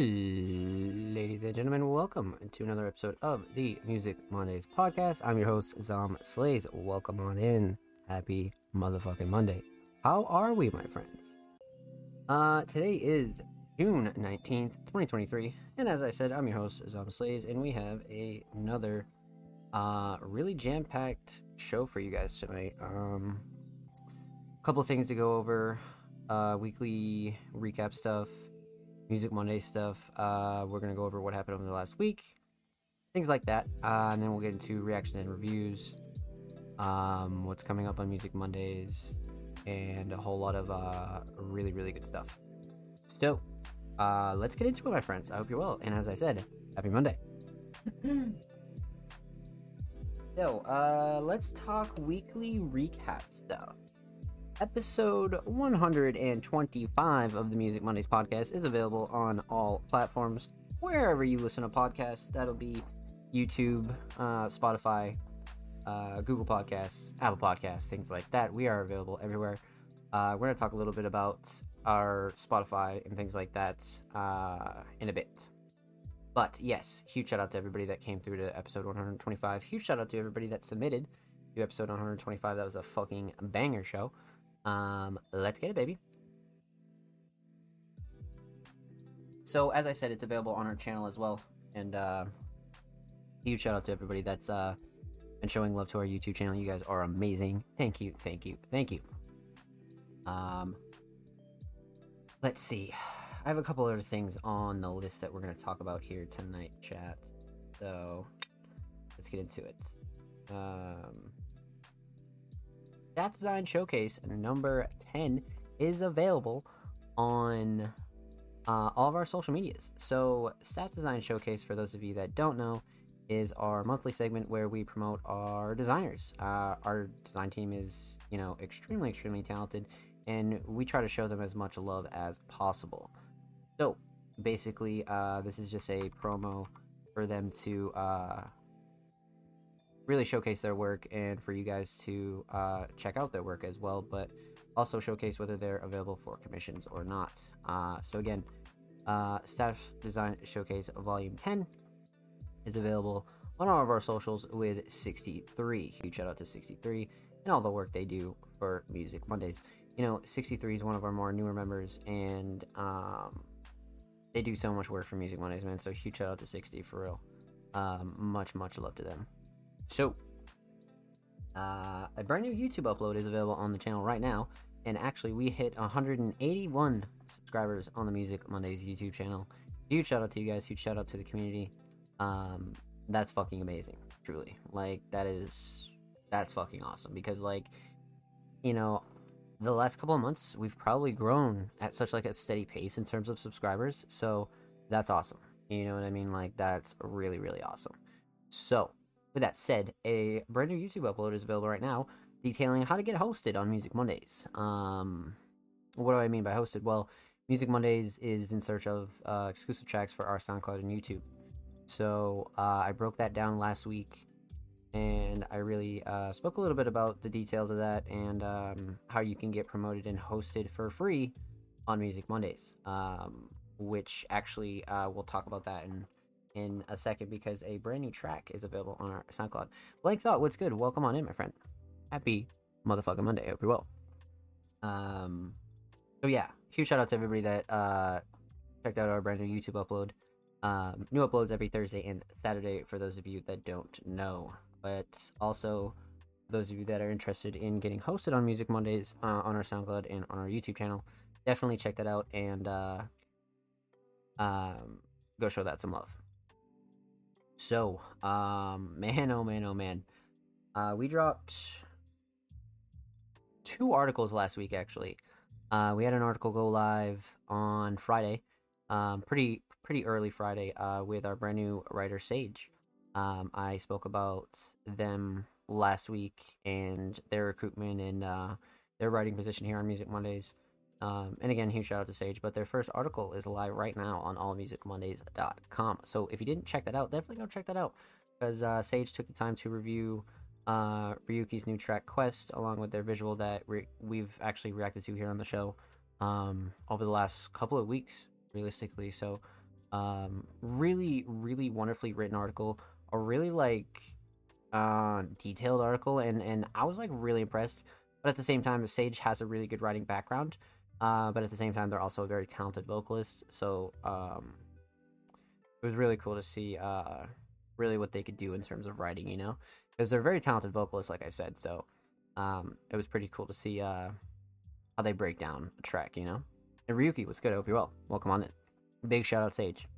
Ladies and gentlemen, welcome to another episode of the Music Mondays podcast. I'm your host, Zomb Slays. Welcome on in. Happy motherfucking Monday. How are we, my friends? Uh, today is June 19th, 2023, and as I said, I'm your host, Zomb Slays, and we have a, another uh, really jam-packed show for you guys tonight. Um, couple things to go over, uh, weekly recap stuff, Music Monday stuff. Uh, we're gonna go over what happened over the last week, things like that, uh, and then we'll get into reactions and reviews, um, what's coming up on Music Mondays, and a whole lot of uh, really really good stuff. So, uh, let's get into it, my friends. I hope you're well, and as I said, happy Monday. so, uh, let's talk weekly recap stuff. Episode 125 of the Music Mondays podcast is available on all platforms, wherever you listen to podcasts. That'll be YouTube, uh, Spotify, uh, Google Podcasts, Apple Podcasts, things like that. We are available everywhere. Uh, we're going to talk a little bit about our Spotify and things like that uh, in a bit. But yes, huge shout out to everybody that came through to episode 125. Huge shout out to everybody that submitted to episode 125. That was a fucking banger show. Um, let's get it, baby. So, as I said, it's available on our channel as well. And uh, huge shout out to everybody that's uh, been showing love to our YouTube channel. You guys are amazing. Thank you, thank you, thank you. Um, let's see. I have a couple other things on the list that we're going to talk about here tonight, chat. So, let's get into it. Um, Staff Design Showcase number 10 is available on uh, all of our social medias. So, Staff Design Showcase, for those of you that don't know, is our monthly segment where we promote our designers. Uh, our design team is, you know, extremely, extremely talented, and we try to show them as much love as possible. So, basically, uh, this is just a promo for them to uh, really showcase their work and for you guys to uh, check out their work as well, but also showcase whether they're available for commissions or not. Uh, so, again, uh, Staff Design Showcase Volume 10 is available on all of our socials with 63. Huge shout out to 63 and all the work they do for Music Mondays. You know, 63 is one of our more newer members, and um, they do so much work for Music Mondays, man. So huge shout out to 60 for real. Um, much, much love to them. So, uh, a brand new YouTube upload is available on the channel right now, and actually, we hit 181 subscribers on the Music Mondays YouTube channel. Huge shout out to you guys. Huge shout out to the community. Um, that's fucking amazing, truly. Like that is that's fucking awesome because like, you know, the last couple of months we've probably grown at such like a steady pace in terms of subscribers. So that's awesome. You know what I mean? Like that's really really awesome. So with that said, a brand new YouTube upload is available right now detailing how to get hosted on Music Mondays. Um, what do I mean by hosted? Well, Music Mondays is in search of uh, exclusive tracks for our SoundCloud and YouTube. So uh, I broke that down last week and I really uh, spoke a little bit about the details of that and um, how you can get promoted and hosted for free on Music Mondays, um, which actually uh, we'll talk about that in in a second because a brand new track is available on our SoundCloud. Blank Thought, what's good? Welcome on in, my friend. Happy motherfucking Monday. Hope you're well. Um, so yeah, huge shout out to everybody that uh checked out our brand new YouTube upload. Um, new uploads every Thursday and Saturday for those of you that don't know. But also, those of you that are interested in getting hosted on Music Mondays uh, on our SoundCloud and on our YouTube channel, definitely check that out and uh, um, go show that some love. So, um, man, oh man, oh man, uh, we dropped two articles last week. Actually, uh, we had an article go live on Friday, um, pretty pretty early Friday, uh, with our brand new writer Sage. Um, I spoke about them last week and their recruitment and uh, their writing position here on Music Mondays. Um, and again, huge shout out to Sage. But their first article is live right now on allmusicmondays.com. So if you didn't check that out, definitely go check that out because uh, Sage took the time to review uh, Ryuki's new track Quest along with their visual that re- we've actually reacted to here on the show um, over the last couple of weeks, realistically. So Um, really, really wonderfully written article. A really like uh, detailed article, and and I was like really impressed. But at the same time, Sage has a really good writing background. Uh, but at the same time, they're also a very talented vocalist. So um, it was really cool to see uh, really what they could do in terms of writing. You know, because they're very talented vocalists, like I said. So um, it was pretty cool to see uh, how they break down a track. You know, and Ryuki was good. I hope you're well. Welcome on it. Big shout out Sage.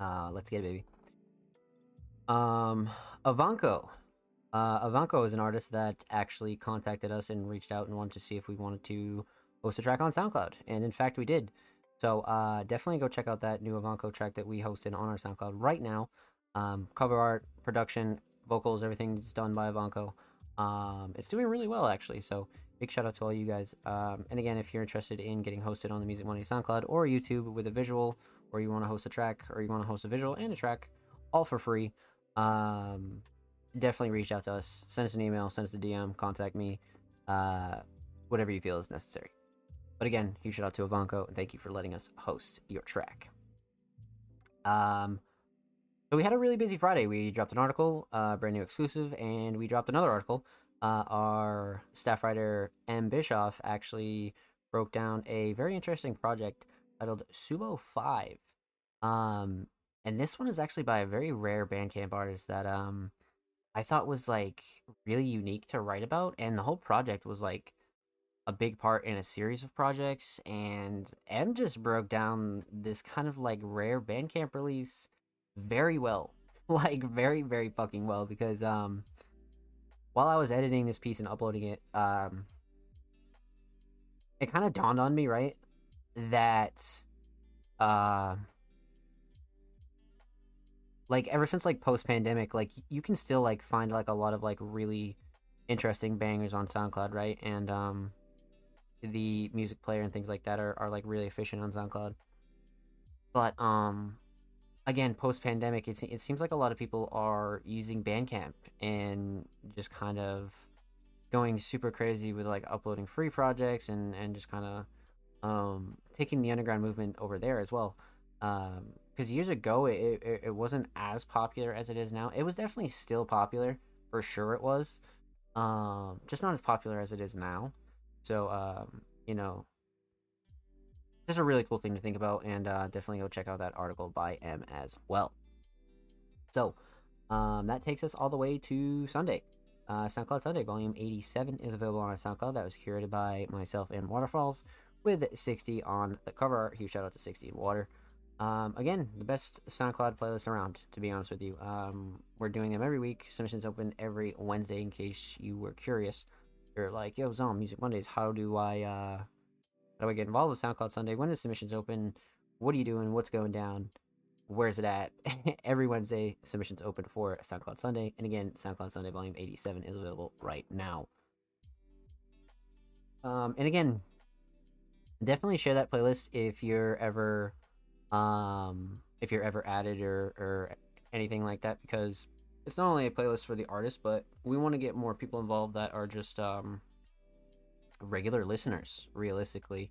Uh, let's get it, baby. Um, Avanko. Uh, Avanko is an artist that actually contacted us and reached out and wanted to see if we wanted to host a track on SoundCloud, and in fact, we did. So uh, definitely go check out that new Avanko track that we hosted on our SoundCloud right now. Um, cover art, production, vocals, everything's done by Avanko. Um, it's doing really well actually. So big shout out to all you guys. Um, and again, if you're interested in getting hosted on the Music Monday SoundCloud or YouTube with a visual, or you want to host a track, or you want to host a visual and a track, all for free. Um, definitely reach out to us. Send us an email, send us a DM, contact me, uh, whatever you feel is necessary. But again, huge shout out to Avanko, and thank you for letting us host your track. Um, so we had a really busy Friday. We dropped an article, uh, brand new exclusive, and we dropped another article. Uh, our staff writer M Bischoff actually broke down a very interesting project titled Subo Five. Um, and this one is actually by a very rare Bandcamp artist that um I thought was like really unique to write about, and the whole project was like a big part in a series of projects. And M just broke down this kind of like rare Bandcamp release very well, like very very fucking well, because um while I was editing this piece and uploading it, um it kind of dawned on me, right, that uh like ever since like post pandemic, like you can still like find like a lot of like really interesting bangers on SoundCloud, right? And um the music player and things like that are, are like really efficient on SoundCloud. But um again, post pandemic, it, it seems like a lot of people are using Bandcamp and just kind of going super crazy with like uploading free projects and, and just kind of um, taking the underground movement over there as well. Because um, years ago, it, it, it wasn't as popular as it is now. It was definitely still popular, for sure it was. Um, just not as popular as it is now. So, um, you know, just a really cool thing to think about, and uh, definitely go check out that article by M as well. So, um, that takes us all the way to Sunday. Uh, SoundCloud Sunday, volume 87 is available on SoundCloud. That was curated by myself and Waterfalls with 60 on the cover art. Huge shout out to 60 and Water. Um, again, the best SoundCloud playlist around, to be honest with you. Um, we're doing them every week. Submissions open every Wednesday in case you were curious. You're like, yo, Zomb, Music Mondays, how do I, uh, how do I get involved with SoundCloud Sunday? When is submissions open? What are you doing? What's going down? Where's it at? Every Wednesday, submissions open for SoundCloud Sunday. And again, SoundCloud Sunday Volume 87 is available right now. Um, and again, definitely share that playlist if you're ever, um, if you're ever added or, or anything like that, because it's not only a playlist for the artist, but we want to get more people involved that are just, um, regular listeners realistically.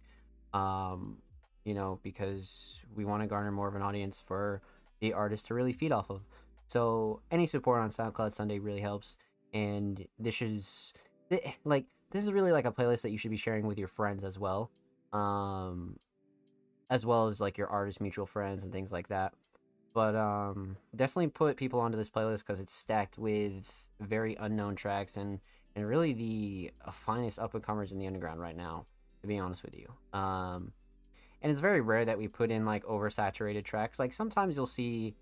Um you know because we want to garner more of an audience for the artist to really feed off of. So any support on soundcloud sunday really helps. And this is like this is really like a playlist that you should be sharing with your friends as well. Um as well as like your artist mutual friends and things like that but um definitely put people onto this playlist because it's stacked with very unknown tracks and and really the uh, finest up and comers in the underground right now, to be honest with you. Um, and it's very rare that we put in like oversaturated tracks. Like sometimes you'll see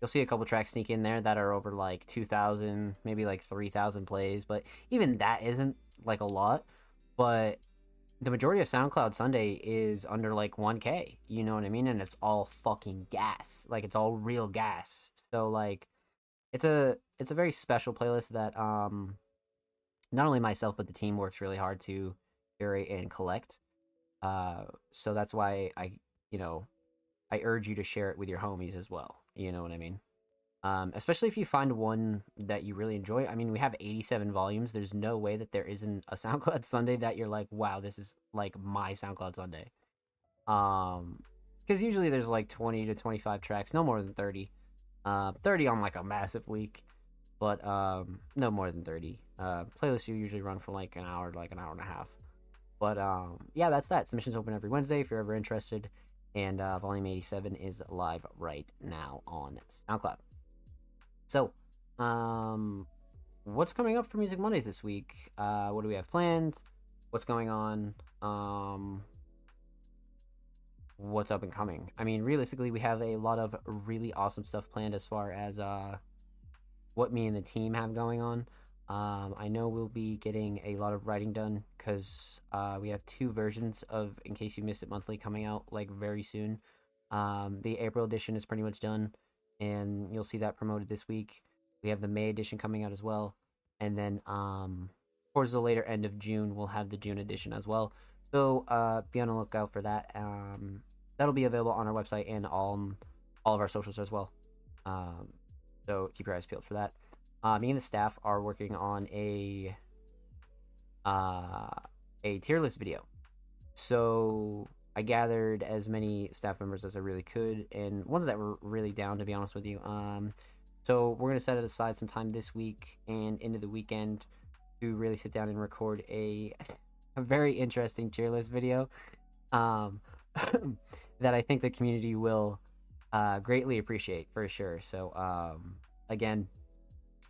you'll see a couple tracks sneak in there that are over like 2000 maybe like 3000 plays but even that isn't like a lot but the majority of soundcloud sunday is under like 1k you know what i mean and it's all fucking gas like it's all real gas so like it's a it's a very special playlist that um not only myself but the team works really hard to curate and collect. Uh, so that's why I, you know, I urge you to share it with your homies as well. You know what I mean? Um, especially if you find one that you really enjoy. I mean, we have 87 volumes. There's no way that there isn't a SoundCloud Sunday that you're like, wow, this is like my SoundCloud Sunday. Um, because usually there's like 20 to 25 tracks, no more than 30. Uh, 30 on like a massive week, but um, no more than 30. Uh, playlists you usually run for like an hour, like an hour and a half. But um, yeah, that's that. Submissions open every Wednesday if you're ever interested. And uh, Volume 87 is live right now on SoundCloud. So, um, what's coming up for Music Mondays this week? Uh, what do we have planned? What's going on? Um, what's up and coming? I mean, realistically, we have a lot of really awesome stuff planned as far as uh, what me and the team have going on. Um, I know we'll be getting a lot of writing done because uh, we have two versions of In Case You Missed It Monthly coming out like very soon. Um, the April edition is pretty much done, and you'll see that promoted this week. We have the May edition coming out as well, and then um, towards the later end of June, we'll have the June edition as well. So uh, be on the lookout for that. Um, that'll be available on our website and on all of our socials as well. Um, so keep your eyes peeled for that. Uh, me and the staff are working on a uh, a tier list video. So I gathered as many staff members as I really could, and ones that were really down, to be honest with you. Um, so we're gonna set it aside some time this week and into the weekend to really sit down and record a a very interesting tier list video um, that I think the community will uh, greatly appreciate for sure. So um, again,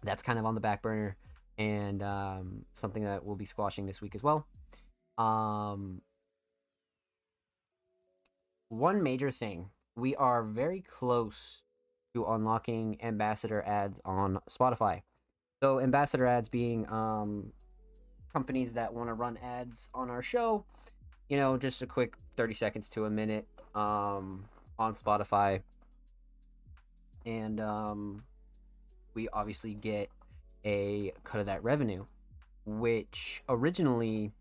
that's kind of on the back burner and um, something that we'll be squashing this week as well. One major thing we are very close to unlocking ambassador ads on Spotify. So ambassador ads being um, companies that want to run ads on our show, you know, just a quick 30 seconds to a minute um, on Spotify. And um, we obviously get a cut of that revenue, which originally,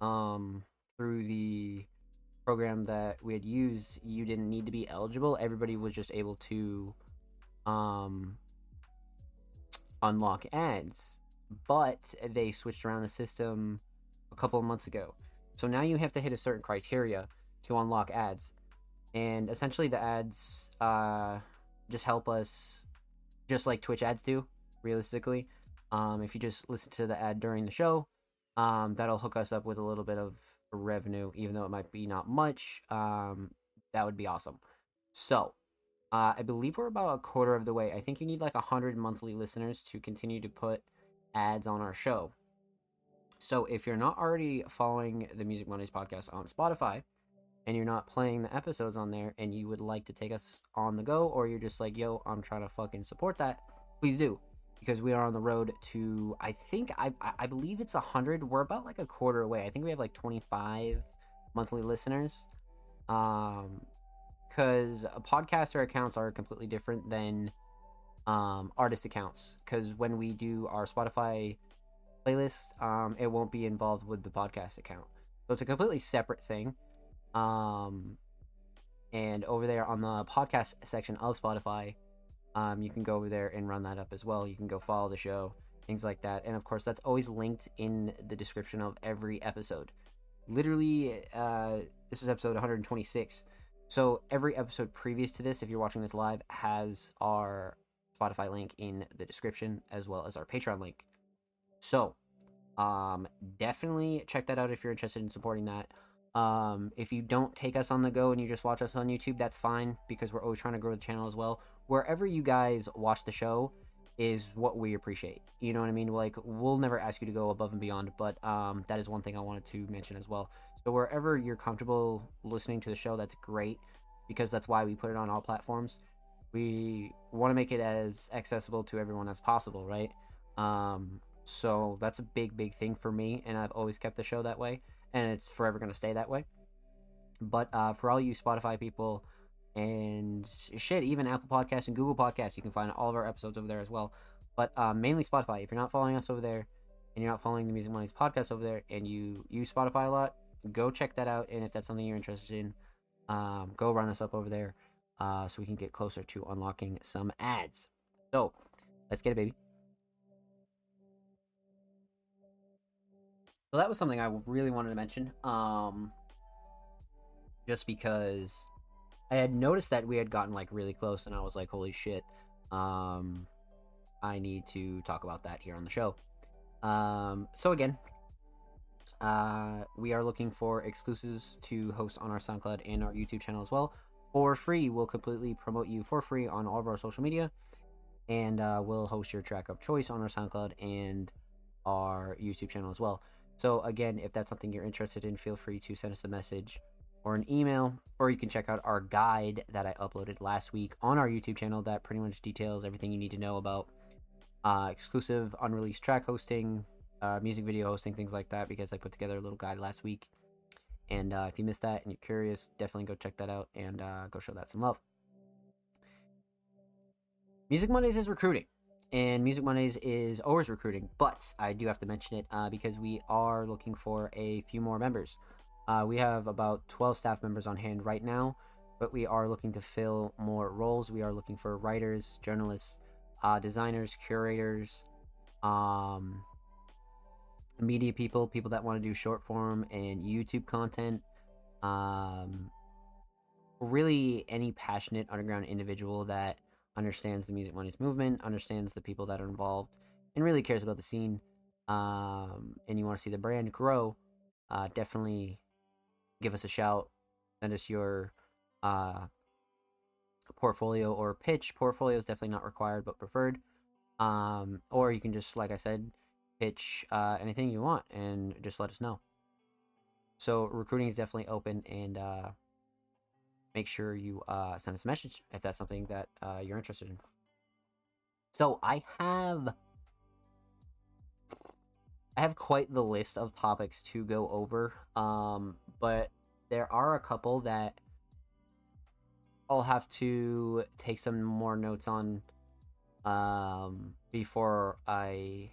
um, through the program that we had used, you didn't need to be eligible. Everybody was just able to um, unlock ads but they switched around the system a couple of months ago. So now you have to hit a certain criteria to unlock ads. And essentially, the ads uh, just help us, just like Twitch ads do, realistically. Um, if you just listen to the ad during the show, um, that'll hook us up with a little bit of revenue, even though it might be not much. Um, that would be awesome. So, uh, I believe we're about a quarter of the way. I think you need like a hundred monthly listeners to continue to put ads on our show. So if you're not already following the Music Mondays podcast on Spotify and you're not playing the episodes on there and you would like to take us on the go or you're just like, yo, I'm trying to fucking support that, please do. Because we are on the road to, I think, I, I believe it's 100. We're about like a quarter away. I think we have like 25 monthly listeners. Um, because a podcaster accounts are completely different than um, artist accounts because when we do our Spotify playlist, um, it won't be involved with the podcast account. So it's a completely separate thing. Um, and over there on the podcast section of Spotify, um, you can go over there and run that up as well. You can go follow the show, things like that. And of course, that's always linked in the description of every episode. Literally, uh, this is episode 126. So every episode previous to this, if you're watching this live, has our Spotify link in the description as well as our Patreon link. So, um, definitely check that out if you're interested in supporting that. Um, if you don't take us on the go and you just watch us on YouTube, that's fine because we're always trying to grow the channel as well. Wherever you guys watch the show is what we appreciate. You know what I mean? Like we'll never ask you to go above and beyond, but um, that is one thing I wanted to mention as well. So wherever you're comfortable listening to the show, that's great because that's why we put it on all platforms we want to make it as accessible to everyone as possible, right? Um, so that's a big, big thing for me, and I've always kept the show that way, and it's forever going to stay that way. But uh, for all you Spotify people and shit, even Apple Podcasts and Google Podcasts, you can find all of our episodes over there as well. But uh, mainly Spotify. If you're not following us over there, and you're not following the Music Mondays podcast over there, and you use Spotify a lot, go check that out. And if that's something you're interested in, um, go run us up over there uh, so we can get closer to unlocking some ads. So let's get it, baby. So that was something I really wanted to mention. Um, just because I had noticed that we had gotten like really close, and I was like, "Holy shit!" Um, I need to talk about that here on the show. Um, so again, uh, we are looking for exclusives to host on our SoundCloud and our YouTube channel as well for free. We'll completely promote you for free on all of our social media, and uh, we'll host your track of choice on our SoundCloud and our YouTube channel as well. So again, if that's something you're interested in, feel free to send us a message or an email, or you can check out our guide that I uploaded last week on our YouTube channel that pretty much details everything you need to know about uh, exclusive unreleased track hosting, uh, music video hosting, things like that, because I put together a little guide last week. And uh, if you missed that and you're curious, definitely go check that out and uh, go show that some love. Music Mondays is recruiting, and Music Mondays is always recruiting, but I do have to mention it uh, because we are looking for a few more members. Uh, we have about 12 staff members on hand right now, but we are looking to fill more roles. We are looking for writers, journalists, uh, designers, curators, um, media people, people that want to do short form and YouTube content. Um, really, any passionate underground individual that understands the Music Mondays movement, understands the people that are involved, and really cares about the scene. Um, and you want to see the brand grow, uh, definitely give us a shout. Send us your uh, portfolio or pitch. Portfolio is definitely not required, but preferred. Um, or you can just, like I said, pitch uh, anything you want and just let us know. So recruiting is definitely open, and uh, make sure you uh, send us a message if that's something that uh, you're interested in. So I have I have quite the list of topics to go over, um, but there are a couple that I'll have to take some more notes on um, before I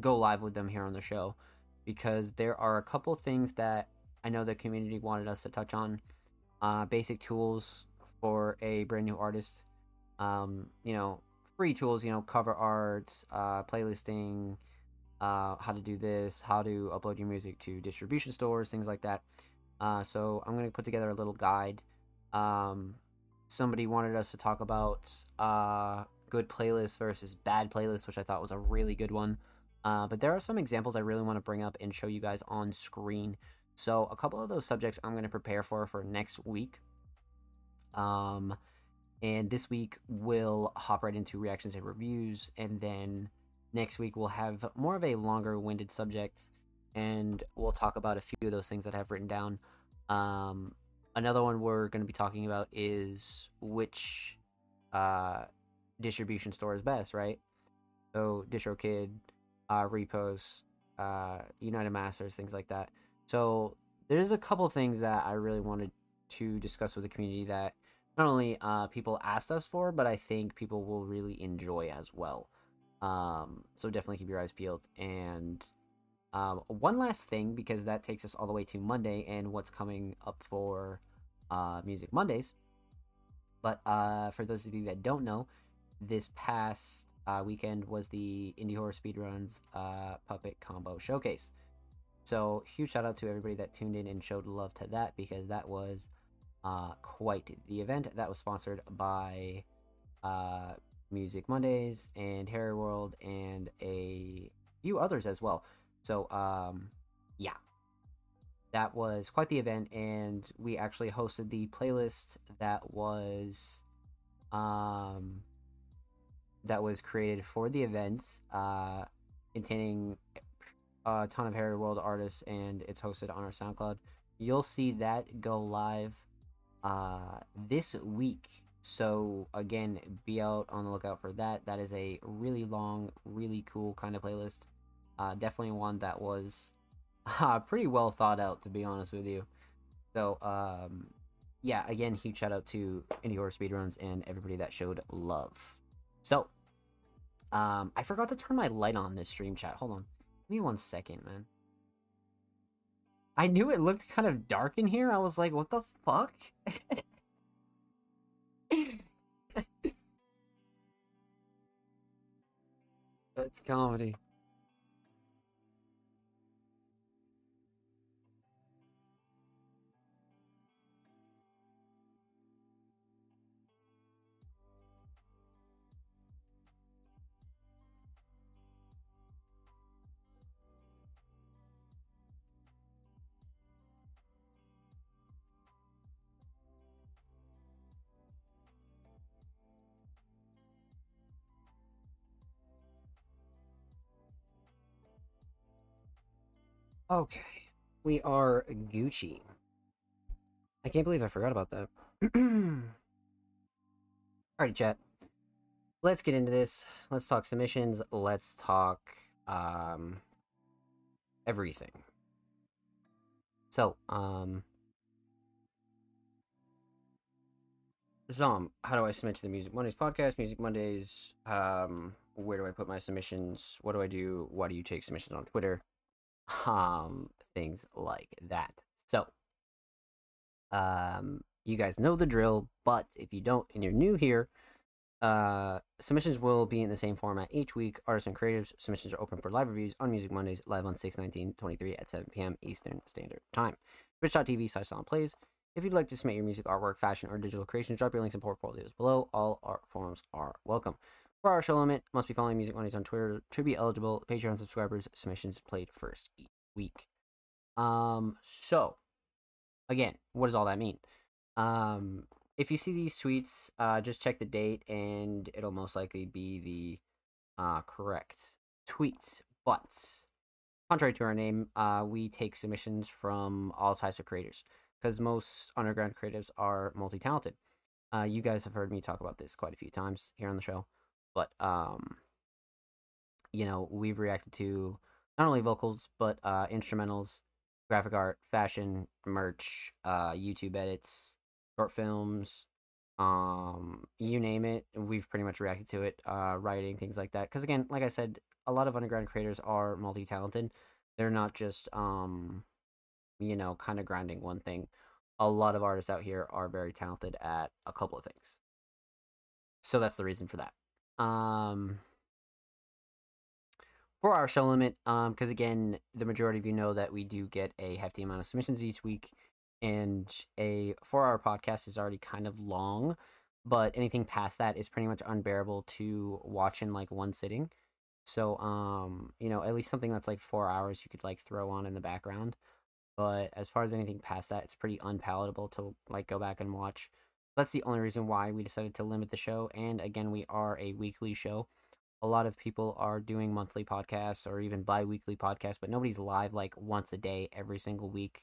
go live with them here on the show because there are a couple things that I know the community wanted us to touch on. Uh, basic tools for a brand new artist. Um, you know, free tools, you know, cover arts, uh, playlisting, uh, how to do this, how to upload your music to distribution stores, things like that. Uh, so I'm going to put together a little guide um, somebody wanted us to talk about uh, good playlists versus bad playlists, which I thought was a really good one. Uh, but there are some examples I really want to bring up and show you guys on screen. So a couple of those subjects I'm going to prepare for for next week. Um, and this week we'll hop right into reactions and reviews, and then next week we'll have more of a longer-winded subject, and we'll talk about a few of those things that I've written down. Um, another one we're going to be talking about is which uh, distribution store is best, right? So DistroKid, uh, Repost, uh, United Masters, things like that. So there's a couple things that I really wanted to discuss with the community that not only uh, people asked us for, but I think people will really enjoy as well. Um, so definitely keep your eyes peeled. And um, one last thing, because that takes us all the way to Monday and what's coming up for uh, Music Mondays. But uh, for those of you that don't know, this past uh, weekend was the Indie Horror Speedruns uh, Puppet Combo Showcase. So, huge shout out to everybody that tuned in and showed love to that because that was uh, quite the event. That was sponsored by uh, Music Mondays and Harry World and a few others as well. So, um, yeah, that was quite the event, and we actually hosted the playlist that was, um, that was created for the event, uh, containing a ton of Harry World artists, and it's hosted on our SoundCloud. You'll see that go live uh, this week. So again, be out on the lookout for that. That is a really long, really cool kind of playlist. Uh, definitely one that was uh, pretty well thought out, to be honest with you. So, um, yeah, again, huge shout out to Indie Horror Speedruns and everybody that showed love. So, um, I forgot to turn my light on this stream chat. Hold on. Give me one second, man. I knew it looked kind of dark in here. I was like, what the fuck? That's comedy. Okay, we are Gucci. I can't believe I forgot about that. Alright, chat. Let's get into this. Let's talk submissions. Let's talk um everything. So, um Zomb, how do I submit to the Music Mondays podcast? Music Mondays, um, where do I put my submissions? What do I do? Why do you take submissions on Twitter? Um, things like that. So, um, you guys know the drill, but if you don't and you're new here, uh, submissions will be in the same format each week. Artists and creatives submissions are open for live reviews on Music Mondays, live on 6 19 23 at 7 p.m. Eastern Standard Time. Twitch.tv slash plays. If you'd like to submit your music, artwork, fashion, or digital creations, drop your links and portfolios below. All art forms are welcome. Our show limit, must be following Music Mondays on Twitter to be eligible. Patreon subscribers submissions played first each week. Um, so again, what does all that mean? Um, if you see these tweets, uh, just check the date, and it'll most likely be the uh, correct tweets. But contrary to our name, uh, we take submissions from all types of creators because most underground creatives are multi-talented. Uh, you guys have heard me talk about this quite a few times here on the show, but um, you know we've reacted to not only vocals but uh, instrumentals, graphic art, fashion, merch, uh, YouTube edits, short films, um, you name it. We've pretty much reacted to it, uh, writing things like that. Because again, like I said, a lot of underground creators are multi-talented. They're not just um, you know, kind of grinding one thing. A lot of artists out here are very talented at a couple of things. So that's the reason for that. Um, for our show limit, um, because again, the majority of you know that we do get a hefty amount of submissions each week, and a four-hour podcast is already kind of long, but anything past that is pretty much unbearable to watch in like one sitting. So, um, you know, at least something that's like four hours you could like throw on in the background. But as far as anything past that, it's pretty unpalatable to like go back and watch. That's the only reason why we decided to limit the show. And again, we are a weekly show. A lot of people are doing monthly podcasts or even bi-weekly podcasts, but nobody's live like once a day every single week,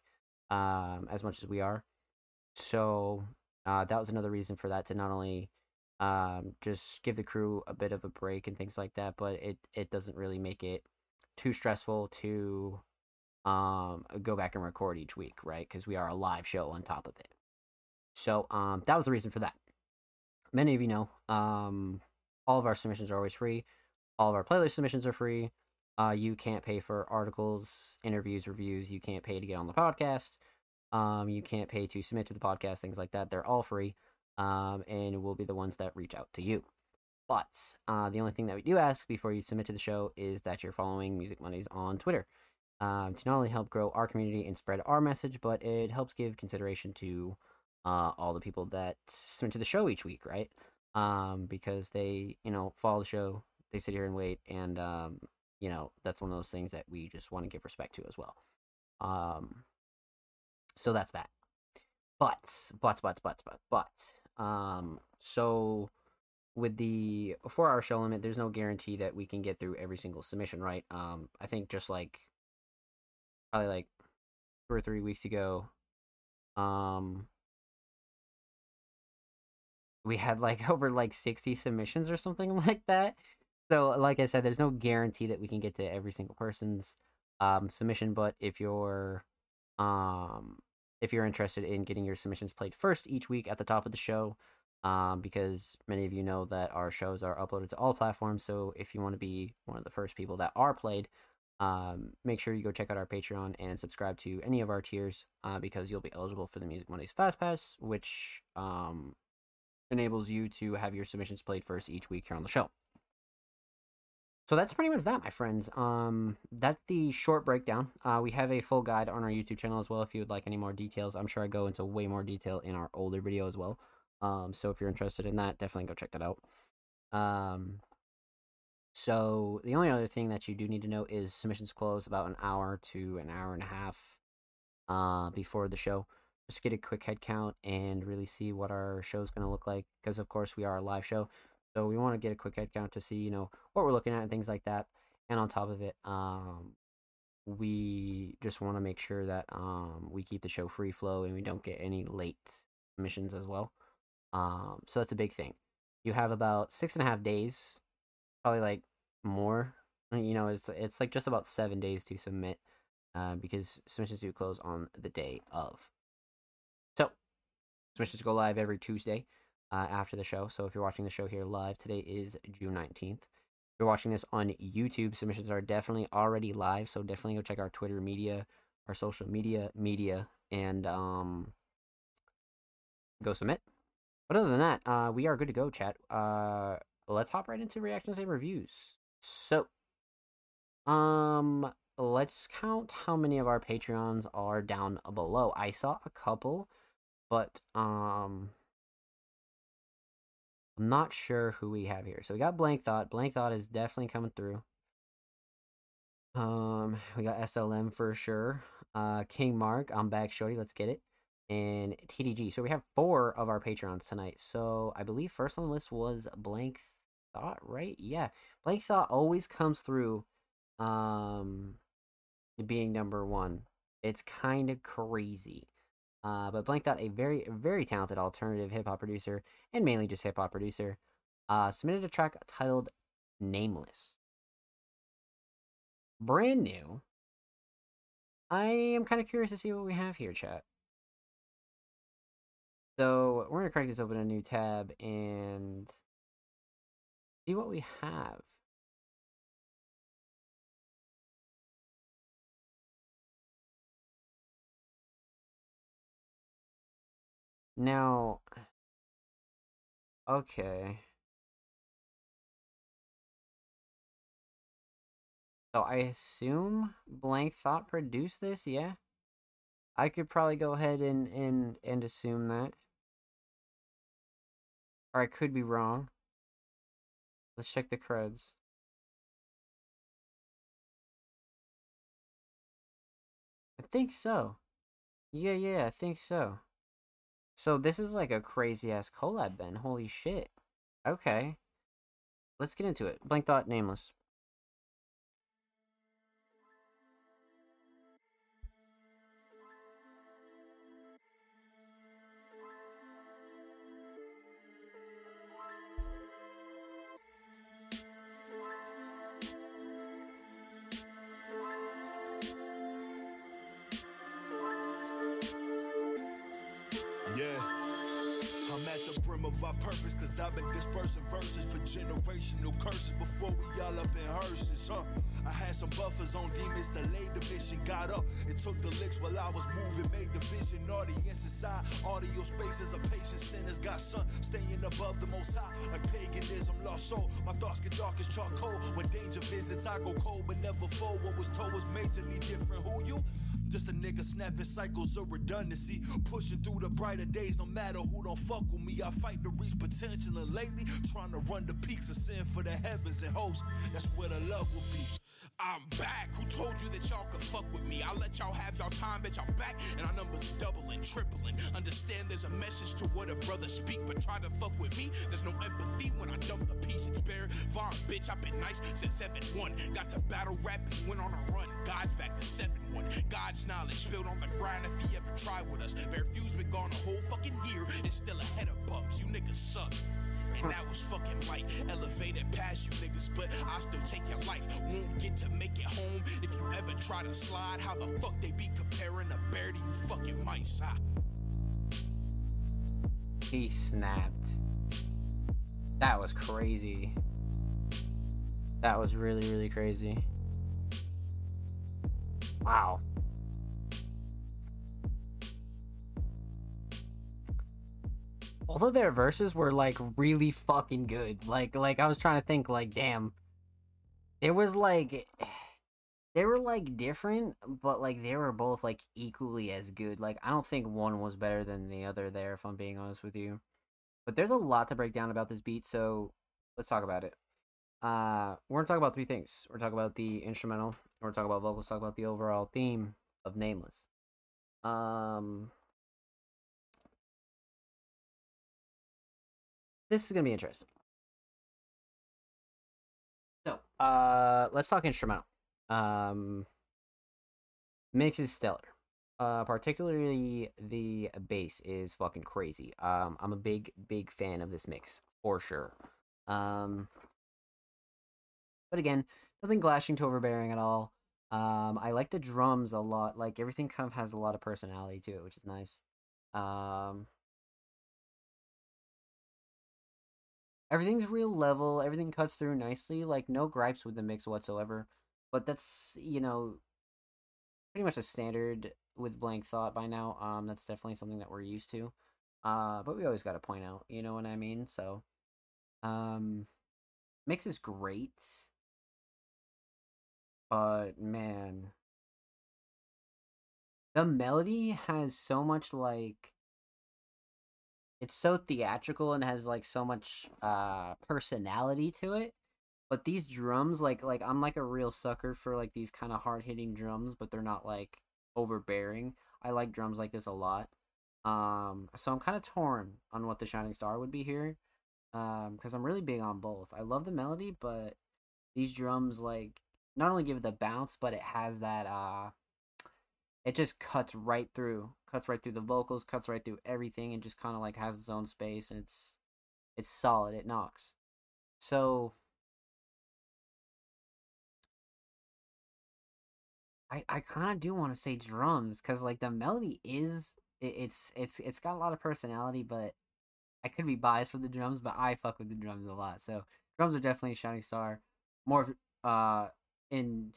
um, as much as we are. So uh, that was another reason for that to not only um, just give the crew a bit of a break and things like that, but it it doesn't really make it too stressful to um, go back and record each week, right? Because we are a live show on top of it. So um, that was the reason for that. Many of you know, um, all of our submissions are always free. All of our playlist submissions are free. Uh, you can't pay for articles, interviews, reviews. You can't pay to get on the podcast. Um, you can't pay to submit to the podcast, things like that. They're all free, um, and we'll be the ones that reach out to you. But uh, the only thing that we do ask before you submit to the show is that you're following Music Mondays on Twitter um, to not only help grow our community and spread our message, but it helps give consideration to uh, all the people that submit to the show each week, right? Um, because they, you know, follow the show, they sit here and wait, and um, you know, that's one of those things that we just want to give respect to as well. Um, so that's that. But, but, but, but, but, but, um, so with the four hour show limit, there's no guarantee that we can get through every single submission, right? Um, I think just like probably like two or three weeks ago. Um, we had like over like 60 submissions or something like that. So, like I said, there's no guarantee that we can get to every single person's um, submission, but if you're um, if you're interested in getting your submissions played first each week at the top of the show, um, because many of you know that our shows are uploaded to all platforms. So if you want to be one of the first people that are played, um, make sure you go check out our Patreon and subscribe to any of our tiers uh, because you'll be eligible for the Music Mondays Fast Pass, which um, enables you to have your submissions played first each week here on the show. So that's pretty much that, my friends. Um, that's the short breakdown. Uh, we have a full guide on our YouTube channel as well. If you would like any more details, I'm sure I go into way more detail in our older video as well. Um, so if you're interested in that, definitely go check that out. Um, so the only other thing that you do need to know is submissions close about an hour to an hour and a half uh, before the show. Just get a quick head count and really see what our show is going to look like. Because of course we are a live show, so we want to get a quick head count to see you know what we're looking at and things like that. And on top of it, um, we just want to make sure that um we keep the show free flow and we don't get any late missions as well. Um, so that's a big thing. You have about six and a half days, probably like more. You know, it's it's like just about seven days to submit, uh, because submissions do close on the day of. Submissions go live every Tuesday uh, after the show. So if you're watching the show here live, today is June 19th. If you're watching this on YouTube, submissions are definitely already live. So definitely go check our Twitter media, our social media media, and um, go submit. But other than that, uh, we are good to go, chat. Uh, let's hop right into reactions and reviews. So, um, let's count how many of our Patreons are down below. I saw a couple, but um, I'm not sure who we have here. So we got Blank Thought. Blank Thought is definitely coming through. Um, we got SLM for sure. Uh, King Mark, I'm back, Shorty. Let's get it. And TDG. So we have four of our Patreons tonight. So I believe first on the list was Blank Thought, right? Yeah, Blank Thought always comes through. Um, being number one. It's kind of crazy. Uh, but Blank Thought, a very, very talented alternative hip hop producer and mainly just hip hop producer, uh, submitted a track titled Nameless. Brand new. I am kind of curious to see what we have here, chat. So we're going to crack this open a new tab and see what we have. Now, okay. So I assume Blank Thought produced this, yeah? I could probably go ahead and, and, and assume that. Or I could be wrong. Let's check the creds. I think so. Yeah, yeah, I think so. So this is like a crazy ass collab then. Holy shit. Okay. Let's get into it. Blank Thought Nameless. I've been dispersing verses for generational curses before we all up in hearses, huh? I had some buffers on demons, delayed the mission, got up and took the licks while I was moving, made the vision, audience inside, audio spaces of patient sinners, got sun staying above the most high, like paganism, lost soul. My thoughts get dark as charcoal. When danger visits, I go cold, but never fold. What was told was majorly different. Who you? Just a nigga snapping cycles of redundancy. Pushing through the brighter days, no matter who don't fuck with me. I fight to reach potential, and lately, trying to run the peaks of sin for the heavens and hosts. That's where the love will be. I'm back. Who told you that y'all could fuck with me? I'll let y'all have y'all time, bitch. I'm back, and our numbers doubling, tripling. Understand there's a message to what a brother speak, but try to fuck with me. There's no empathy when I dump the piece. It's bare Vaughn, bitch. I've been nice since 7 1. Got to battle rap and went on a run. God's back to 7 1. God's knowledge spilled on the grind if he ever tried with us. Bear Fuse been gone a whole fucking year and still ahead of bumps. You niggas suck and that was fucking. Elevated past you niggas, but I still take your life. Won't get to make it home if you ever try to slide. How the fuck they be comparing a bear to you fucking mice, huh? He snapped. That was crazy. That was really, really crazy. Wow. All of their verses were like really fucking good. Like like I was trying to think like damn. It was like they were like different, but like they were both like equally as good. Like I don't think one was better than the other there if I'm being honest with you. But there's a lot to break down about this beat, so let's talk about it. Uh we're gonna talk about three things. We're talk about the instrumental, we're gonna talk about vocals, talk about the overall theme of Nameless. Um this is gonna be interesting. So, uh, let's talk instrumental. Um, mix is stellar. Uh, particularly the bass is fucking crazy. Um, I'm a big, big fan of this mix for sure. Um, but again, nothing glashing to overbearing at all. Um, I like the drums a lot. Like everything kind of has a lot of personality to it, which is nice. Um, everything's real level. Everything cuts through nicely. Like no gripes with the mix whatsoever. But that's you know pretty much a standard with blank thought by now. Um, that's definitely something that we're used to. Uh, but we always got to point out, you know what I mean? So, um, mix is great, but man, the melody has so much like it's so theatrical and has like so much uh personality to it but these drums like like i'm like a real sucker for like these kind of hard hitting drums but they're not like overbearing. I like drums like this a lot um so i'm kind of torn on what the shining star would be here um because i'm really big on both. I love the melody but these drums like not only give it the bounce but it has that uh it just cuts right through cuts right through the vocals cuts right through everything and just kind of like has its own space and it's it's solid it knocks so I, I kind of do want to say drums because like the melody is it, it's it's it's got a lot of personality, but I could be biased with the drums, but I fuck with the drums a lot. So drums are definitely a shining star. More uh in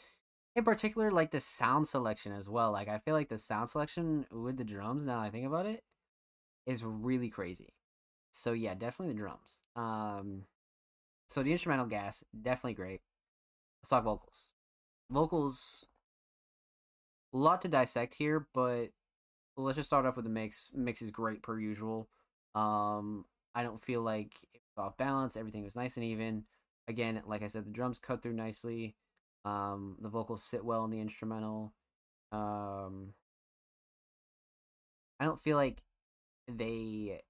in particular like the sound selection as well. Like I feel like the sound selection with the drums now I think about it is really crazy. So yeah, definitely the drums. Um so the instrumental gas definitely great. Let's talk vocals. Vocals a lot to dissect here, but let's just start off with the mix. Mix is great per usual. Um, I don't feel like it was off balance. Everything was nice and even. Again, like I said, the drums cut through nicely. Um, the vocals sit well in the instrumental. Um, I don't feel like they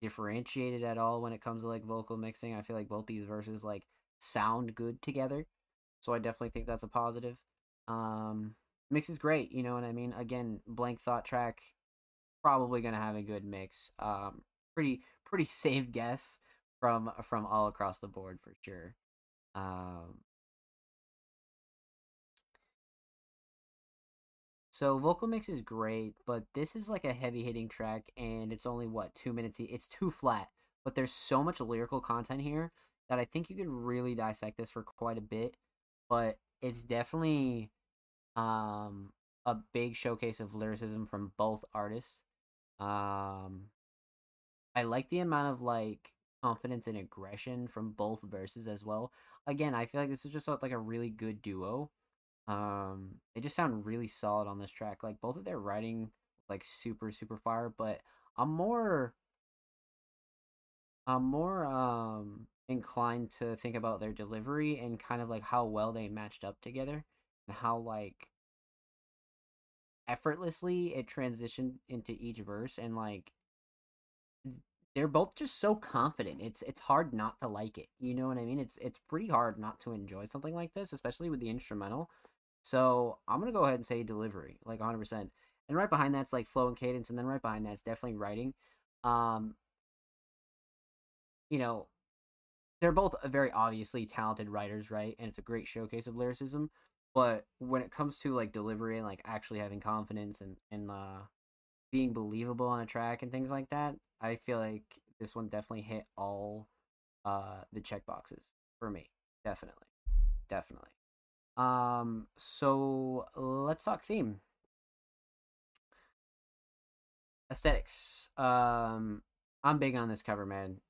differentiated at all when it comes to like vocal mixing. I feel like both these verses like sound good together. So I definitely think that's a positive. Um, mix is great. You know what I mean? Again, blank thought track, probably gonna have a good mix. Um, pretty pretty safe guess from from all across the board for sure. Um, so vocal mix is great, but this is like a heavy hitting track, and it's only what two minutes. It's too flat, but there's so much lyrical content here that I think you could really dissect this for quite a bit. But it's definitely um, a big showcase of lyricism from both artists. Um, I like the amount of like confidence and aggression from both verses as well. Again, I feel like this is just like a really good duo. Um, they just sound really solid on this track. Like both of their writing, like super super fire. But I'm more, I'm more um inclined to think about their delivery and kind of like how well they matched up together and how like effortlessly it transitioned into each verse and like they're both just so confident. It's it's hard not to like it. You know what I mean? It's it's pretty hard not to enjoy something like this, especially with the instrumental. So I'm gonna go ahead and say delivery, like 100. percent And right behind that's like flow and cadence, and then right behind that's definitely writing. Um, you know, they're both very obviously talented writers, right? And it's a great showcase of lyricism. But when it comes to like delivery and like actually having confidence and and uh, being believable on a track and things like that, I feel like this one definitely hit all uh, the check boxes for me. Definitely, definitely. Um, so let's talk theme. Aesthetics. Um, I'm big on this cover, man.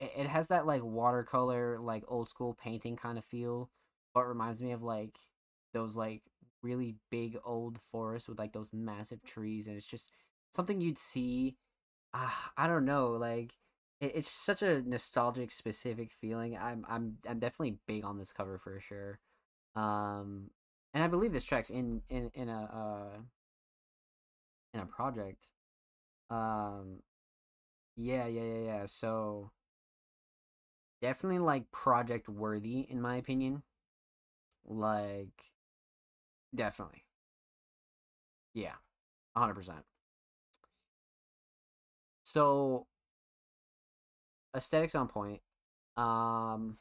It, it has that like watercolor, like old school painting kind of feel, but reminds me of like those like really big old forests with like those massive trees and it's just something you'd see uh, i don't know like it, it's such a nostalgic specific feeling i'm i'm i'm definitely big on this cover for sure um and i believe this track's in in in a uh in a project um yeah yeah yeah yeah so definitely like project worthy in my opinion like Definitely. Yeah, hundred percent. So aesthetics on point. Um.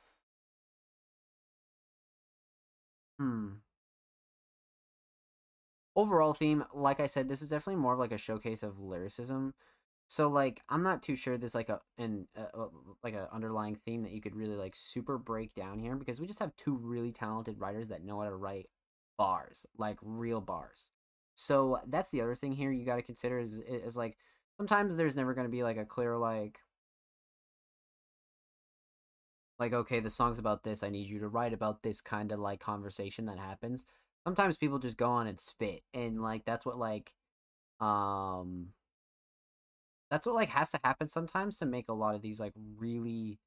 Hmm. Overall theme, like I said, this is definitely more of like a showcase of lyricism. So like, I'm not too sure there's like a an uh, like a underlying theme that you could really like super break down here because we just have two really talented writers that know how to write bars, like real bars. So that's the other thing here you got to consider is is like sometimes there's never going to be like a clear like like okay the song's about this i need you to write about this kind of like conversation that happens. Sometimes people just go on and spit and like that's what like um that's what like has to happen sometimes to make a lot of these like really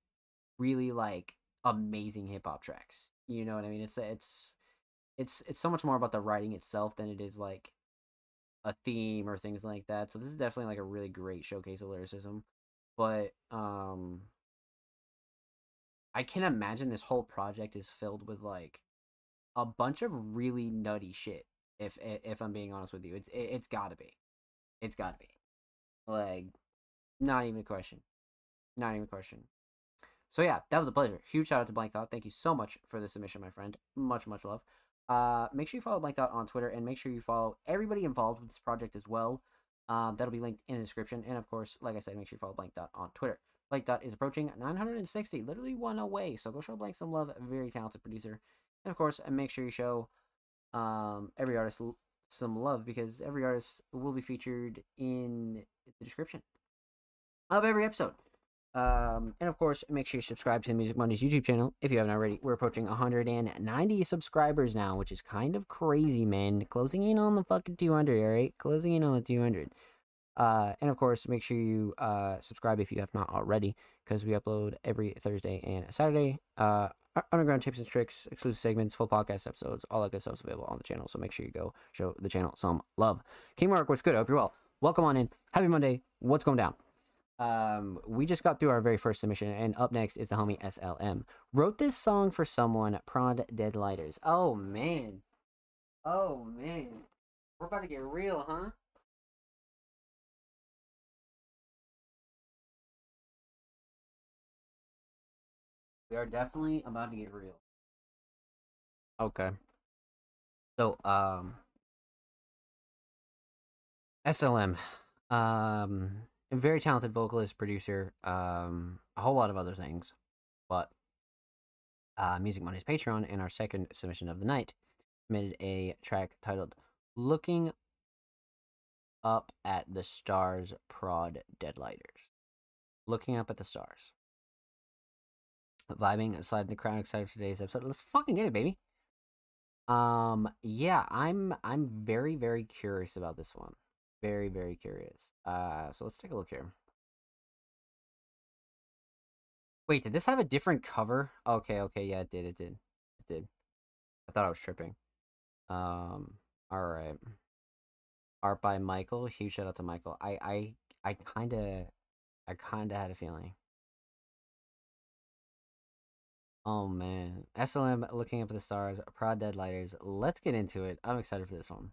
really like amazing hip hop tracks you know what i mean? It's it's it's it's so much more about the writing itself than it is like a theme or things like that so this is definitely like a really great showcase of lyricism but um I can imagine this whole project is filled with like a bunch of really nutty shit. If if I'm being honest with you, it's it, it's got to be, it's got to be, like, not even a question, not even a question. So yeah, that was a pleasure. Huge shout out to Blank Thought. Thank you so much for the submission, my friend. Much much love. Uh, make sure you follow Blank Thought on Twitter and make sure you follow everybody involved with this project as well. Um, that'll be linked in the description. And of course, like I said, make sure you follow Blank Thought on Twitter. Blank Thought is approaching 960, literally one away. So go show Blank some love. Very talented producer. And of course, make sure you show um, every artist some love because every artist will be featured in the description of every episode. Um, and of course, make sure you subscribe to the Music Mondays YouTube channel if you haven't already. We're approaching 190 subscribers now, which is kind of crazy, man. Closing in on the fucking 200, all right? Closing in on the 200. Uh, and of course, make sure you uh, subscribe if you have not already, because we upload every Thursday and Saturday. Uh, underground tips and tricks, exclusive segments, full podcast episodes, all that good stuff is available on the channel. So make sure you go show the channel some love. King Mark, what's good? I hope you're well. Welcome on in. Happy Monday. What's going down? Um, we just got through our very first submission, and up next is the homie SLM. Wrote this song for someone, Prod Deadlighters. Oh man. Oh man. We're about to get real, huh? We are definitely about to get real. Okay. So, um, SLM, um, a very talented vocalist, producer, um, a whole lot of other things, but uh, Music Mondays Patreon and our second submission of the night submitted a track titled "Looking Up at the Stars." Prod Deadlighters, looking up at the stars vibing, sliding the crown, excited for today's episode. Let's fucking get it, baby. Um, yeah, I'm I'm very very curious about this one. Very very curious. Uh, so let's take a look here. Wait, did this have a different cover? Okay, okay, yeah, it did, it did, it did. I thought I was tripping. Um, all right. Art by Michael. Huge shout out to Michael. I I I kind of I kind of had a feeling. Oh man. SLM looking up at the stars, Prod Deadlighters. Let's get into it. I'm excited for this one.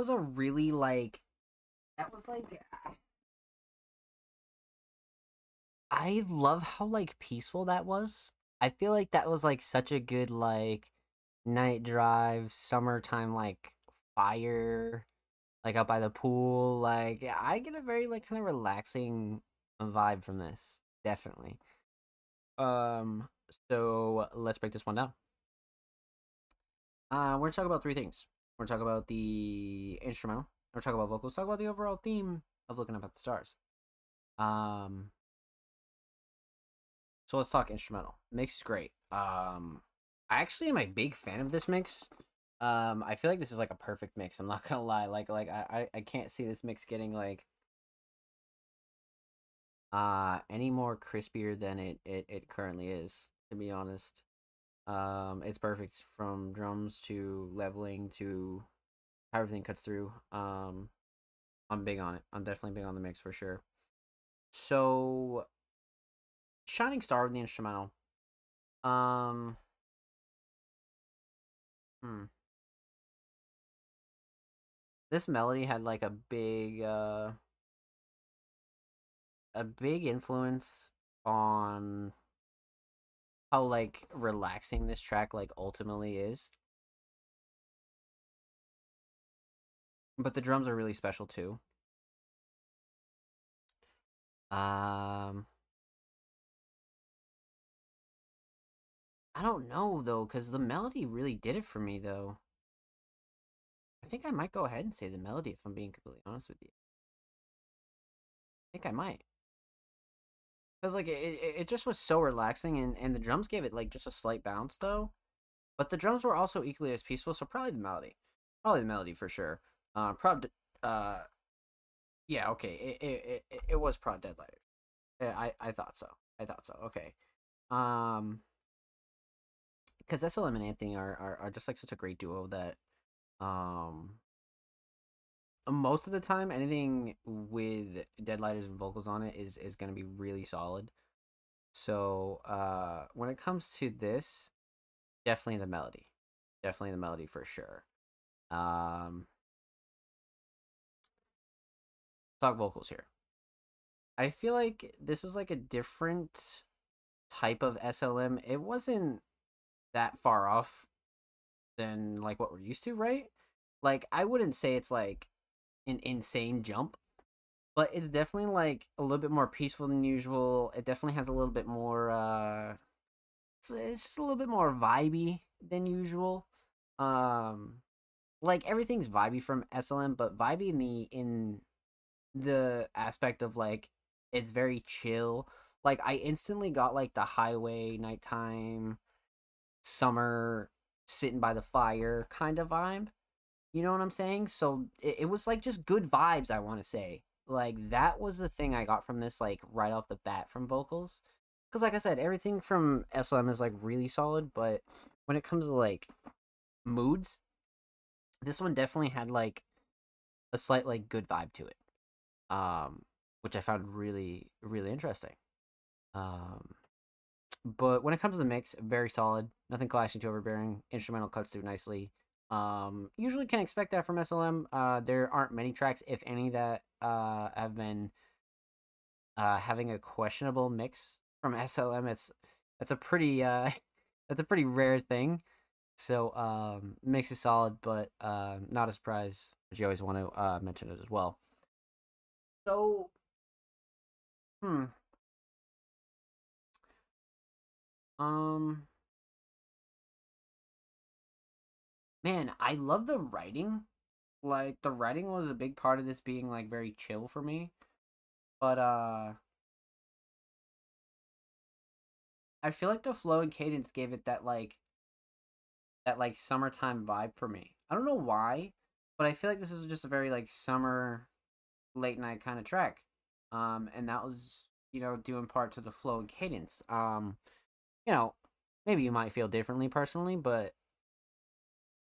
Was a really like that was like I love how like peaceful that was. I feel like that was like such a good like night drive, summertime like fire, like out by the pool. Like I get a very like kind of relaxing vibe from this, definitely. Um, so let's break this one down. Uh, we're gonna talk about three things. We're gonna talk about the instrumental. We're talk about vocals. Talk about the overall theme of looking up at the stars. Um, so let's talk instrumental. Mix is great. Um, I actually am a big fan of this mix. Um, I feel like this is like a perfect mix. I'm not gonna lie. Like, like I, I, I can't see this mix getting like uh any more crispier than it it, it currently is. To be honest, um, it's perfect from drums to leveling to how everything cuts through. Um, I'm big on it. I'm definitely big on the mix for sure. So, shining star with the instrumental. Um. Hmm. This melody had like a big uh a big influence on how like relaxing this track like ultimately is. But the drums are really special too. Um I don't know though cuz the melody really did it for me though. I think I might go ahead and say the melody if I'm being completely honest with you. I think I might. Cause like it, it, just was so relaxing, and and the drums gave it like just a slight bounce though, but the drums were also equally as peaceful. So probably the melody, probably the melody for sure. Uh, probably, uh, yeah, okay, it it it, it was prod deadlight. I I thought so. I thought so. Okay, um, because SLM and Anthony are, are are just like such a great duo that, um, most of the time anything with deadlighters and vocals on it is is going to be really solid. So uh when it comes to this definitely the melody. Definitely the melody for sure. Um talk vocals here. I feel like this is like a different type of slm it wasn't that far off than like what we're used to right? Like i wouldn't say it's like an insane jump, but it's definitely like a little bit more peaceful than usual. It definitely has a little bit more uh it's, it's just a little bit more vibey than usual. Um like everything's vibey from SLM, but vibey in the in the aspect of like it's very chill. Like I instantly got like the highway nighttime summer sitting by the fire kind of vibe. You know what I'm saying? So it, it was like just good vibes, I want to say. Like that was the thing I got from this, like right off the bat from vocals. Because, like I said, everything from SLM is like really solid, but when it comes to like moods, this one definitely had like a slight like good vibe to it. Um, which I found really, really interesting. Um, but when it comes to the mix, very solid. Nothing clashing too overbearing. Instrumental cuts through nicely. Um, usually can expect that from SLM. Uh, there aren't many tracks, if any, that uh have been uh having a questionable mix from SLM. It's that's a pretty uh that's a pretty rare thing. So um, mix is solid, but uh, not a surprise. But you always want to uh mention it as well. So, hmm. Um, man, I love the writing. Like the writing was a big part of this being like very chill for me. But uh I feel like the flow and cadence gave it that like that like summertime vibe for me. I don't know why, but I feel like this is just a very like summer late night kind of track. Um and that was, you know, due in part to the flow and cadence. Um you know, maybe you might feel differently personally, but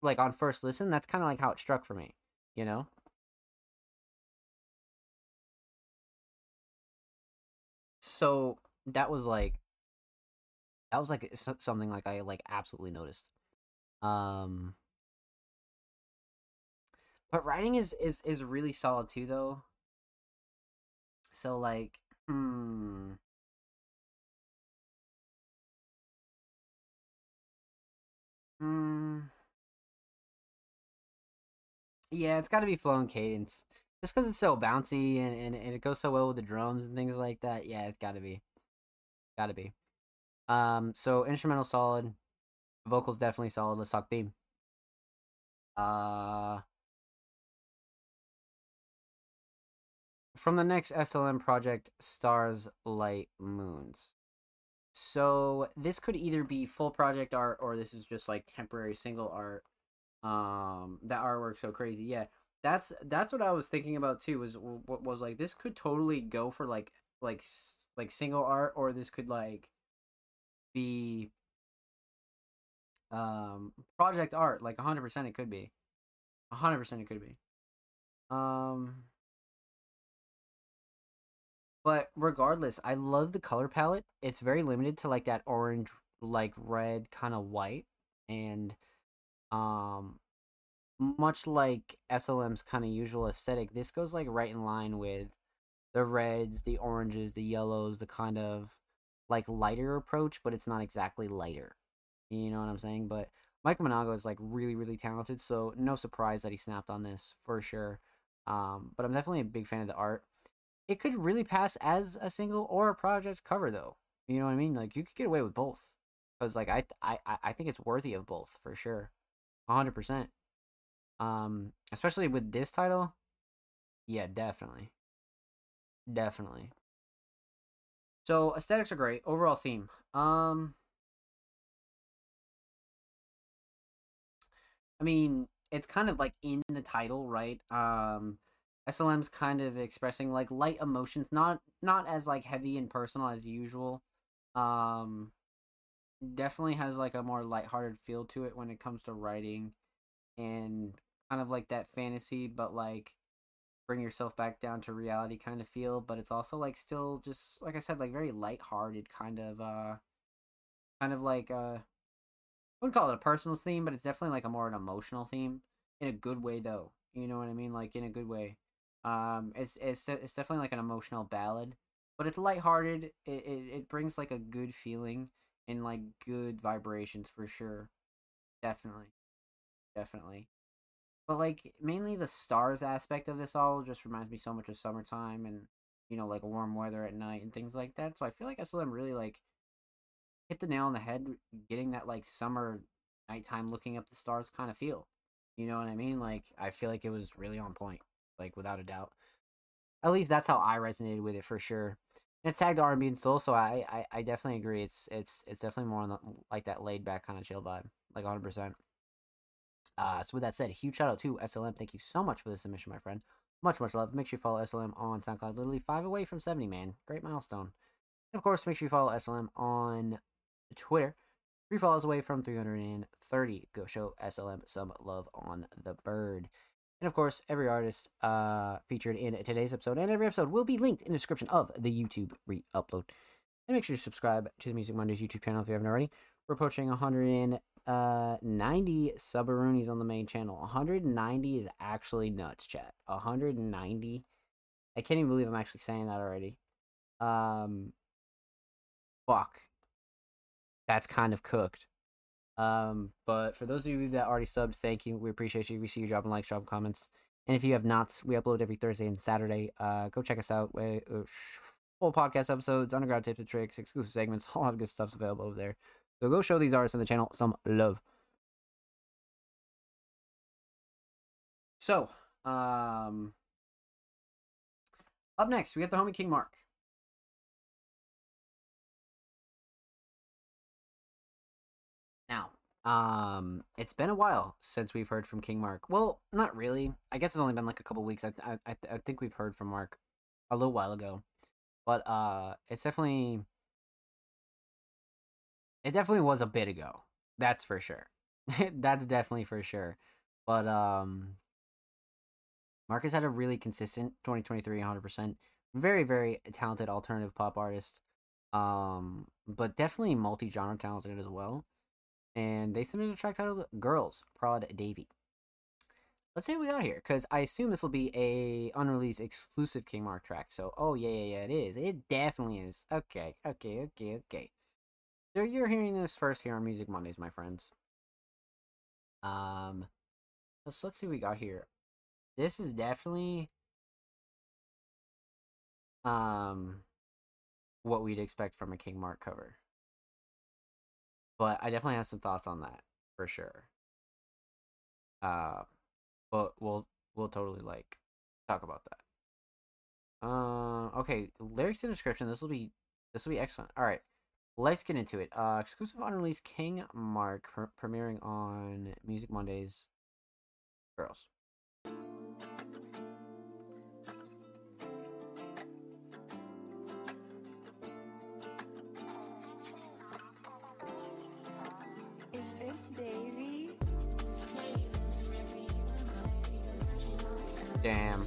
like on first listen, that's kind of like how it struck for me, you know? So that was like that was like something like I like absolutely noticed. Um but writing is is is really solid too though so like hmm hmm yeah it's got to be flow and cadence just because it's so bouncy and, and, and it goes so well with the drums and things like that yeah it's got to be got to be um so instrumental solid vocals definitely solid let's talk theme uh from the next SLM project, Stars, Light, Moons. So this could either be full project art or this is just like temporary single art. Um, that artwork so crazy. Yeah, that's that's what I was thinking about too. Was what was like this could totally go for like like like single art or this could like be um project art like 100% it could be 100% it could be um but regardless, I love the color palette. It's very limited to like that orange, like red, kind of white, and um, much like SLM's kind of usual aesthetic, this goes like right in line with the reds, the oranges, the yellows, the kind of like lighter approach, but it's not exactly lighter. You know what I'm saying? But Michael Manago is like really, really talented, so no surprise that he snapped on this for sure. Um, but I'm definitely a big fan of the art it could really pass as a single or a project cover though. You know what I mean? Like you could get away with both. Cuz like I I I think it's worthy of both for sure. 100%. Um especially with this title. Yeah, definitely. Definitely. So aesthetics are great. Overall theme. Um I mean, it's kind of like in the title, right? Um SLM's kind of expressing like light emotions, not not as like heavy and personal as usual. Um definitely has like a more lighthearted feel to it when it comes to writing and kind of like that fantasy but like bring yourself back down to reality kind of feel, but it's also like still just like I said like very lighthearted kind of uh kind of like uh I wouldn't call it a personal theme, but it's definitely like a more an emotional theme in a good way though. You know what I mean? Like in a good way. Um, it's it's it's definitely like an emotional ballad, but it's lighthearted. It, it it brings like a good feeling and like good vibrations for sure. Definitely, definitely. But like mainly the stars aspect of this all just reminds me so much of summertime and you know like warm weather at night and things like that. So I feel like SLM really like hit the nail on the head, getting that like summer nighttime looking up the stars kind of feel. You know what I mean? Like I feel like it was really on point like without a doubt. At least that's how I resonated with it for sure. It's tagged R and B and soul, so I, I I definitely agree. It's it's it's definitely more on the, like that laid back kind of chill vibe, like 100. percent uh, so with that said, huge shout out to SLM. Thank you so much for the submission, my friend. Much, much love. Make sure you follow SLM on SoundCloud. Literally five away from 70, man. Great milestone. And of course, make sure you follow SLM on Twitter. Three follows away from 330. Go show SLM some love on the bird. And of course, every artist uh, featured in today's episode and every episode will be linked in the description of the YouTube re upload. And make sure to subscribe to the Music Mondays YouTube channel if you haven't already. We're approaching 190 uh, subaroonies on the main channel. 190 is actually nuts, chat. 190. I can't even believe I'm actually saying that already. Um, fuck. That's kind of cooked. Um, but for those of you that already subbed, thank you. We appreciate you. We see you dropping likes, dropping comments. And if you have not, we upload every Thursday and Saturday. Uh, go check us out. We, uh, full podcast episodes, underground tips and tricks, exclusive segments, a lot of good stuff's available over there. So go show these artists on the channel some love. So, um, up next, we got the homie King Mark. Um, it's been a while since we've heard from King Mark. Well, not really. I guess it's only been like a couple weeks. I I I, think we've heard from Mark a little while ago, but uh, it's definitely it definitely was a bit ago. That's for sure. That's definitely for sure. But um, Marcus had a really consistent 2023 100%. Very very talented alternative pop artist. Um, but definitely multi-genre talented as well and they submitted a track titled Girls, Prod Davy. let's see what we got here, because I assume this will be a unreleased exclusive King Mark track. So, oh yeah, yeah, yeah, it is. It definitely is. Okay, okay, okay, okay. So you're hearing this first here on Music Mondays, my friends. Um, let's let's see what we got here. This is definitely um what we'd expect from a King Mark cover. But I definitely have some thoughts on that for sure. Uh but we'll we'll totally like talk about that. Uh okay, lyrics and description. This will be this will be excellent. All right. Let's get into it. Uh exclusive unreleased King Mark pre- premiering on Music Mondays Girls. Damn.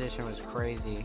Transition was crazy.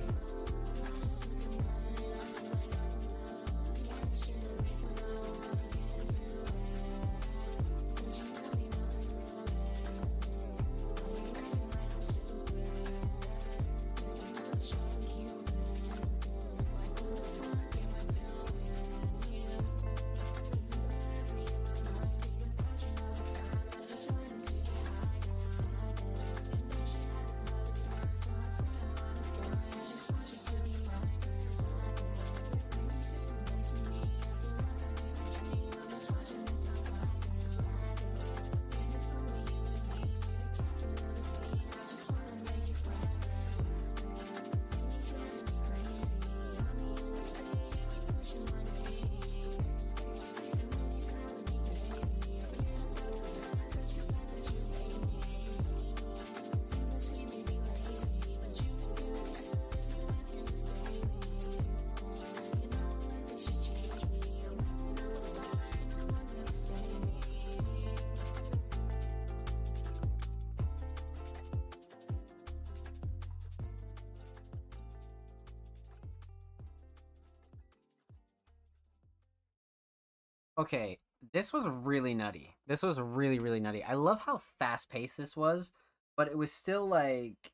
Okay, this was really nutty. This was really really nutty. I love how fast paced this was, but it was still like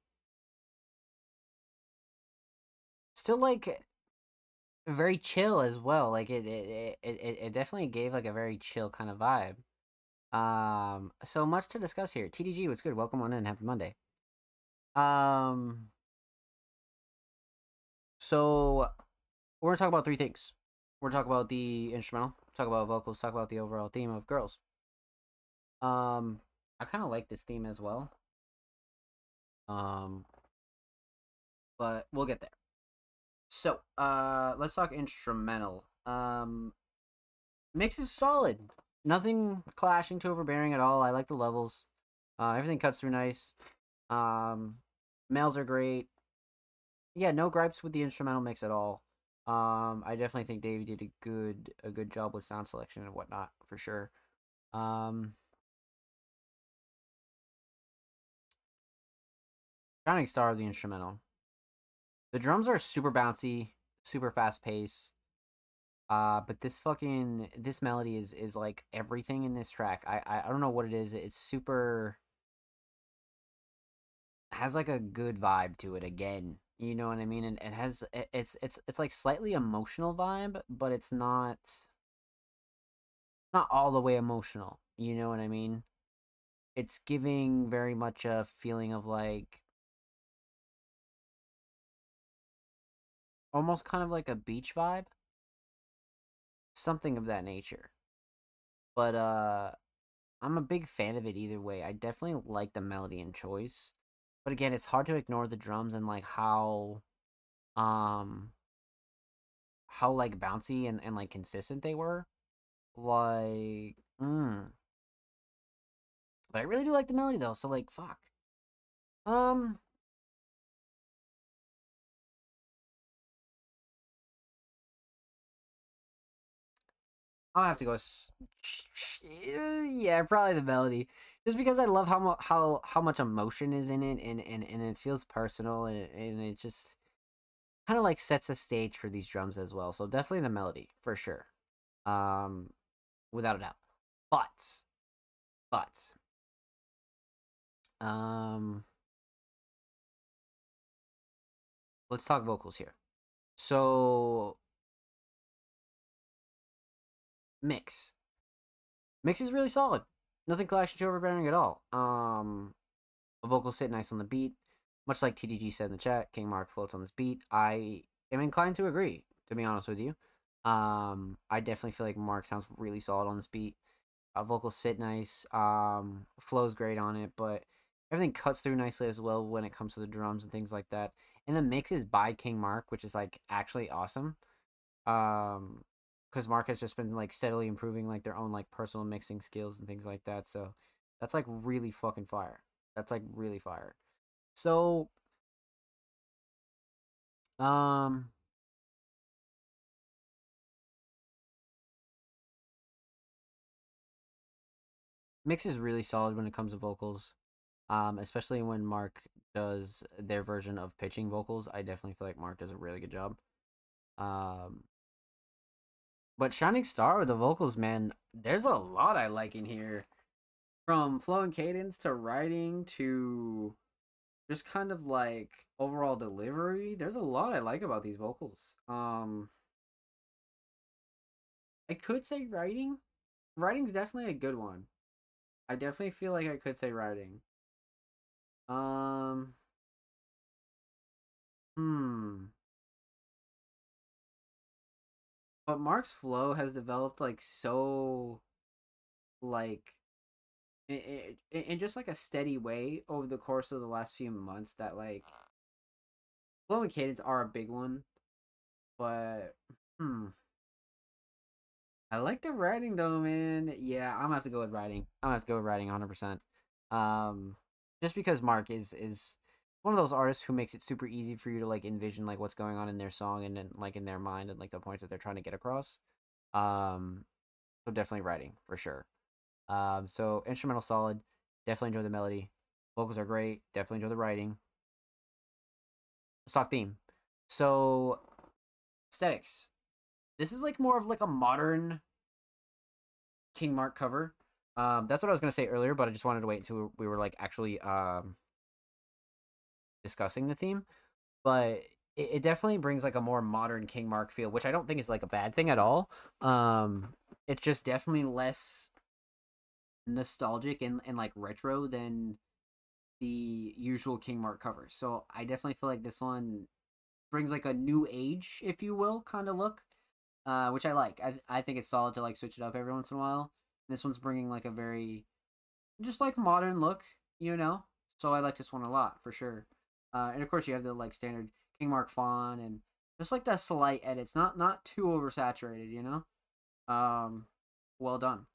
still like very chill as well. Like it it it, it, it definitely gave like a very chill kind of vibe. Um so much to discuss here. TDG, what's good? Welcome on in. Happy Monday. Um so we're gonna talk about three things. We're gonna talk about the instrumental, talk about vocals, talk about the overall theme of girls. Um, I kind of like this theme as well. Um, but we'll get there. So, uh, let's talk instrumental. Um, mix is solid. Nothing clashing too overbearing at all. I like the levels. Uh, everything cuts through nice. Um, males are great. Yeah, no gripes with the instrumental mix at all. Um, I definitely think Davey did a good a good job with sound selection and whatnot for sure. Um, shining star of the instrumental. The drums are super bouncy, super fast pace. Uh, but this fucking this melody is is like everything in this track. I I, I don't know what it is. It's super has like a good vibe to it again you know what I mean? And it has it's it's it's like slightly emotional vibe, but it's not not all the way emotional. You know what I mean? It's giving very much a feeling of like almost kind of like a beach vibe. Something of that nature. But uh I'm a big fan of it either way. I definitely like the melody and choice. But again, it's hard to ignore the drums and like how um how like bouncy and, and like consistent they were. Like mm. But I really do like the melody though, so like fuck. Um I'll have to go. Yeah, probably the melody, just because I love how how how much emotion is in it, and and, and it feels personal, and it, and it just kind of like sets a stage for these drums as well. So definitely the melody for sure, um, without a doubt. But, but, um, let's talk vocals here. So mix. Mix is really solid. Nothing clashing too overbearing at all. Um, the vocals sit nice on the beat. Much like TDG said in the chat, King Mark floats on this beat. I am inclined to agree, to be honest with you. Um, I definitely feel like Mark sounds really solid on this beat. Uh, vocals sit nice. Um, flows great on it, but everything cuts through nicely as well when it comes to the drums and things like that. And the mix is by King Mark, which is like actually awesome. Um, because Mark has just been like steadily improving like their own like personal mixing skills and things like that. So that's like really fucking fire. That's like really fire. So um mix is really solid when it comes to vocals. Um, especially when Mark does their version of pitching vocals. I definitely feel like Mark does a really good job. Um but Shining Star with the vocals, man, there's a lot I like in here. From flow and cadence to writing to just kind of like overall delivery. There's a lot I like about these vocals. Um I could say writing. Writing's definitely a good one. I definitely feel like I could say writing. Um Hmm. But Mark's flow has developed like so like in, in just like a steady way over the course of the last few months that like flow and cadence are a big one but hmm. I like the writing though man. Yeah i'm gonna have to go with writing. I'm gonna have to go with writing 100% um just because mark is is one of those artists who makes it super easy for you to like envision like what's going on in their song and then like in their mind and like the points that they're trying to get across um so definitely writing for sure um, so instrumental solid. Definitely enjoy the melody. Vocals are great. Definitely enjoy the writing. Stock theme. So aesthetics. This is like more of like a modern King Mark cover. Um, that's what I was gonna say earlier, but I just wanted to wait until we were like actually um discussing the theme. But it, it definitely brings like a more modern King Mark feel, which I don't think is like a bad thing at all. Um, it's just definitely less nostalgic and, and like retro than the usual King Mark covers. So I definitely feel like this one brings like a new age, if you will, kind of look, uh, which I like. I I think it's solid to like switch it up every once in a while. This one's bringing like a very just like modern look, you know. So I like this one a lot for sure. Uh, and of course you have the like standard King Mark font and just like that slight edits, not not too oversaturated, you know. Um, well done.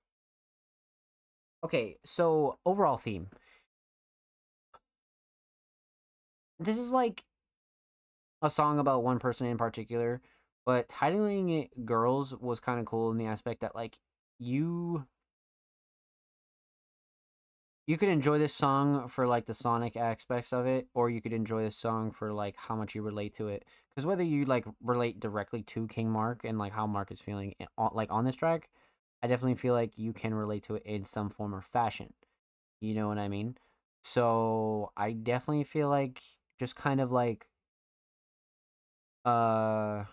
Okay, so overall theme. This is like a song about one person in particular, but titling it Girls was kind of cool in the aspect that like you you could enjoy this song for like the sonic aspects of it or you could enjoy this song for like how much you relate to it. Because whether you like relate directly to king mark and like how mark is feeling like on this track i definitely feel like you can relate to it in some form or fashion. You know what i mean? So i definitely feel like just kind of like uh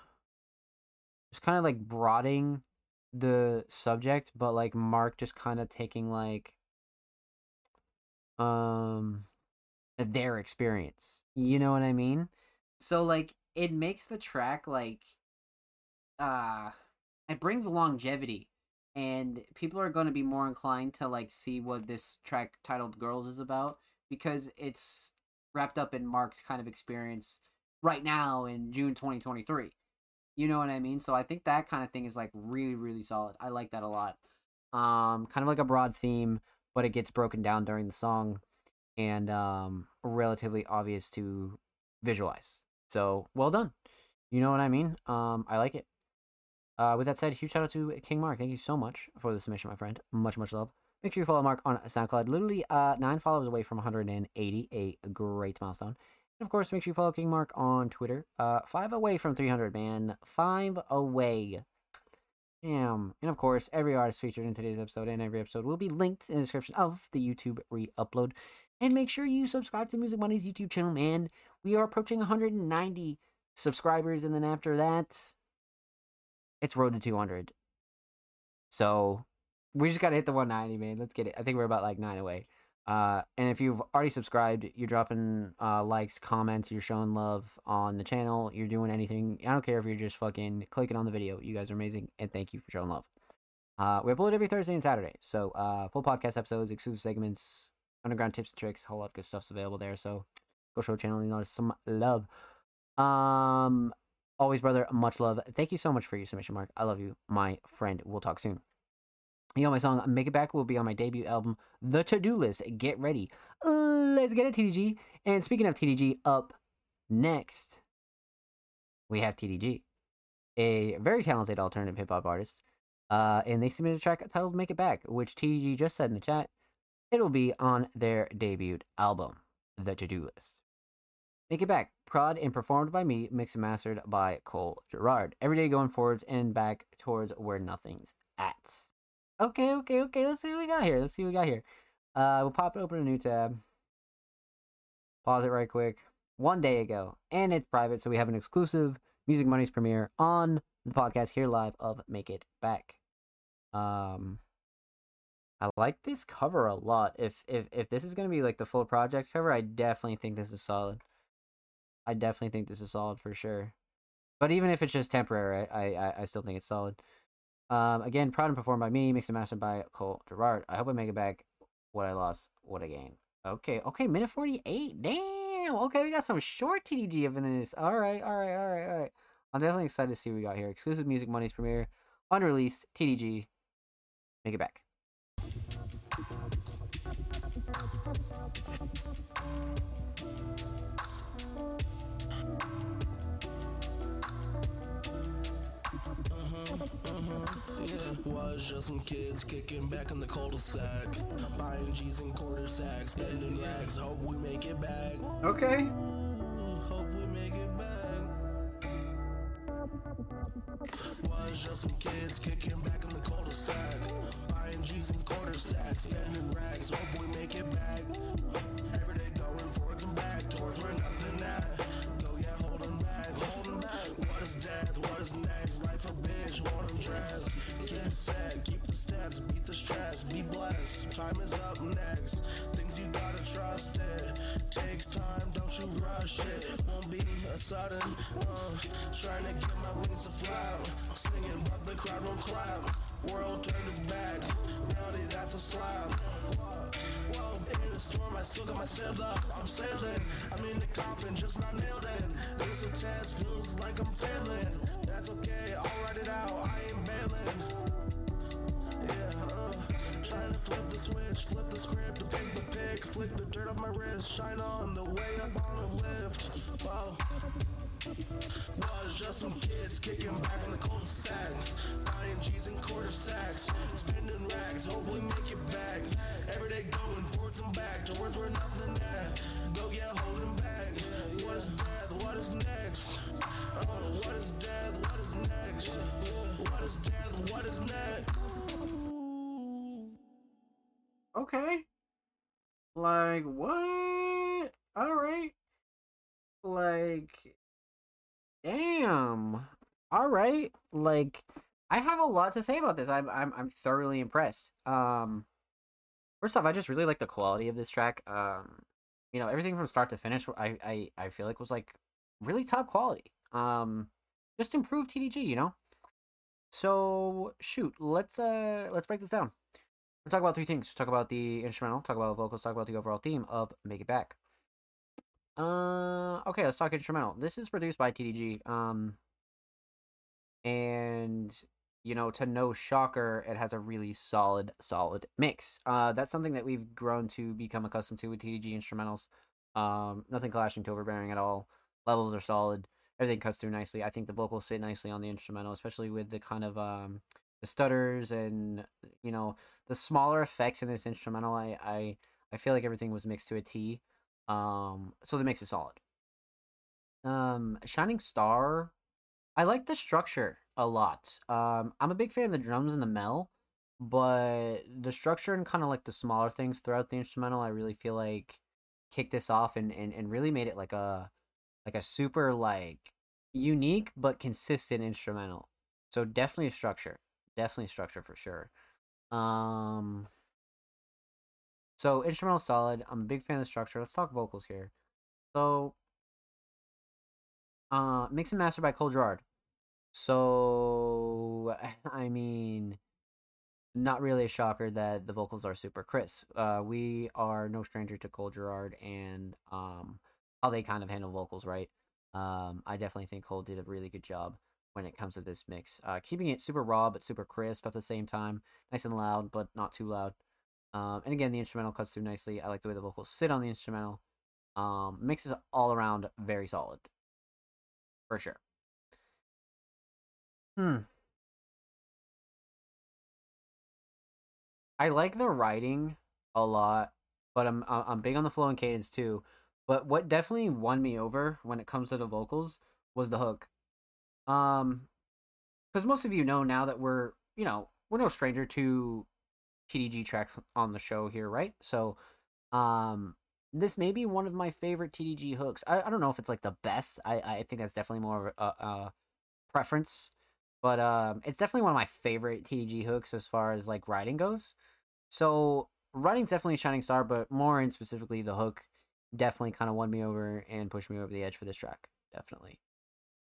just kind of like broadening the subject but like mark just kind of taking like um their experience. You know what I mean? So like it makes the track like uh it brings longevity and people are going to be more inclined to like see what this track titled "Girls" is about because it's wrapped up in Mark's kind of experience right now in June 2023. You know what I mean? So I think that kind of thing is like really really solid. I like that a lot. Um kind of like a broad theme, but it gets broken down during the song and um relatively obvious to visualize. So, well done. You know what I mean? Um I like it. Uh, with that said, huge shout out to King Mark. Thank you so much for the submission, my friend. Much, much love. Make sure you follow Mark on SoundCloud. Literally uh, nine followers away from 180, a great milestone. And of course, make sure you follow King Mark on Twitter. Uh, five away from 300, man. Five away. Damn. And of course, every artist featured in today's episode and every episode will be linked in the description of the YouTube re-upload. And make sure you subscribe to Music Mondays YouTube channel, man. We are approaching 190 subscribers, and then after that, it's road to 200. So we just gotta hit the 190, man. Let's get it. I think we're about like nine away. Uh, and if you've already subscribed, you're dropping uh, likes, comments, you're showing love on the channel, you're doing anything. I don't care if you're just fucking clicking on the video. You guys are amazing, and thank you for showing love. Uh, we upload every Thursday and Saturday, so uh, full podcast episodes, exclusive segments, underground tips and tricks, a whole lot of good stuff's available there. So go show channel, you know, some love. Um, always, brother, much love. Thank you so much for your submission, Mark. I love you, my friend. We'll talk soon. You know, my song Make It Back will be on my debut album, The To Do List. Get ready. Let's get it, TDG. And speaking of TDG, up next, we have TDG, a very talented alternative hip hop artist. Uh, and they submitted a track titled Make It Back, which TDG just said in the chat. It will be on their debut album, The To Do List. Make It Back, prod and performed by me, mixed and mastered by Cole Gerard. Every day going forwards and back towards where nothing's at. Okay, okay, okay. Let's see what we got here. Let's see what we got here. Uh, we'll pop it open a new tab. Pause it right quick. One day ago, and it's private, so we have an exclusive Music Mondays premiere on the podcast here live of Make It Back. Um, I like this cover a lot. If if if this is gonna be like the full project cover, I definitely think this is solid. I definitely think this is solid for sure. But even if it's just temporary, I I, I still think it's solid. Um, again, proud and performed by me, mixed and mastered by Cole Gerard. I hope I make it back. What I lost, what I gained. Okay, okay, minute 48. Damn. Okay, we got some short TDG up in this. All right, all right, all right, all right. I'm definitely excited to see what we got here. Exclusive Music Mondays premiere, unreleased, TDG. Make it back. Was just some kids kicking back in the cul-de-sac, buying G's and quarter sacks, spending rags. Hope we make it back. Okay. Hope we make it back. Was just some kids kicking back in the cul-de-sac, buying G's and quarter sacks, spending. Hope we make it back. Every day going forwards and back towards where nothing at. Go yeah, holding back, holding back. What is death? What is next? Life a bitch, want them stress, be blessed. Time is up next. Things you gotta trust it. Takes time, don't you rush it. Won't be a sudden. Uh, trying to get my wings to flap. Singing, but the crowd won't clap. World turned its back. Reality, that's a slap. Whoa, whoa. In the storm, I still got my sail up. I'm sailing. I'm in the coffin, just not nailed in. This a test, feels like I'm failing. That's okay, I'll write it out. I ain't bailing. Yeah, uh, trying to flip the switch, flip the script, pick the pick, flick the dirt off my wrist, shine on the way up on a lift. Wow. Was just some kids kicking back in the cul-de-sac, buying G's and quarter sacks, spending rags, hope we make it back. Every day going forwards and back towards where nothing at. Go yeah, holding back. What is death? What is next? Uh, what is death? What is next? What is death? What is next? Okay. Like what? All right. Like damn. All right. Like I have a lot to say about this. I'm I'm I'm thoroughly impressed. Um First off, I just really like the quality of this track. Um you know, everything from start to finish I I I feel like was like really top quality. Um just improved TDG, you know? so shoot, let's uh let's break this down. Talk about three things. Talk about the instrumental, talk about vocals, talk about the overall theme of Make It Back. Uh okay, let's talk instrumental. This is produced by TDG. Um and you know, to no shocker, it has a really solid, solid mix. Uh, that's something that we've grown to become accustomed to with TDG instrumentals. Um, nothing clashing to overbearing at all. Levels are solid. Everything cuts through nicely. I think the vocals sit nicely on the instrumental, especially with the kind of um, the stutters and you know the smaller effects in this instrumental. I I, I feel like everything was mixed to a T. Um, so the mix is solid. Um, Shining Star, I like the structure a lot. Um, I'm a big fan of the drums and the mel, but the structure and kind of like the smaller things throughout the instrumental, I really feel like kicked this off and, and, and really made it like a like a super like unique but consistent instrumental. So definitely a structure. Definitely structure for sure. Um so instrumental solid. I'm a big fan of the structure. Let's talk vocals here. So uh mix and master by Cole Gerard. So I mean not really a shocker that the vocals are super crisp. Uh, we are no stranger to Cole Gerard and um, how they kind of handle vocals, right? Um, I definitely think Cole did a really good job when it comes to this mix, uh, keeping it super raw but super crisp at the same time, nice and loud but not too loud. Um, and again, the instrumental cuts through nicely. I like the way the vocals sit on the instrumental. Um, mix is all around very solid, for sure. Hmm. I like the writing a lot, but I'm I'm big on the flow and cadence too. But what definitely won me over when it comes to the vocals was the hook. Um, because most of you know now that we're you know we're no stranger to TDG tracks on the show here, right? So, um, this may be one of my favorite TDG hooks. I, I don't know if it's like the best. I I think that's definitely more of a, a preference, but um, it's definitely one of my favorite TDG hooks as far as like writing goes. So writing's definitely a shining star, but more in specifically the hook definitely kind of won me over and pushed me over the edge for this track. Definitely.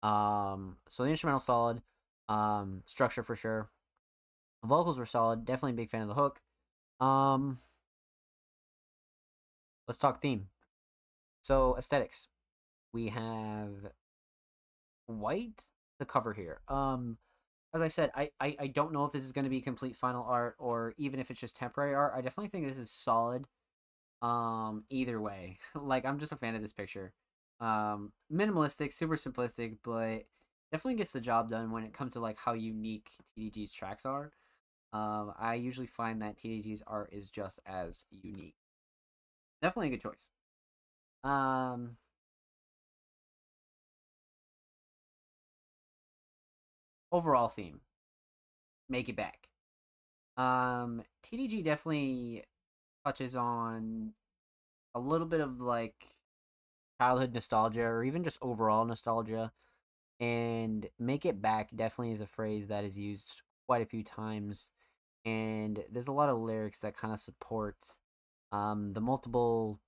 Um, so the instrumental solid, um, structure for sure. The vocals were solid. Definitely a big fan of the hook. Um, let's talk theme. So aesthetics, we have white the cover here. Um, as I said, I, I, I don't know if this is going to be complete final art or even if it's just temporary art. I definitely think this is solid. Um, either way, like I'm just a fan of this picture. Um, minimalistic, super simplistic, but definitely gets the job done when it comes to like how unique TDG's tracks are. Um, I usually find that TDG's art is just as unique. Definitely a good choice. Um, overall theme make it back um tdg definitely touches on a little bit of like childhood nostalgia or even just overall nostalgia and make it back definitely is a phrase that is used quite a few times and there's a lot of lyrics that kind of support um the multiple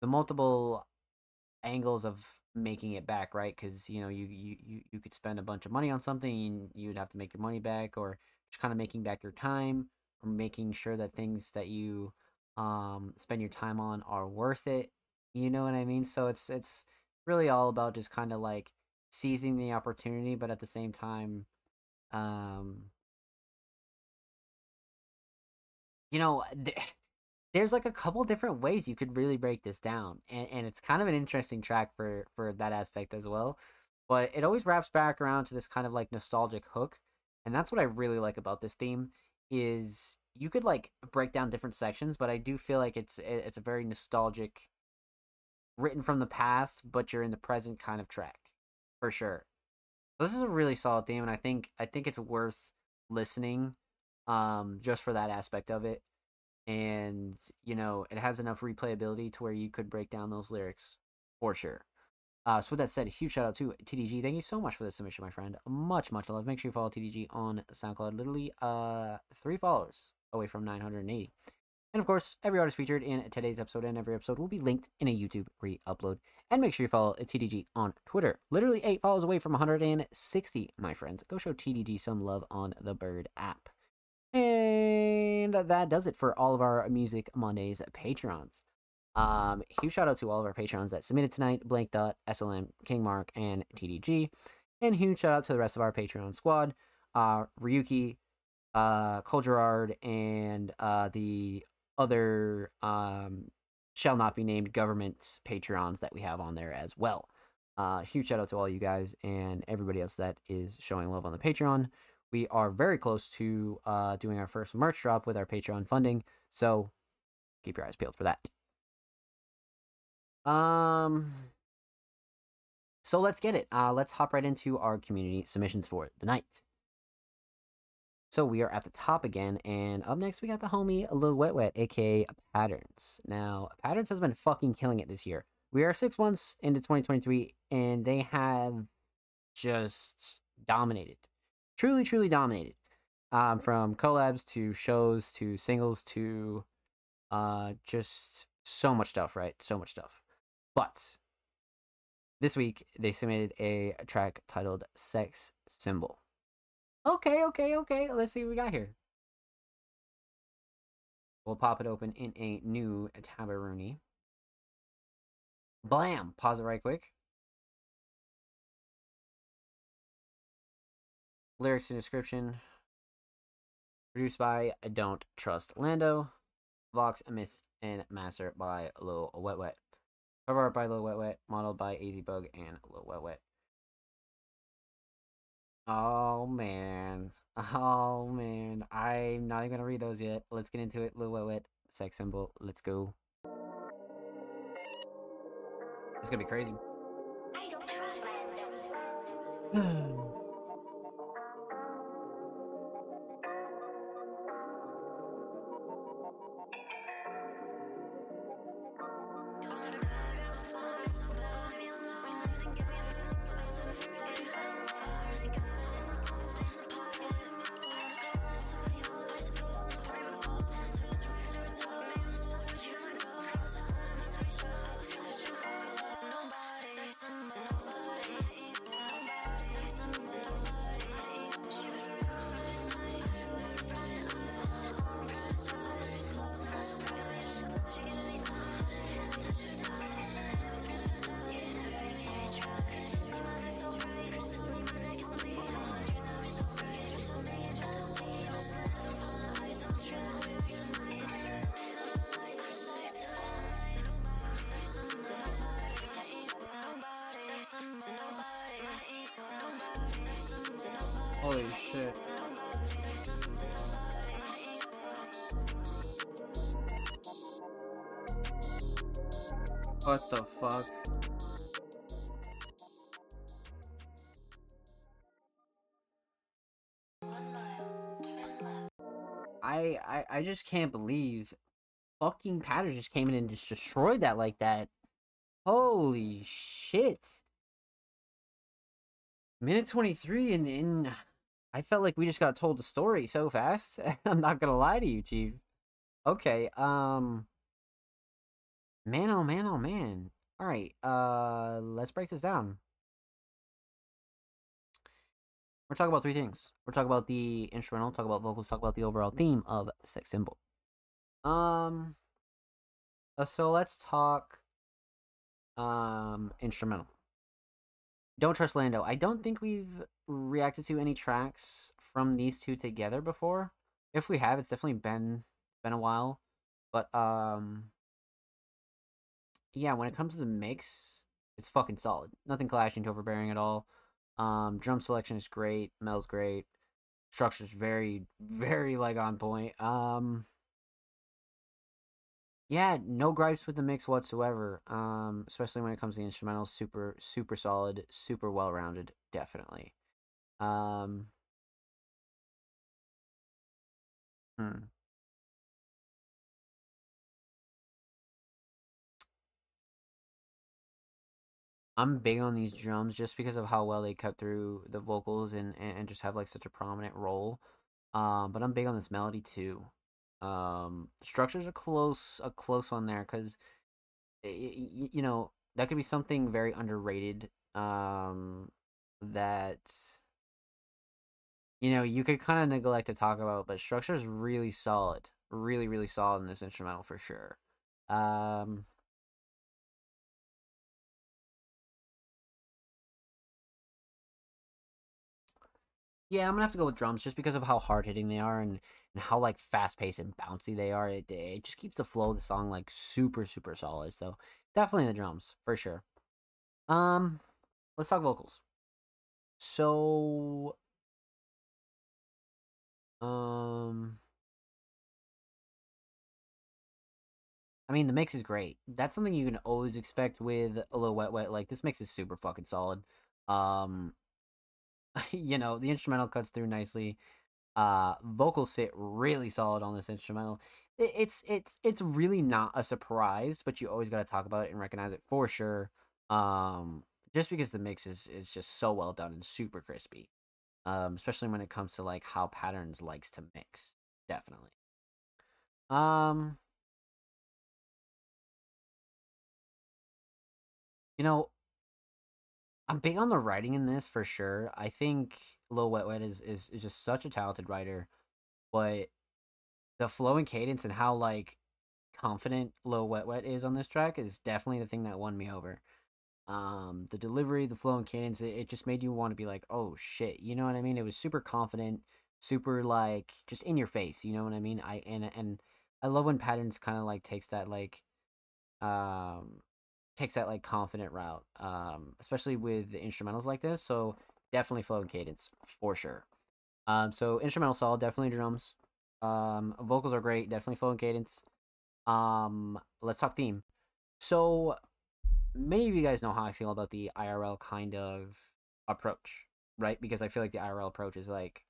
the multiple angles of making it back, right? Because you know you, you you you could spend a bunch of money on something and you'd have to make your money back, or just kind of making back your time, or making sure that things that you um spend your time on are worth it. You know what I mean? So it's it's really all about just kind of like seizing the opportunity, but at the same time, um, you know. Th- there's like a couple different ways you could really break this down and, and it's kind of an interesting track for for that aspect as well but it always wraps back around to this kind of like nostalgic hook and that's what i really like about this theme is you could like break down different sections but i do feel like it's it's a very nostalgic written from the past but you're in the present kind of track for sure so this is a really solid theme and i think i think it's worth listening um just for that aspect of it and you know it has enough replayability to where you could break down those lyrics for sure. Uh, so with that said, huge shout out to TDG. Thank you so much for the submission, my friend. Much, much love. Make sure you follow TDG on SoundCloud. Literally, uh, three followers away from 980. And of course, every artist featured in today's episode and every episode will be linked in a YouTube re upload. And make sure you follow TDG on Twitter. Literally eight follows away from 160, my friends. Go show TDG some love on the Bird app. And that does it for all of our Music Mondays Patrons. Um, huge shout out to all of our patrons that submitted tonight: Blank Thought, SLM, King Mark, and TDG. And huge shout out to the rest of our Patreon squad: uh, Ryuki, uh, Cole Gerard, and uh, the other um, shall not be named government patrons that we have on there as well. Uh, huge shout out to all you guys and everybody else that is showing love on the Patreon. We are very close to uh, doing our first merch drop with our Patreon funding, so keep your eyes peeled for that. Um, so let's get it. Uh, let's hop right into our community submissions for the night. So we are at the top again, and up next we got the homie Lil Wet Wet, aka Patterns. Now, Patterns has been fucking killing it this year. We are six months into 2023, and they have just dominated, truly, truly dominated. Um, from collabs to shows to singles to uh, just so much stuff, right? So much stuff. But this week they submitted a track titled "Sex Symbol." Okay, okay, okay. Let's see what we got here. We'll pop it open in a new Tabaroonie. Blam! Pause it right quick. Lyrics and description. Produced by I Don't Trust Lando. Vox, Miss, and Master by Lil Wet Wet. Cover art by Lil Wet Wet. Modeled by Easy Bug and Lil Wet Wet. Oh man. Oh man. I'm not even gonna read those yet. Let's get into it. Lil Wet. Sex symbol. Let's go. It's gonna be crazy. I, just can't believe fucking Patterns just came in and just destroyed that like that. Holy shit. Minute 23 and, and I felt like we just got told the story so fast. I'm not gonna lie to you, Chief. Okay, um Man oh man oh man. Alright, uh let's break this down. We're talking about three things. We're talking about the instrumental, talk about vocals, talk about the overall theme of Sex Symbol. Um uh, so let's talk um instrumental. Don't trust Lando. I don't think we've reacted to any tracks from these two together before. If we have, it's definitely been been a while. But um yeah, when it comes to the mix, it's fucking solid. Nothing clashing to overbearing at all. Um drum selection is great, Mel's great. Structure's very very like on point. Um yeah, no gripes with the mix whatsoever. Um, especially when it comes to the instrumentals, super, super solid, super well rounded, definitely. Um, hmm. I'm big on these drums just because of how well they cut through the vocals and, and, and just have like such a prominent role. Um, but I'm big on this melody too. Um, structure's a close a close one there because you know that could be something very underrated. Um, that you know you could kind of neglect to talk about, but structure is really solid, really really solid in this instrumental for sure. Um. Yeah, I'm gonna have to go with drums just because of how hard hitting they are and, and how like fast paced and bouncy they are. It, it just keeps the flow of the song like super super solid. So definitely the drums for sure. Um, let's talk vocals. So, um, I mean the mix is great. That's something you can always expect with a little wet wet. Like this mix is super fucking solid. Um, you know, the instrumental cuts through nicely. Uh, vocals sit really solid on this instrumental. It, it's it's it's really not a surprise, but you always got to talk about it and recognize it for sure. Um, just because the mix is is just so well done and super crispy. Um, especially when it comes to like how patterns likes to mix. Definitely. Um, you know, I'm big on the writing in this for sure. I think Lil Wet Wet is, is is just such a talented writer, but the flow and cadence and how like confident Lil Wet Wet is on this track is definitely the thing that won me over. Um, the delivery, the flow and cadence, it, it just made you want to be like, oh shit, you know what I mean? It was super confident, super like just in your face, you know what I mean? I and and I love when patterns kind of like takes that like um takes that like confident route, um, especially with the instrumentals like this. So definitely flow and cadence for sure. Um, so instrumental solid, definitely drums. Um, vocals are great, definitely flow and cadence. Um, let's talk theme. So many of you guys know how I feel about the IRL kind of approach, right? Because I feel like the IRL approach is like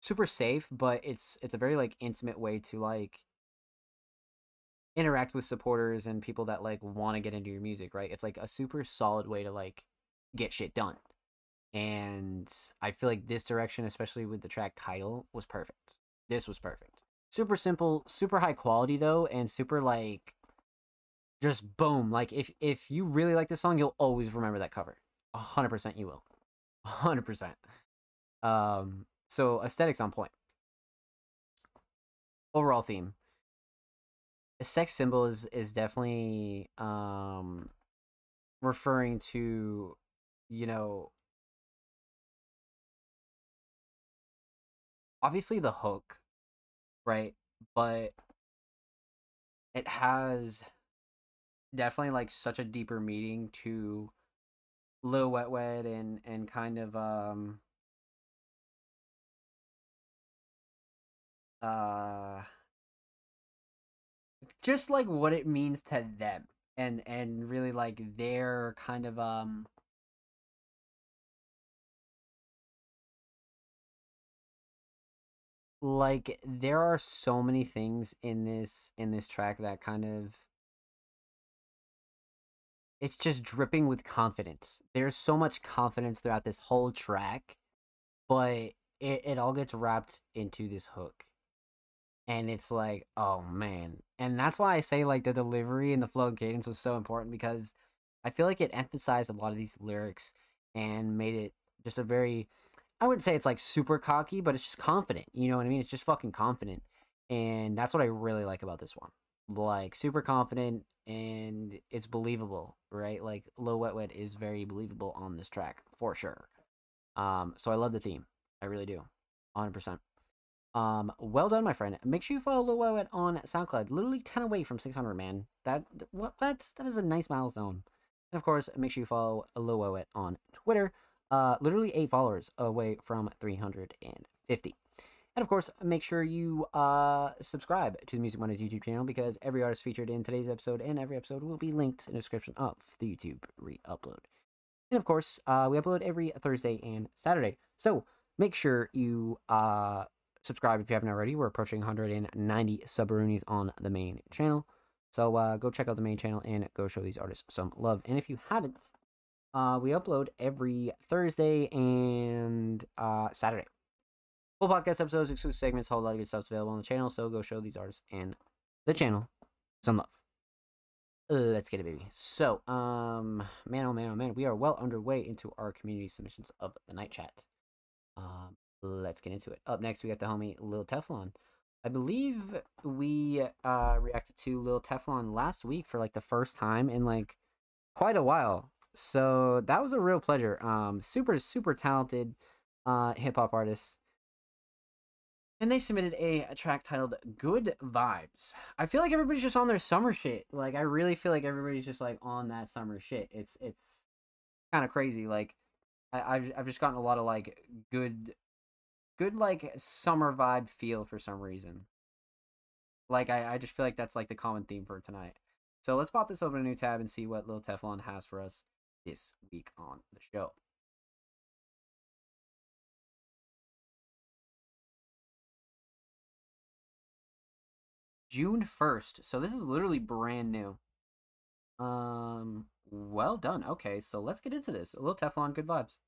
super safe, but it's it's a very like intimate way to like interact with supporters and people that like want to get into your music, right? It's like a super solid way to like get shit done. And I feel like this direction, especially with the track title, was perfect. This was perfect. Super simple, super high quality though, and super like just boom. Like if if you really like this song, you'll always remember that cover. Hundred percent you will. Hundred percent. Um so aesthetics on point. Overall theme sex symbol is is definitely um referring to you know obviously the hook right? But it has definitely like such a deeper meaning to Lil Wet Wet and and kind of um uh just like what it means to them and and really like their kind of um like there are so many things in this in this track that kind of it's just dripping with confidence. There's so much confidence throughout this whole track but it, it all gets wrapped into this hook and it's like oh man. And that's why i say like the delivery and the flow and cadence was so important because i feel like it emphasized a lot of these lyrics and made it just a very i wouldn't say it's like super cocky but it's just confident you know what i mean? It's just fucking confident and that's what i really like about this one. Like super confident and it's believable right? Like Lil Wet Wet is very believable on this track for sure. Um so i love the theme. I really do. 100% um, well done, my friend. Make sure you follow Lil on SoundCloud. Literally ten away from six hundred, man. That what that's that is a nice milestone. And of course, make sure you follow Lil on Twitter. Uh, literally eight followers away from three hundred and fifty. And of course, make sure you uh, subscribe to the Music Mondays YouTube channel because every artist featured in today's episode and every episode will be linked in the description of the YouTube re-upload. And of course, uh, we upload every Thursday and Saturday. So make sure you uh, subscribe if you haven't already. We're approaching 190 subroonies on the main channel. So uh, go check out the main channel and go show these artists some love. And if you haven't, uh, we upload every Thursday and uh, Saturday. Full podcast episodes, exclusive segments, whole lot of good stuff's available on the channel. So go show these artists and the channel some love. Let's get it, baby. So, um, man, oh man, oh man, we are well underway into our community submissions of the night chat. Um, let's get into it. Up next, we got the homie Lil Teflon. I believe we uh reacted to Lil Teflon last week for like the first time in like quite a while. So that was a real pleasure. Um, super super talented uh hip hop artist. And they submitted a, track titled "Good Vibes." I feel like everybody's just on their summer shit. Like I really feel like everybody's just like on that summer shit. It's it's kind of crazy. Like I, I've I've just gotten a lot of like good good like summer vibe feel for some reason. Like I, I just feel like that's like the common theme for tonight. So let's pop this open a new tab and see what Lil Teflon has for us this week on the show. June 1st. So this is literally brand new. Um well done. Okay, so let's get into this. A little Teflon, good vibes.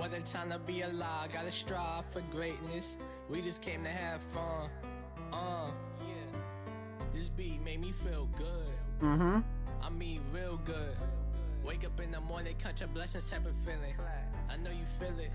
What a time to be alive. Gotta strive for greatness. We just came to have fun. Uh, yeah. This beat made me feel good. Mm-hmm. I mean, real good. Wake up in the morning, count your blessings type of feeling. I know you feel it.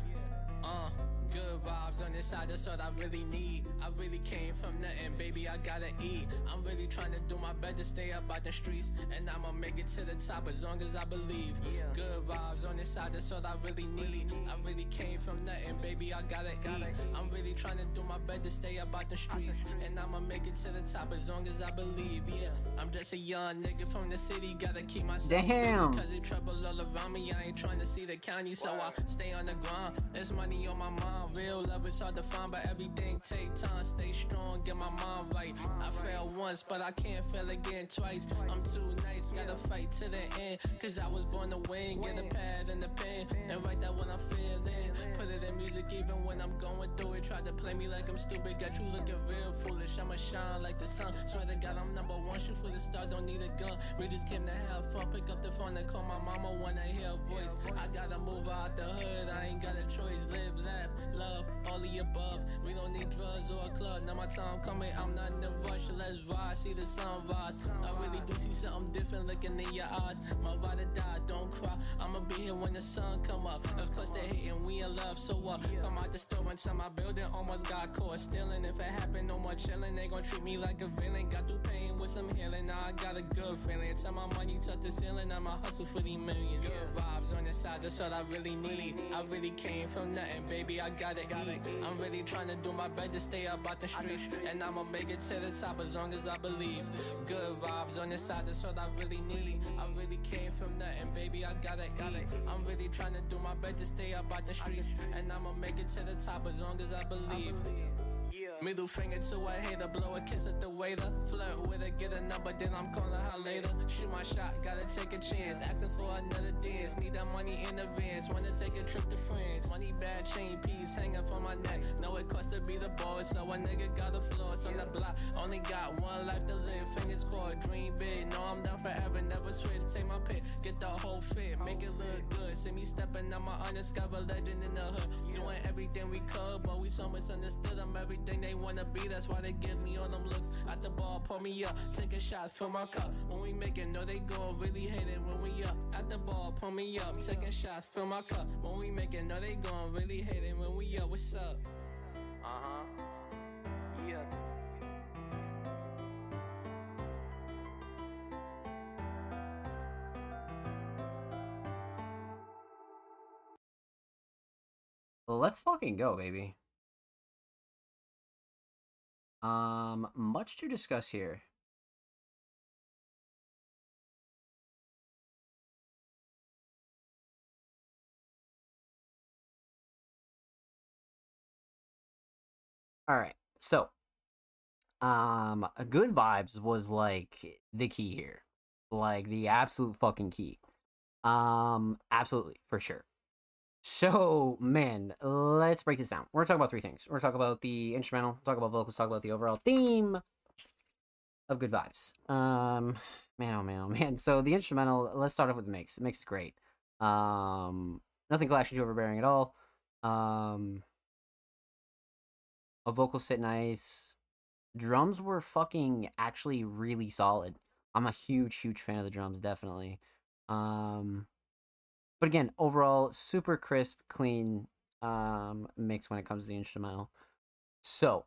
Uh, good vibes on this side, that's what I really need. I really came from nothing, baby, I gotta eat. I'm really trying to do my best to stay up out the streets. And I'ma make it to the top as long as I believe. Good vibes on this side, that's what I really need. I really came from nothing, baby, I gotta eat. I'm really trying to do my best to stay up out the streets. And I'ma make it to the top as long as I believe, yeah. I'm just a young nigga from the city, gotta keep myself Damn. Cause it trouble all around me, I ain't trying to see the county, so I stay on the grind. There's money on my mind, real love is hard to find, but everything take time. Stay strong, get my mind right. I failed once, but I can't fail again twice. I'm too nice, gotta fight to the end. Cause I was born to win, get a pad and a pen, and write that when I'm feeling. Put it in music even when I'm going through it. Try to play me like I'm stupid, got you looking real foolish. I'ma shine like the sun. Swear to God, I'm number one. Shoot for the star, don't need a gun. We just came to have fun. Pick up the phone and call my mama when I hear a voice. I gotta move out the hood, I ain't got a choice. Live, laugh, love, all the above. We don't need drugs or a club. Now my time coming, I'm not in a rush. Let's ride, see the sun rise. I really do see something different looking in your eyes. My ride or die, don't cry. I'ma be here when the sun come up. Of course they hating, we in love, so what? Come out the store inside my building, almost got caught stealing. If it happened, no more chilling. They gon' treat me like a villain. Got through pain with some healing. Now I got a good feeling. Tell my money touch the ceiling. I'ma hustle for these millions. Good vibes on the side, that's all I really need. I really came from nothing, baby. I gotta eat. I'm really trying to do my best to stay up out the streets. And I'ma make it to the top as long as I believe. Good vibes on the side, that's what I really need. I really came from nothing, baby. I gotta eat. I'm really trying to do my best to stay up out the streets. And I'ma make it to the top as long as I believe. Middle finger to a hater, blow a kiss at the waiter. Flirt with her, get a number, then I'm calling her later. Shoot my shot, gotta take a chance. Asking for another dance, need that money in advance. Wanna take a trip to France. Money bad, chain piece hanging from my neck. Know it costs to be the boss, so a nigga got the floors on the block. Only got one life to live, fingers crossed, dream big. Know I'm down forever, never switch. Take my pick, get the whole fit, make it look good. See me stepping on my undiscovered legend in the hood. Doing everything we could, but we so misunderstood. I'm everything they wanna be, that's why they give me all them looks. At the ball, pull me up, take a shot, fill my cup. When we make it, know they gon' really hate it when we up. At the ball, pull me up, taking shots, fill my cup. When we make it, know they gon' really hate it when we up. What's up? Uh huh. Yeah. Let's fucking go, baby. Um, much to discuss here. All right. So, um, good vibes was like the key here. Like the absolute fucking key. Um, absolutely, for sure. So, man, let's break this down. We're gonna talk about three things. We're gonna talk about the instrumental, talk about vocals, talk about the overall theme of Good Vibes. Um, man, oh man, oh man. So the instrumental. Let's start off with the mix. The mix is great. Um, nothing clashing too overbearing at all. Um, a vocal sit nice. Drums were fucking actually really solid. I'm a huge, huge fan of the drums, definitely. Um, but again, overall, super crisp, clean um mix when it comes to the instrumental. So,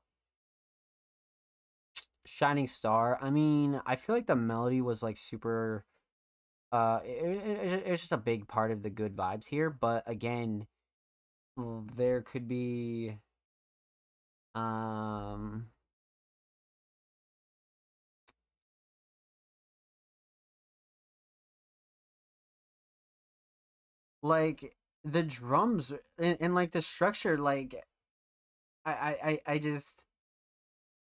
Shining Star. I mean, I feel like the melody was like super. Uh, it, it, it's just a big part of the good vibes here. But again, there could be. Um. Like the drums uh, and, and like the structure, like I, I, I I just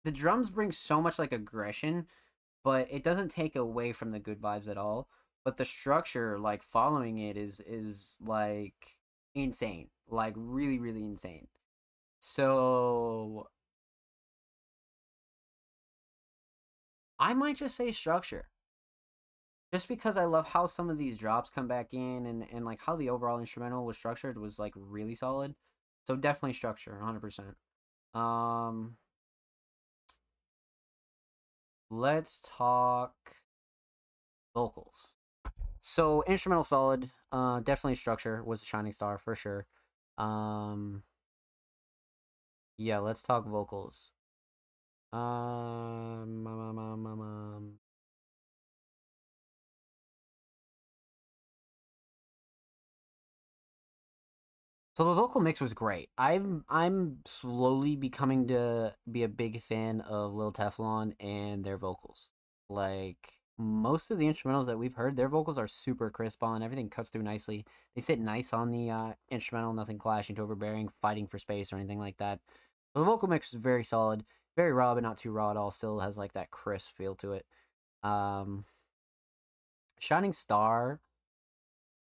the drums bring so much like aggression, but it doesn't take away from the good vibes at all. But the structure, like following it, is is like insane, like really really insane. So I might just say structure. Just because I love how some of these drops come back in and, and like how the overall instrumental was structured was like really solid. So definitely structure, 100%. Um let's talk vocals. So instrumental solid, uh definitely structure was a shining star for sure. Um yeah, let's talk vocals. Um, um, um, um, um, So the vocal mix was great. I'm I'm slowly becoming to be a big fan of Lil Teflon and their vocals. Like most of the instrumentals that we've heard, their vocals are super crisp on. Everything cuts through nicely. They sit nice on the uh, instrumental, nothing clashing to overbearing, fighting for space or anything like that. The vocal mix is very solid, very raw, but not too raw at all. Still has like that crisp feel to it. Um, Shining Star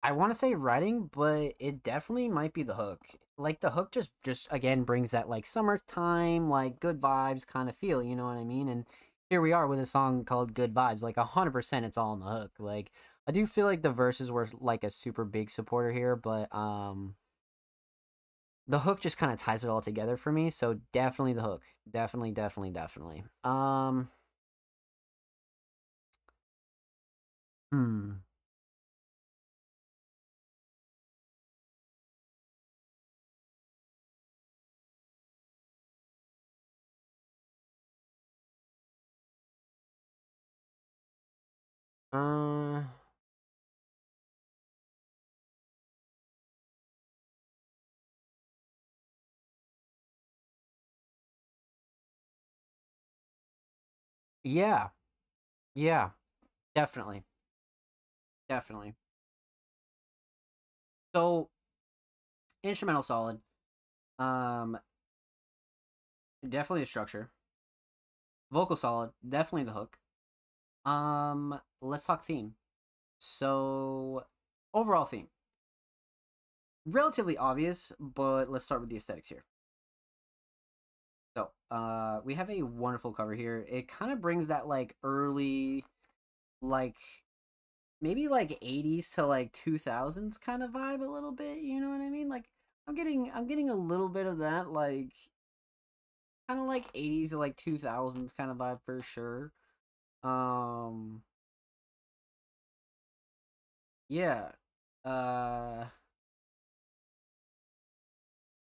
I want to say writing, but it definitely might be the hook. Like the hook just just again brings that like summertime, like good vibes kind of feel, you know what I mean? And here we are with a song called Good Vibes. Like 100% it's all on the hook. Like I do feel like the verses were like a super big supporter here, but um the hook just kind of ties it all together for me, so definitely the hook. Definitely, definitely, definitely. Um Hmm. Uh, yeah, yeah, definitely, definitely. So instrumental solid. Um, definitely the structure. Vocal solid. Definitely the hook. Um, let's talk theme. So overall theme, relatively obvious, but let's start with the aesthetics here. So, uh, we have a wonderful cover here. It kind of brings that like early, like maybe like 80s to like 2000s kind of vibe a little bit you know what i mean like i'm getting i'm getting a little bit of that like kind of like 80s to like 2000s kind of vibe for sure um yeah uh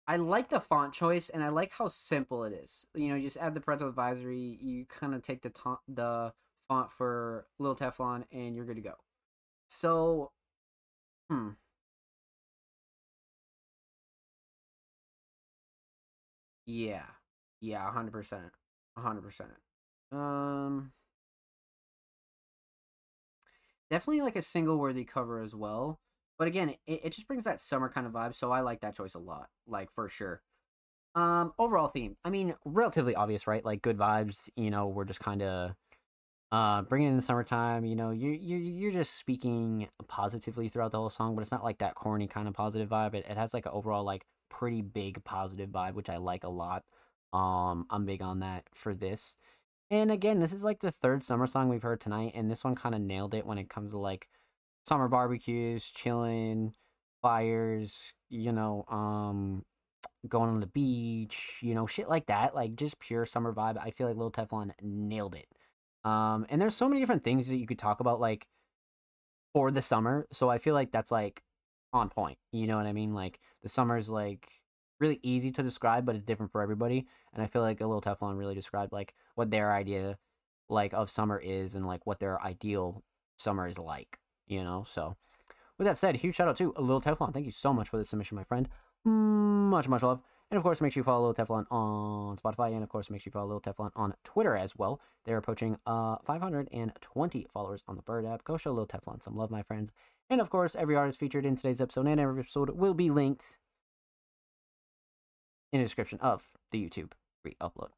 I like the font choice and I like how simple it is. You know, you just add the parental advisory, you kind of take the to- the font for Little Teflon and you're good to go. So, hmm. Yeah. Yeah, 100%. 100%. Um definitely like a single worthy cover as well. But again, it, it just brings that summer kind of vibe, so I like that choice a lot, like for sure. Um, overall theme, I mean, relatively obvious, right? Like good vibes. You know, we're just kind of uh bringing in the summertime. You know, you you you're just speaking positively throughout the whole song, but it's not like that corny kind of positive vibe. It it has like an overall like pretty big positive vibe, which I like a lot. Um, I'm big on that for this. And again, this is like the third summer song we've heard tonight, and this one kind of nailed it when it comes to like summer barbecues, chilling, fires, you know, um, going on the beach, you know, shit like that. Like just pure summer vibe. I feel like Lil Teflon nailed it. Um, and there's so many different things that you could talk about, like for the summer. So I feel like that's like on point. You know what I mean? Like the summer's like really easy to describe, but it's different for everybody. And I feel like a little Teflon really described like what their idea like of summer is and like what their ideal summer is like. You know, so with that said, huge shout out to a little Teflon. Thank you so much for the submission, my friend. Much, much love. And of course, make sure you follow Teflon on Spotify. And of course, make sure you follow Teflon on Twitter as well. They're approaching uh 520 followers on the Bird app. Go show Lil Teflon some love, my friends. And of course, every artist featured in today's episode and every episode will be linked in the description of the YouTube re-upload.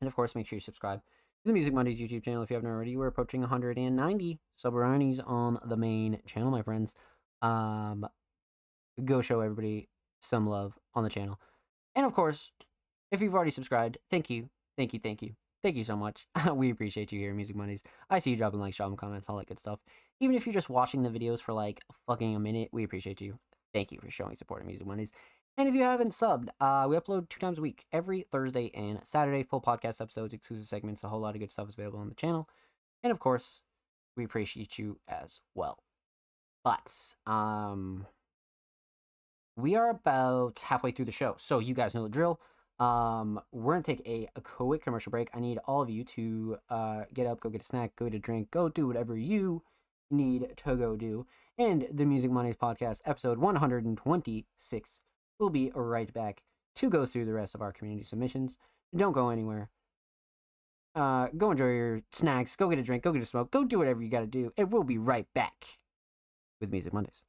And of course, make sure you subscribe to the Music Mondays YouTube channel if you haven't already. We're approaching 190 subranies on the main channel, my friends. Um, go show everybody some love on the channel. And of course, if you've already subscribed, thank you, thank you, thank you, thank you so much. we appreciate you here, Music Mondays. I see you dropping likes, dropping comments, all that good stuff. Even if you're just watching the videos for like fucking a minute, we appreciate you. Thank you for showing support of Music Mondays. And if you haven't subbed, uh, we upload two times a week, every Thursday and Saturday. Full podcast episodes, exclusive segments, a whole lot of good stuff is available on the channel. And of course, we appreciate you as well. But um, we are about halfway through the show, so you guys know the drill. Um, we're gonna take a, a quick commercial break. I need all of you to uh, get up, go get a snack, go get a drink, go do whatever you need to go do. And the Music Mondays podcast, episode 126, will be right back to go through the rest of our community submissions. Don't go anywhere. Uh, go enjoy your snacks, go get a drink, go get a smoke, go do whatever you gotta do, and we'll be right back with Music Mondays.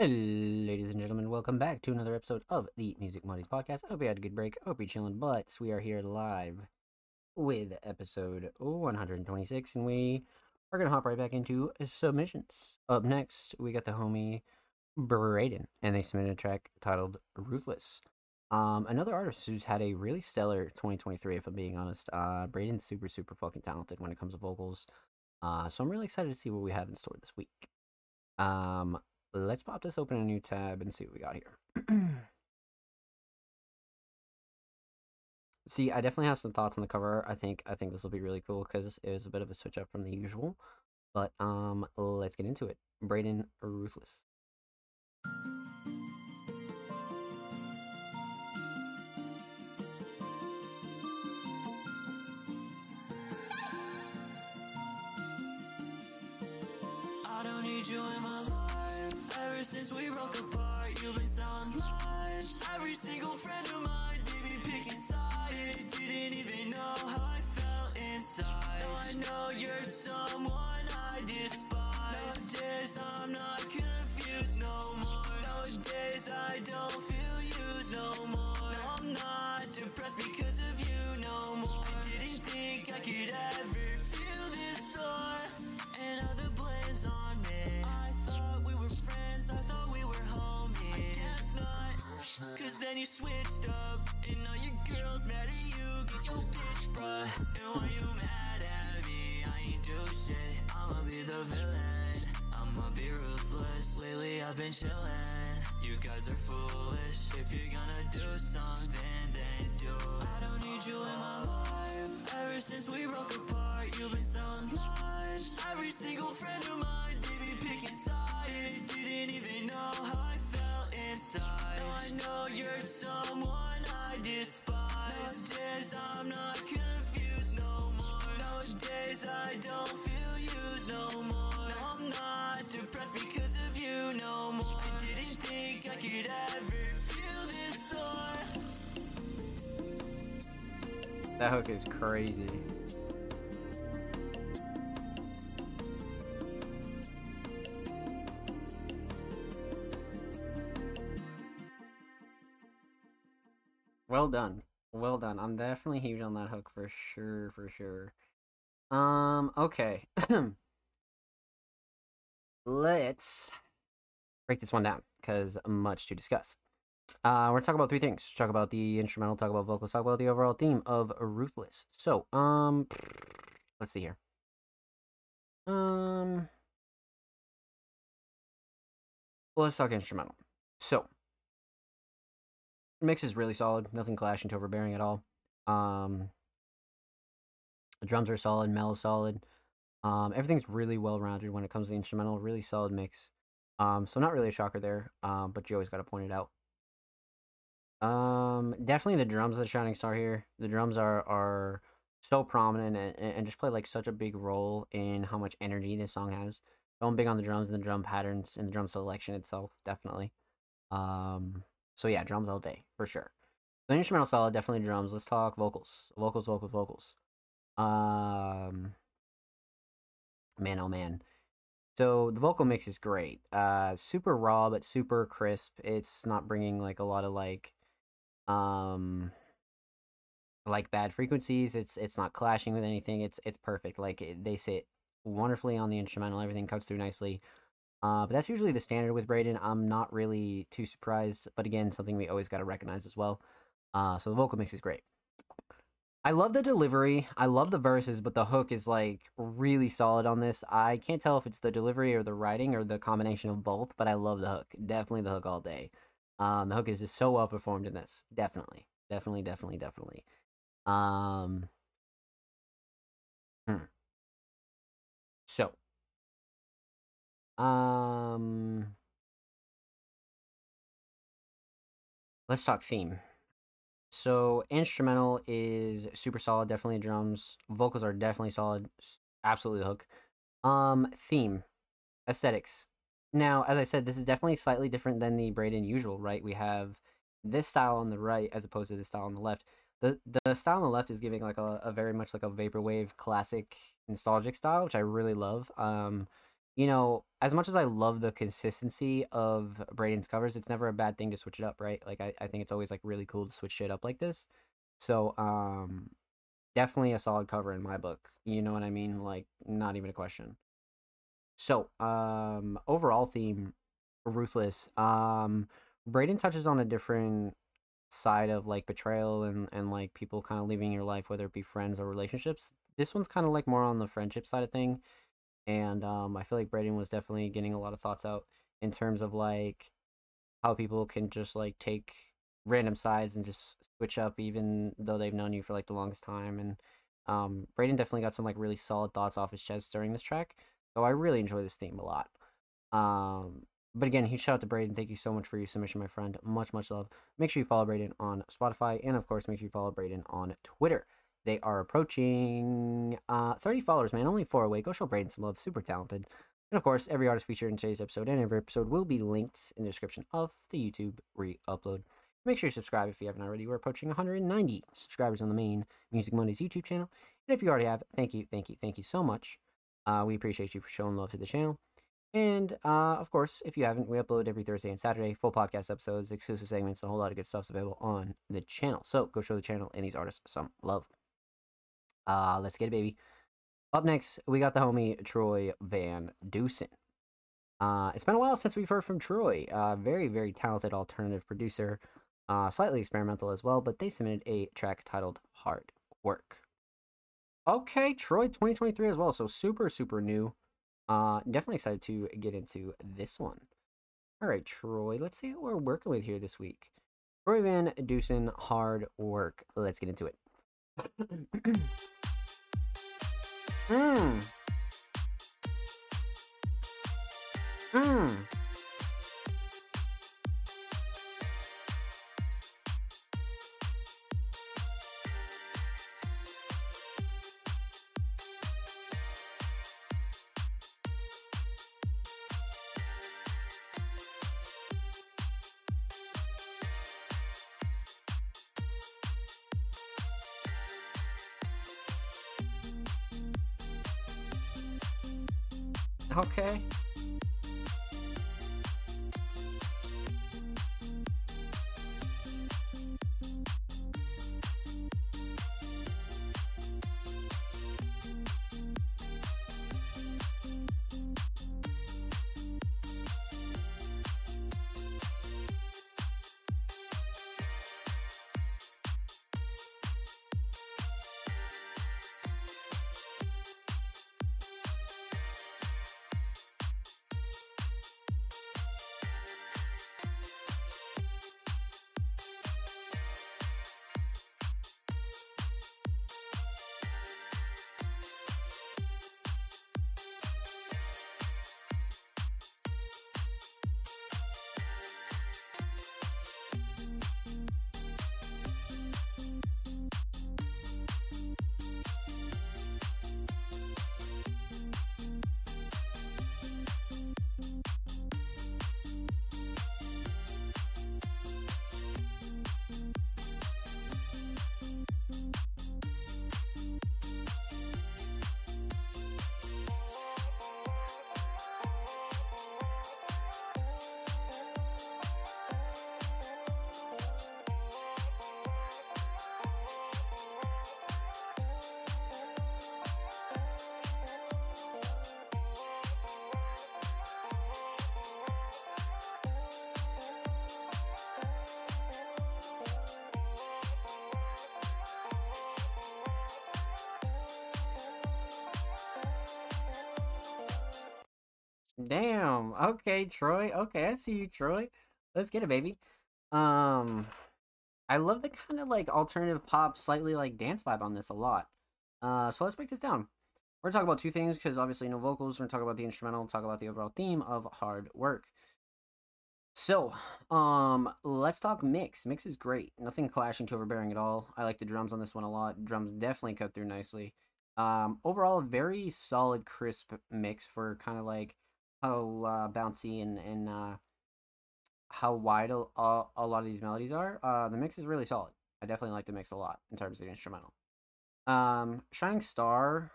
Ladies and gentlemen, welcome back to another episode of the Music Mondays podcast. I hope you had a good break. I hope you're chilling, but we are here live with episode 126, and we are going to hop right back into submissions. Up next, we got the homie Braden, and they submitted a track titled Ruthless. Um, another artist who's had a really stellar 2023, if I'm being honest. Uh, Braden's super, super fucking talented when it comes to vocals. Uh, so I'm really excited to see what we have in store this week. Um, let's pop this open in a new tab and see what we got here. see, I definitely have some thoughts on the cover. I think I think this will be really cool because it was a bit of a switch up from the usual. But um, let's get into it. Braden Ruthless. I don't need you in my life. Ever since we broke apart, you've been selling lies. Every single friend of mine, be picking sides. Didn't even know how I felt inside. Now I know you're someone I despise. Nowadays I'm not confused no more. Nowadays I don't feel used no more. No, I'm not depressed because of you no more. I didn't think I could ever feel this sore. And the blame's on me. I thought we were I thought we were homies. I guess not. Cause then you switched up, and now your girl's mad at you. Get your bitch, bruh. And why you mad at me? I ain't do shit. I'ma be the villain. I'ma be ruthless. Lately I've been chillin'. You guys are foolish. If you're gonna do something, then do it. I don't need you in my life. Ever since we broke apart, you've been selling lies. Every single friend of mine, they be picking sides. Didn't even know how I felt inside. Now I know you're someone I despise. Nowadays I'm not confused more. Nowadays I don't feel used no more. I'm not depressed because of you no more. I didn't think I could ever feel this sore. That hook is crazy. Well done. Well done. I'm definitely huge on that hook for sure, for sure. Um, okay. Let's break this one down because much to discuss. Uh, we're talking about three things. Talk about the instrumental, talk about vocals, talk about the overall theme of Ruthless. So, um, let's see here. Um, let's talk instrumental. So, mix is really solid. Nothing clashing to overbearing at all. Um, the drums are solid. Mel is solid. Um, everything's really well rounded when it comes to the instrumental. Really solid mix. Um, so not really a shocker there. Um, but you always got to point it out. Um, definitely the drums are the shining star here. The drums are are so prominent and, and just play like such a big role in how much energy this song has. I'm big on the drums and the drum patterns and the drum selection itself, definitely. Um, so yeah, drums all day for sure. The instrumental solid, definitely drums. Let's talk vocals, vocals, vocals, vocals. Um, man, oh man. So the vocal mix is great. Uh, super raw but super crisp. It's not bringing like a lot of like um like bad frequencies. It's it's not clashing with anything. It's it's perfect. Like it, they sit wonderfully on the instrumental. Everything cuts through nicely. Uh but that's usually the standard with braden i'm not really too surprised but again something we always got to recognize as well. Uh so the vocal mix is great i love the delivery i love the verses but the hook is like really solid on this i can't tell if it's the delivery or the writing or the combination of both but i love the hook definitely the hook all day um, the hook is just so well performed in this. Definitely, definitely, definitely, definitely. Um, hmm. So, um, let's talk theme. So, instrumental is super solid. Definitely drums. Vocals are definitely solid. Absolutely hook. Um, theme, aesthetics. Now, as I said, this is definitely slightly different than the Braden usual, right? We have this style on the right as opposed to this style on the left. The the style on the left is giving like a, a very much like a vaporwave classic nostalgic style, which I really love. Um, you know, as much as I love the consistency of Braden's covers, it's never a bad thing to switch it up, right? Like I, I think it's always like really cool to switch shit up like this. So um definitely a solid cover in my book. You know what I mean? Like not even a question. So, um overall theme ruthless. Um Braden touches on a different side of like betrayal and and like people kind of leaving your life whether it be friends or relationships. This one's kind of like more on the friendship side of thing and um, I feel like Braden was definitely getting a lot of thoughts out in terms of like how people can just like take random sides and just switch up even though they've known you for like the longest time and um, Braden definitely got some like really solid thoughts off his chest during this track so I really enjoy this theme a lot. Um, but again huge shout out to Braden thank you so much for your submission my friend much much love. Make sure you follow Braden on Spotify and of course make sure you follow Braden on Twitter they are approaching uh, 30 followers, man. Only four away. Go show Braden some love. Super talented. And of course, every artist featured in today's episode and every episode will be linked in the description of the YouTube re upload. Make sure you subscribe if you haven't already. We're approaching 190 subscribers on the main Music Mondays YouTube channel. And if you already have, thank you, thank you, thank you so much. Uh, we appreciate you for showing love to the channel. And uh, of course, if you haven't, we upload every Thursday and Saturday, full podcast episodes, exclusive segments, a whole lot of good stuff's available on the channel. So go show the channel and these artists some love. Uh, let's get it, baby. Up next, we got the homie Troy Van Dusen. Uh, it's been a while since we've heard from Troy. Uh, very, very talented alternative producer. Uh, slightly experimental as well, but they submitted a track titled Hard Work. Okay, Troy 2023 as well, so super, super new. Uh, definitely excited to get into this one. All right, Troy, let's see what we're working with here this week. Troy Van Dusen, Hard Work. Let's get into it. 嗯。嗯。Okay, Troy. Okay, I see you, Troy. Let's get it, baby. Um, I love the kind of like alternative pop, slightly like dance vibe on this a lot. Uh, so let's break this down. We're gonna talk about two things because obviously no vocals. We're gonna talk about the instrumental, talk about the overall theme of hard work. So, um, let's talk mix. Mix is great. Nothing clashing to overbearing at all. I like the drums on this one a lot. Drums definitely cut through nicely. Um, overall, a very solid, crisp mix for kind of like how uh, bouncy and and uh, how wide a, a, a lot of these melodies are. Uh, the mix is really solid. I definitely like the mix a lot in terms of the instrumental. Um, Shining Star,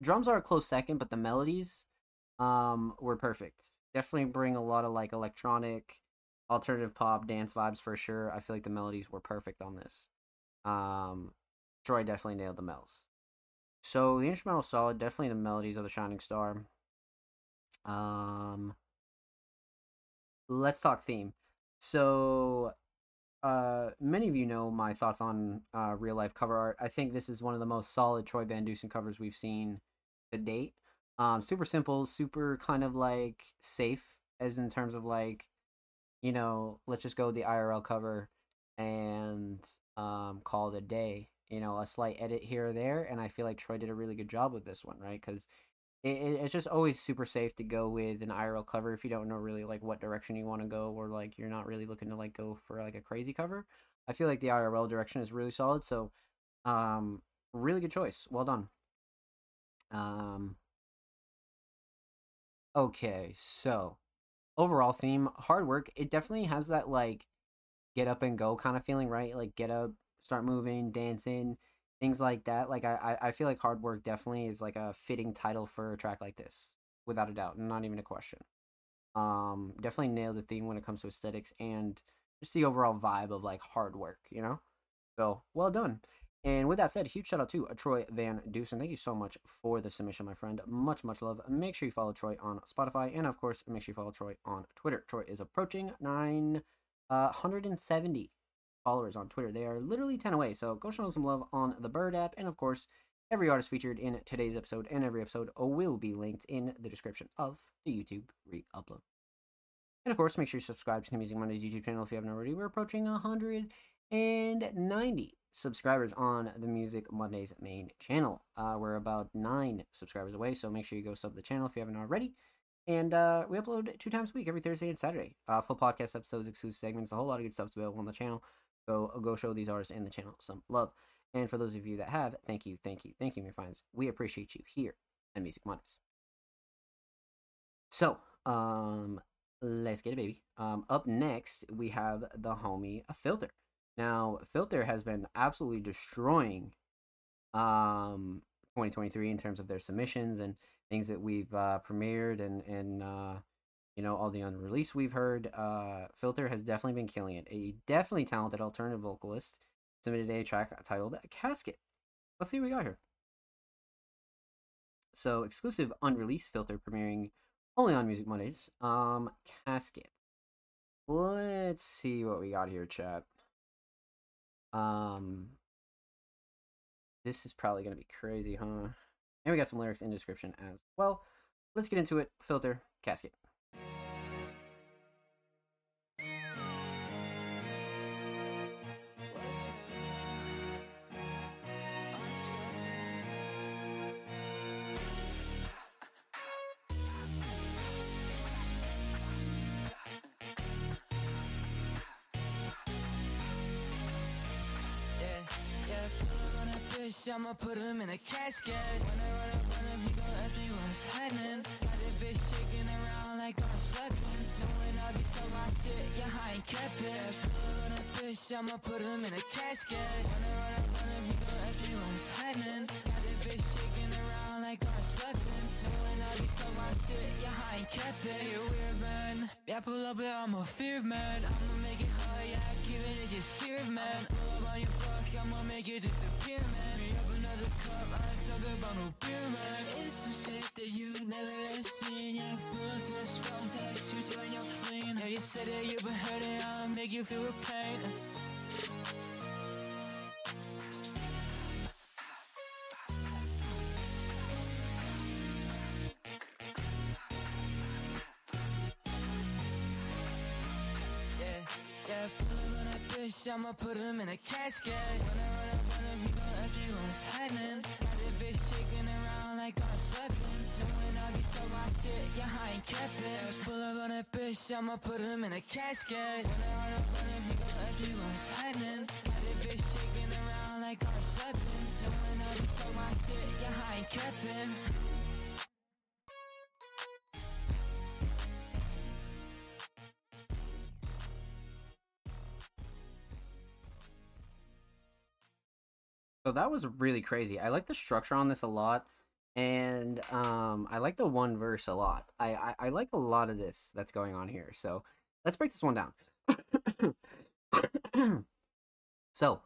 drums are a close second, but the melodies, um, were perfect. Definitely bring a lot of like electronic, alternative pop, dance vibes for sure. I feel like the melodies were perfect on this. Um, Troy definitely nailed the mells. So the instrumental solid, definitely the melodies of the Shining Star. Um, let's talk theme. So, uh, many of you know my thoughts on uh, real life cover art. I think this is one of the most solid Troy Van Dusen covers we've seen to date. Um, super simple, super kind of like safe, as in terms of like, you know, let's just go the IRL cover and um, call it a day. You know, a slight edit here or there, and I feel like Troy did a really good job with this one, right? Because it, it, it's just always super safe to go with an IRL cover if you don't know really like what direction you want to go or like you're not really looking to like go for like a crazy cover. I feel like the IRL direction is really solid, so um, really good choice. Well done. Um, okay, so overall theme hard work. It definitely has that like get up and go kind of feeling, right? Like get up, start moving, dancing, things like that. Like I, I feel like hard work definitely is like a fitting title for a track like this, without a doubt, not even a question. Um, definitely nailed the theme when it comes to aesthetics and just the overall vibe of like hard work, you know. So well done. And with that said, huge shout out to Troy Van Dusen. Thank you so much for the submission, my friend. Much, much love. Make sure you follow Troy on Spotify. And of course, make sure you follow Troy on Twitter. Troy is approaching 970 followers on Twitter. They are literally 10 away. So go show them some love on the Bird app. And of course, every artist featured in today's episode and every episode will be linked in the description of the YouTube re upload. And of course, make sure you subscribe to the Music Mondays YouTube channel if you haven't already. We're approaching 190 subscribers on the Music Mondays main channel. Uh, we're about nine subscribers away, so make sure you go sub the channel if you haven't already. And uh, we upload two times a week, every Thursday and Saturday. Uh, full podcast episodes, exclusive segments, a whole lot of good stuff available on the channel. Go go show these artists and the channel some love. And for those of you that have, thank you, thank you, thank you, my friends. We appreciate you here at Music Mondays. So, um, let's get it, baby. Um, up next we have the homie a Filter. Now, Filter has been absolutely destroying um 2023 in terms of their submissions and things that we've uh, premiered and and uh, you know all the unreleased we've heard. Uh, Filter has definitely been killing it. A definitely talented alternative vocalist submitted a track titled "Casket." Let's see what we got here. So exclusive unreleased Filter premiering only on Music Mondays. Um, Casket. Let's see what we got here, chat. Um, this is probably gonna be crazy, huh? And we got some lyrics in description as well. Let's get into it. Filter, casket. I'ma put him in a casket. When I run up on he gon' ask me what's happening. Got that bitch kicking around like I'm sleeping. Knowing I be talking my shit, yeah, I ain't. Yeah, pull up on that bitch, I'ma put him in a casket. When I run up on he gon' ask me what's happening. Got that bitch kicking around like I'm sleeping. Knowing I be talking my shit, yeah, I ain't capping. You weird man, yeah, pull up, yeah, I'm a fear man. I'ma make it hard, yeah, give it, it's just serious man. Pull up on your block, I'ma make it disappear, man. Another cup, I talking about no beer, man. It's some shit that you never ever seen, up to the spot, that shoot you in your spleen. Yeah, you said that you been hurting, I'll make you feel the pain. Yeah, yeah, pull up on that bitch, I'ma put him in a casket. I run up on him, happening. Got that bitch kicking around like I'm sleeping. Knowing I be talking my shit, yeah, I ain't capping. Yeah, pull up on that bitch, I'ma put him in a casket. When I run up on he gon' ask me what's happening. Got that bitch kicking around like I'm sleeping. Knowing I be talking my shit, yeah, I ain't capping. So that was really crazy. I like the structure on this a lot. and um, I like the one verse a lot. I, I I like a lot of this that's going on here. So let's break this one down. so,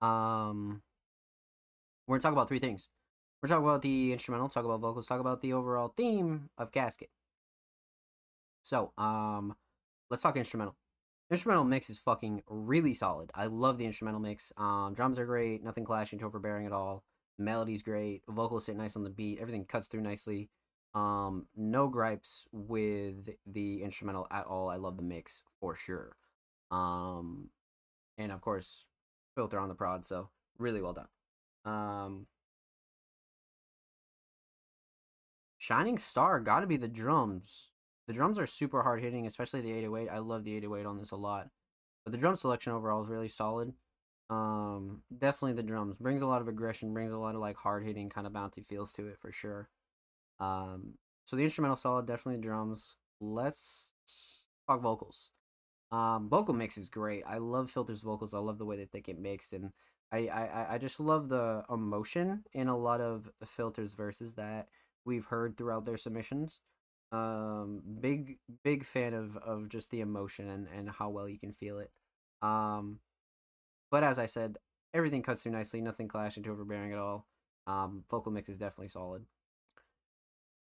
um, we're gonna talk about three things. We're talking about the instrumental, talk about vocals, talk about the overall theme of Casket. So, um, let's talk instrumental. Instrumental mix is fucking really solid. I love the instrumental mix. Um, drums are great, nothing clashing to overbearing at all. Melody's great, vocals sit nice on the beat, everything cuts through nicely. Um, no gripes with the instrumental at all. I love the mix for sure. Um, and of course, filter on the prod, so really well done. Um, Shining Star got to be the drums. The drums are super hard hitting, especially the 808. I love the 808 on this a lot. But the drum selection overall is really solid. Um, definitely the drums brings a lot of aggression, brings a lot of like hard hitting kind of bouncy feels to it for sure. Um, so the instrumental solid, definitely the drums. Let's talk vocals. Um, vocal mix is great. I love Filter's vocals. I love the way that they get mixed, and I, I, I just love the emotion in a lot of Filter's verses that we've heard throughout their submissions. Um, big big fan of of just the emotion and and how well you can feel it. Um, but as I said, everything cuts through nicely. Nothing clashing to overbearing at all. Um, vocal mix is definitely solid.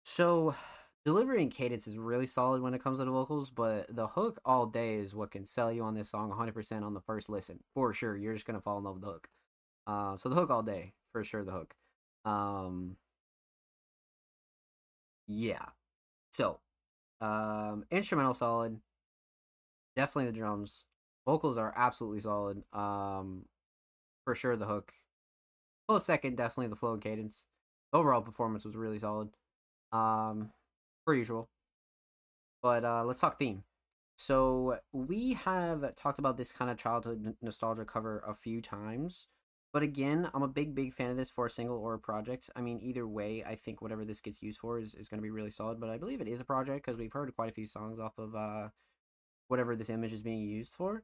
So, delivery and cadence is really solid when it comes to the vocals, but the hook all day is what can sell you on this song 100% on the first listen. For sure, you're just going to fall in love with the hook. Uh, so the hook all day, for sure, the hook. Um, yeah. So, um, instrumental solid. Definitely the drums. Vocals are absolutely solid. Um, for sure the hook. Close second, definitely the flow and cadence. Overall performance was really solid. Um, per usual. But uh, let's talk theme. So we have talked about this kind of childhood nostalgia cover a few times. But again, I'm a big, big fan of this for a single or a project. I mean, either way, I think whatever this gets used for is, is going to be really solid. But I believe it is a project because we've heard quite a few songs off of uh, whatever this image is being used for.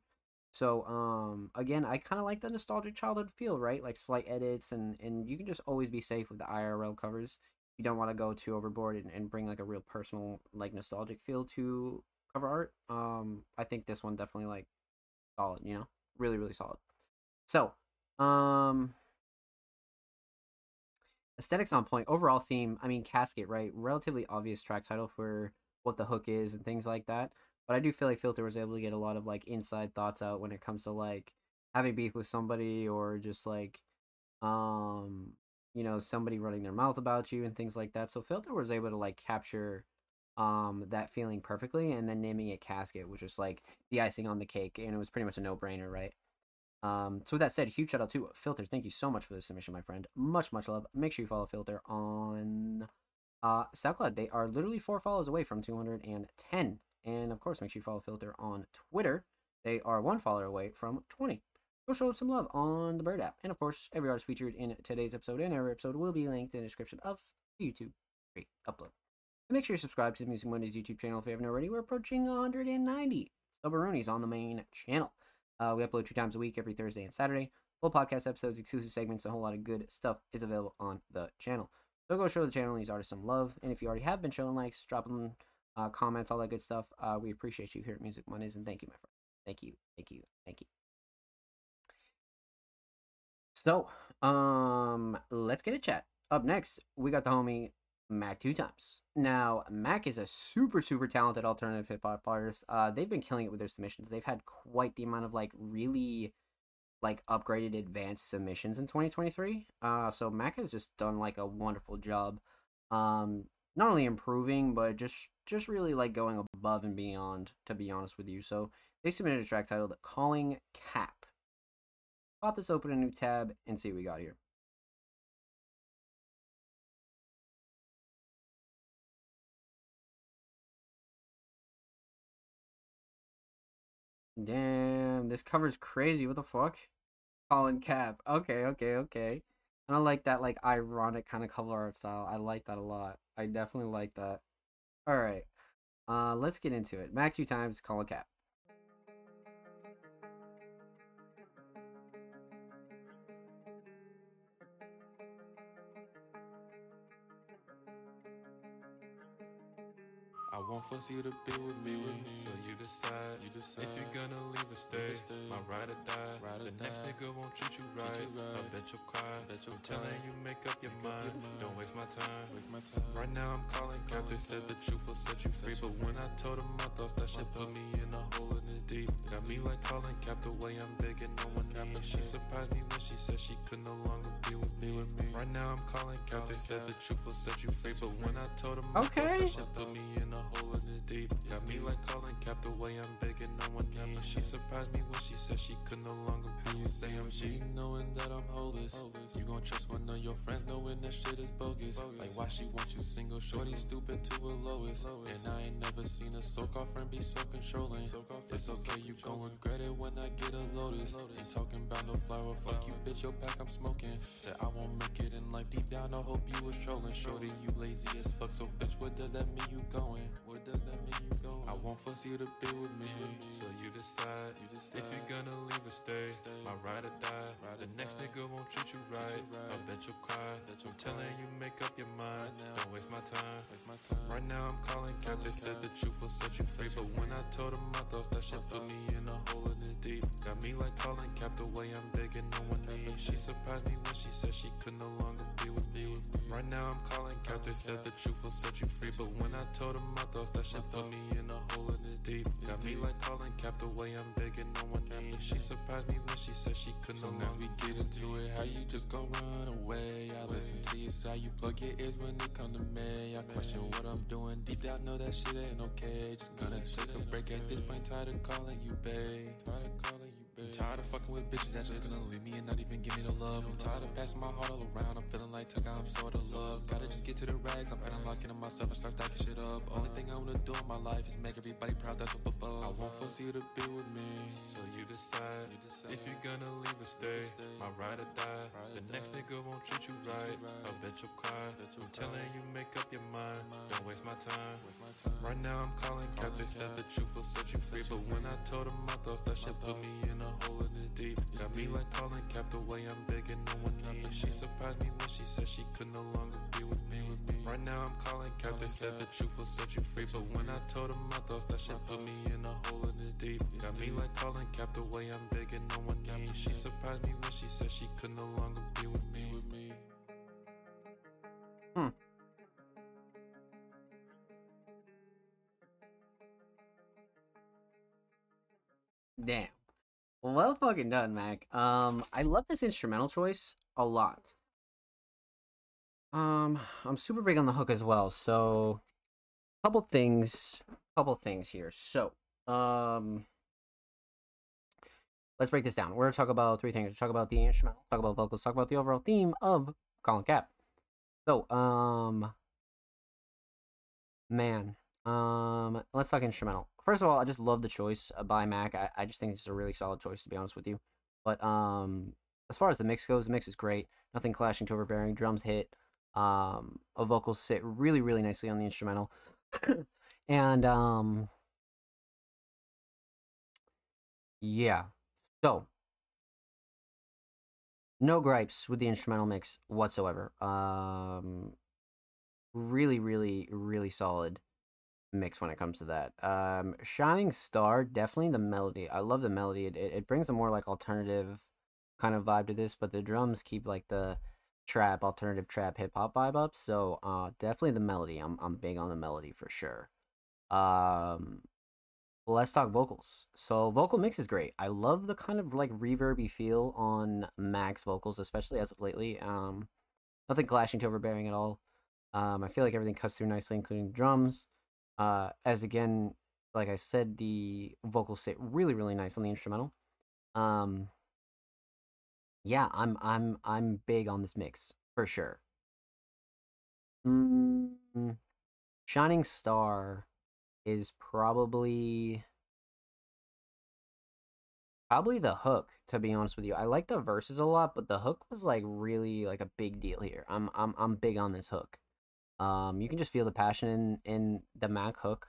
So, um, again, I kind of like the nostalgic childhood feel, right? Like slight edits, and, and you can just always be safe with the IRL covers. You don't want to go too overboard and, and bring like a real personal, like nostalgic feel to cover art. Um, I think this one definitely like solid, you know, really, really solid. So, um, aesthetics on point. Overall theme. I mean, casket, right? Relatively obvious track title for what the hook is and things like that. But I do feel like Filter was able to get a lot of like inside thoughts out when it comes to like having beef with somebody or just like, um, you know, somebody running their mouth about you and things like that. So Filter was able to like capture um that feeling perfectly and then naming it casket which was like the icing on the cake and it was pretty much a no-brainer right um, so with that said, huge shout out to Filter. Thank you so much for the submission, my friend. Much, much love. Make sure you follow Filter on uh, SoundCloud. They are literally four follows away from 210. And of course, make sure you follow Filter on Twitter. They are one follower away from 20. Go show some love on the Bird app. And of course, every artist featured in today's episode and every episode will be linked in the description of the YouTube free upload. And make sure you subscribe to the Music Mondays YouTube channel if you haven't already. We're approaching 190 Stubberoonies on the main channel. Uh, we upload two times a week, every Thursday and Saturday. Full podcast episodes, exclusive segments, a whole lot of good stuff is available on the channel. So go show the channel these artists some love. And if you already have been showing likes, drop them uh, comments, all that good stuff. Uh, we appreciate you here at Music Mondays, and thank you, my friend. Thank you, thank you, thank you. So, um, let's get a chat. Up next, we got the homie Mac two times. Now, Mac is a super, super talented alternative hip hop artist. Uh, they've been killing it with their submissions. They've had quite the amount of like really like upgraded advanced submissions in 2023. Uh, so Mac has just done like a wonderful job. Um, not only improving, but just just really like going above and beyond. To be honest with you, so they submitted a track titled "Calling Cap." Pop this open a new tab and see what we got here. Damn, this cover's crazy. What the fuck? Calling Cap. Okay, okay, okay. I like that like ironic kind of cover art style. I like that a lot. I definitely like that. All right. Uh, let's get into it. Mac two times. Calling Cap. Won't force you to be with me. So you decide, you decide if you're gonna leave or stay. My ride or die. Ride or the next die. nigga won't treat you right. you right. I bet you'll cry. Bet you'll I'm telling you, make up your mind. Don't waste my time. Waste my time. Right now I'm calling Cap. They said the truth will set you free, but when I told them my thoughts, that shit put me in a hole in this deep. Got me like calling Cap the way I'm begging on one knee. And she surprised me when she said she could no longer be with me. With me. Right now I'm calling Cap. They said the truth will set you free, but when I told them my Okay. thoughts, that shit put me in a hole in this deep. Got me like calling Cap the way I'm begging no one. And she surprised me when she said she could no longer be You say. I'm cheating knowing that I'm hopeless. You gon' trust one of your friends knowing that shit is bogus. Like why she want you single, shorty stupid to a lowest. And I ain't never seen a so-called friend be so controlling. It's okay, you gon' regret it when I get a lotus. Ain't talking about no flower, fuck you, bitch, your pack I'm smoking. Said I won't make it in life, deep down I hope you was trolling. Shorty, you lazy as fuck, so bitch, what does that mean you going? What does that won't force you to be with me. So you decide, you decide if you're gonna leave or stay. My ride or die. the next nigga won't treat you right. I bet you'll cry. I'm telling you, make up your mind. Don't waste my time. Waste my time. Right now I'm calling Cap. They said the truth will set you free, but when I told them my thoughts, that shit put me in a hole in this deep. Got me like calling Cap the way I'm begging on one knee. She surprised me when she said she could no longer be with me. Right now I'm calling Cap. They said the truth will set you free, but when I told them my thoughts, that shit put me in a hole in deep. Got me like calling Cap the way I'm begging on one knee. And she surprised me when she said she could no So now we get into it, how you just gon' run away? I listen to your side, you plug your ears when it come to me. I question what I'm doing, deep down know that shit ain't okay. Just gonna take a break at this point, tired of calling you babe. Tired of calling you babe. Tired of fucking with bitches that's just gonna leave me and not even give me the love. I'm tired of passing my heart all around, I'm feeling like Tucker, I'm sort of love. Gotta just get to the rags, I'm feeling locking in myself and start stacking shit up. Only thing I wanna do in my life is make everybody proud, that's up above. I won't force you to be with me. So you decide, if you're gonna leave or stay. My ride or die. the next nigga won't treat you right. I bet you'll cry. I'm telling you, make up your mind. Don't waste my time. Right now I'm calling Cap. They said the truth will set you free, but when I told them my thoughts, that shit put me in a hole in this deep. Got me like calling Cap the way I'm begging on one knee. And she surprised me when she said she could no longer be with me. Right now I'm calling Cap. They said the truth will set you free, but when I told them my thoughts, that shit put me in a hole in this deep. Got me like calling Cap the way I'm begging on one knee. And she surprised me when she said she could no longer be with me. With me. Damn. Well fucking done, Mac. Um, I love this instrumental choice a lot. Um, I'm super big on the hook as well. So, couple things, couple things here. So, um, let's break this down. We're gonna talk about three things. We'll talk about the instrumental, talk about vocals, talk about the overall theme of Calling Cap. So, um, man, um, let's talk instrumental. First of all, I just love the choice uh, by Mac. I, I just think it's a really solid choice to be honest with you. But um, as far as the mix goes, the mix is great. Nothing clashing to overbearing. Drums hit. Um, a vocals sit really really nicely on the instrumental, and um, yeah. So no gripes with the instrumental mix whatsoever. Um, really really really solid mix when it comes to that. Um, Shining Star, definitely the melody. I love the melody. It, it, it brings a more like alternative kind of vibe to this, but the drums keep like the trap, alternative trap, hip hop vibe up. So uh, definitely the melody. I'm I'm big on the melody for sure. Um, let's talk vocals. So vocal mix is great. I love the kind of like reverby feel on Mac's vocals, especially as of lately. Um, nothing clashing to overbearing at all. Um, I feel like everything cuts through nicely, including drums. Uh, as again, like I said, the vocals sit really, really nice on the instrumental. Um, yeah, I'm, I'm, I'm big on this mix for sure. Mm, Shining Star is probably probably the hook to be honest with you i like the verses a lot but the hook was like really like a big deal here i'm i'm, I'm big on this hook um you can just feel the passion in in the mac hook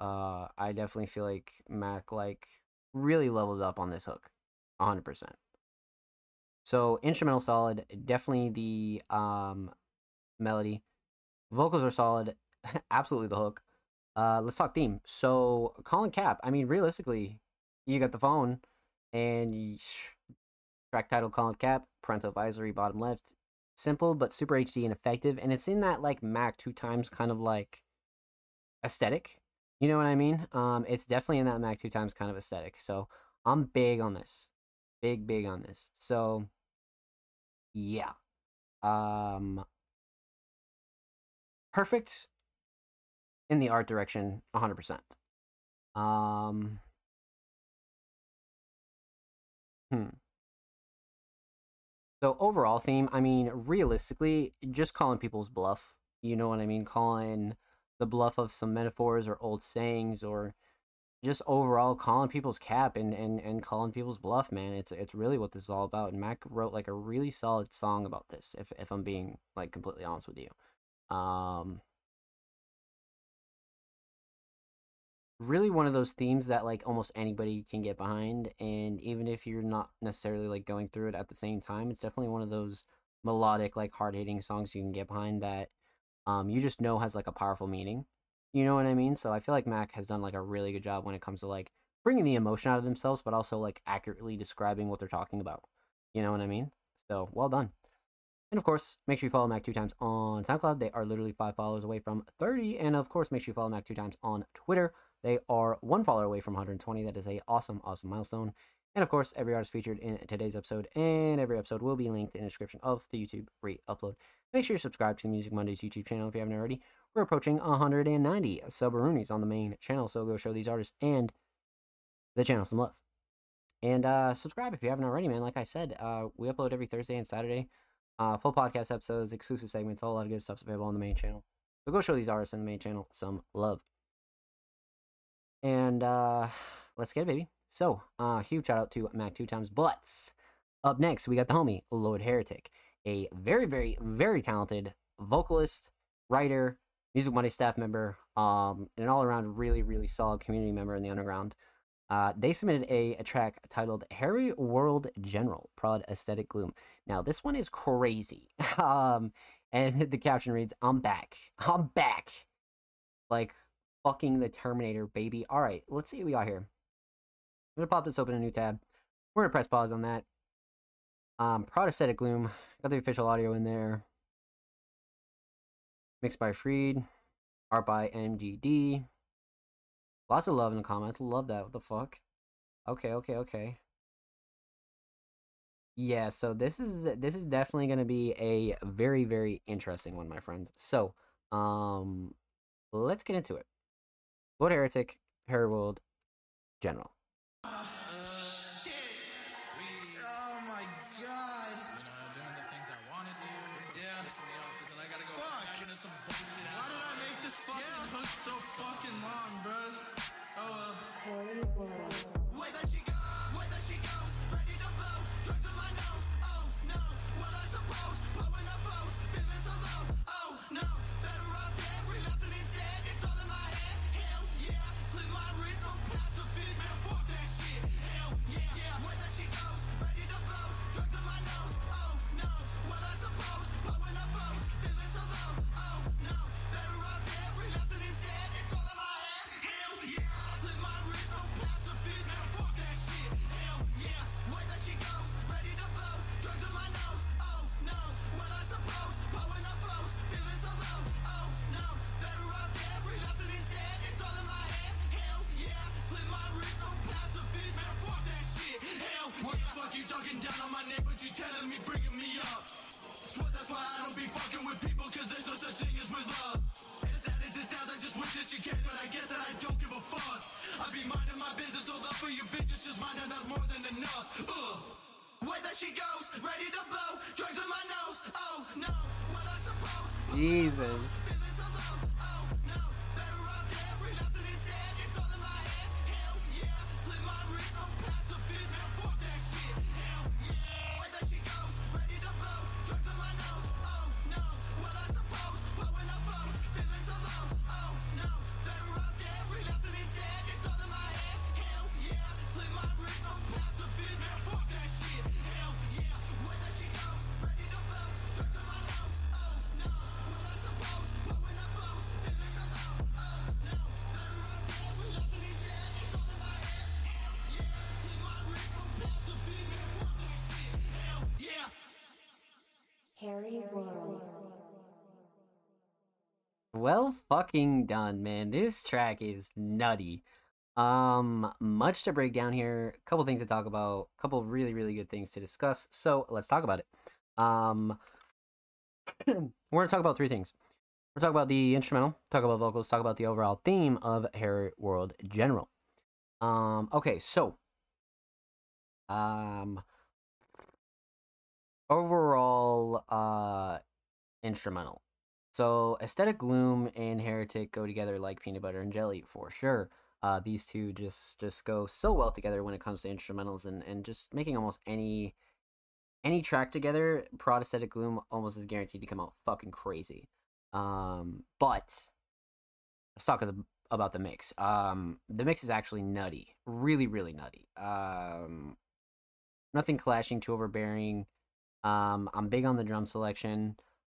uh i definitely feel like mac like really leveled up on this hook 100% so instrumental solid definitely the um melody vocals are solid absolutely the hook Uh, let's talk theme. So, Calling Cap. I mean, realistically, you got the phone, and you, track title Calling Cap, parental advisory, bottom left. Simple but super HD and effective, and it's in that like Mac two times kind of like aesthetic. You know what I mean? Um, it's definitely in that Mac two times kind of aesthetic. So I'm big on this, big big on this. So yeah, um, perfect in the art direction, hundred percent. Um, hmm. So overall theme, I mean, realistically, just calling people's bluff. You know what I mean? Calling the bluff of some metaphors or old sayings or just overall calling people's cap and, and, and calling people's bluff, man. It's it's really what this is all about. And Mac wrote like a really solid song about this, if if I'm being like completely honest with you. Um really one of those themes that like almost anybody can get behind and even if you're not necessarily like going through it at the same time it's definitely one of those melodic like hard-hitting songs you can get behind that um you just know has like a powerful meaning you know what i mean so i feel like mac has done like a really good job when it comes to like bringing the emotion out of themselves but also like accurately describing what they're talking about you know what i mean so well done and of course, make sure you follow Mac two times on SoundCloud. They are literally five followers away from 30. And of course, make sure you follow Mac two times on Twitter. They are one follower away from 120. That is a awesome, awesome milestone. And of course, every artist featured in today's episode and every episode will be linked in the description of the YouTube re-upload. Make sure you subscribe to the Music Mondays YouTube channel if you haven't already. We're approaching 190 subaroonies on the main channel, so go show these artists and the channel some love. And uh, subscribe if you haven't already, man. Like I said, uh, we upload every Thursday and Saturday. Uh, full podcast episodes, exclusive segments, all a lot of good stuff's available on the main channel. So go show these artists in the main channel some love. And uh, let's get it, baby. So, uh, huge shout out to Mac two times butts. Up next, we got the homie Lord Heretic, a very, very, very talented vocalist, writer, Music Monday staff member, um, and an all around really, really solid community member in the underground. Uh, they submitted a, a track titled Harry World General, Prod Aesthetic Gloom. Now, this one is crazy. um, and the caption reads, I'm back. I'm back. Like, fucking the Terminator, baby. All right, let's see what we got here. I'm gonna pop this open a new tab. We're gonna press pause on that. Um, Prod Gloom. Got the official audio in there. Mixed by Freed. Art by MGD. Lots of love in the comments. Love that. What the fuck? Okay, okay, okay. Yeah, so this is this is definitely going to be a very very interesting one, my friends. So, um let's get into it. Lord Heretic, Herald, General. Ah, Well fucking done, man. This track is nutty. Um, much to break down here. A couple things to talk about. A couple really, really good things to discuss. So let's talk about it. Um, we're gonna talk about three things. We're talk about the instrumental, talk about vocals, talk about the overall theme of Harry World General. Um, okay, so um overall uh instrumental. So aesthetic gloom and heretic go together like peanut butter and jelly for sure. Uh, these two just just go so well together when it comes to instrumentals and, and just making almost any any track together. Prod aesthetic gloom almost is guaranteed to come out fucking crazy. Um, but let's talk the, about the mix. Um, the mix is actually nutty, really really nutty. Um, nothing clashing, too overbearing. Um, I'm big on the drum selection.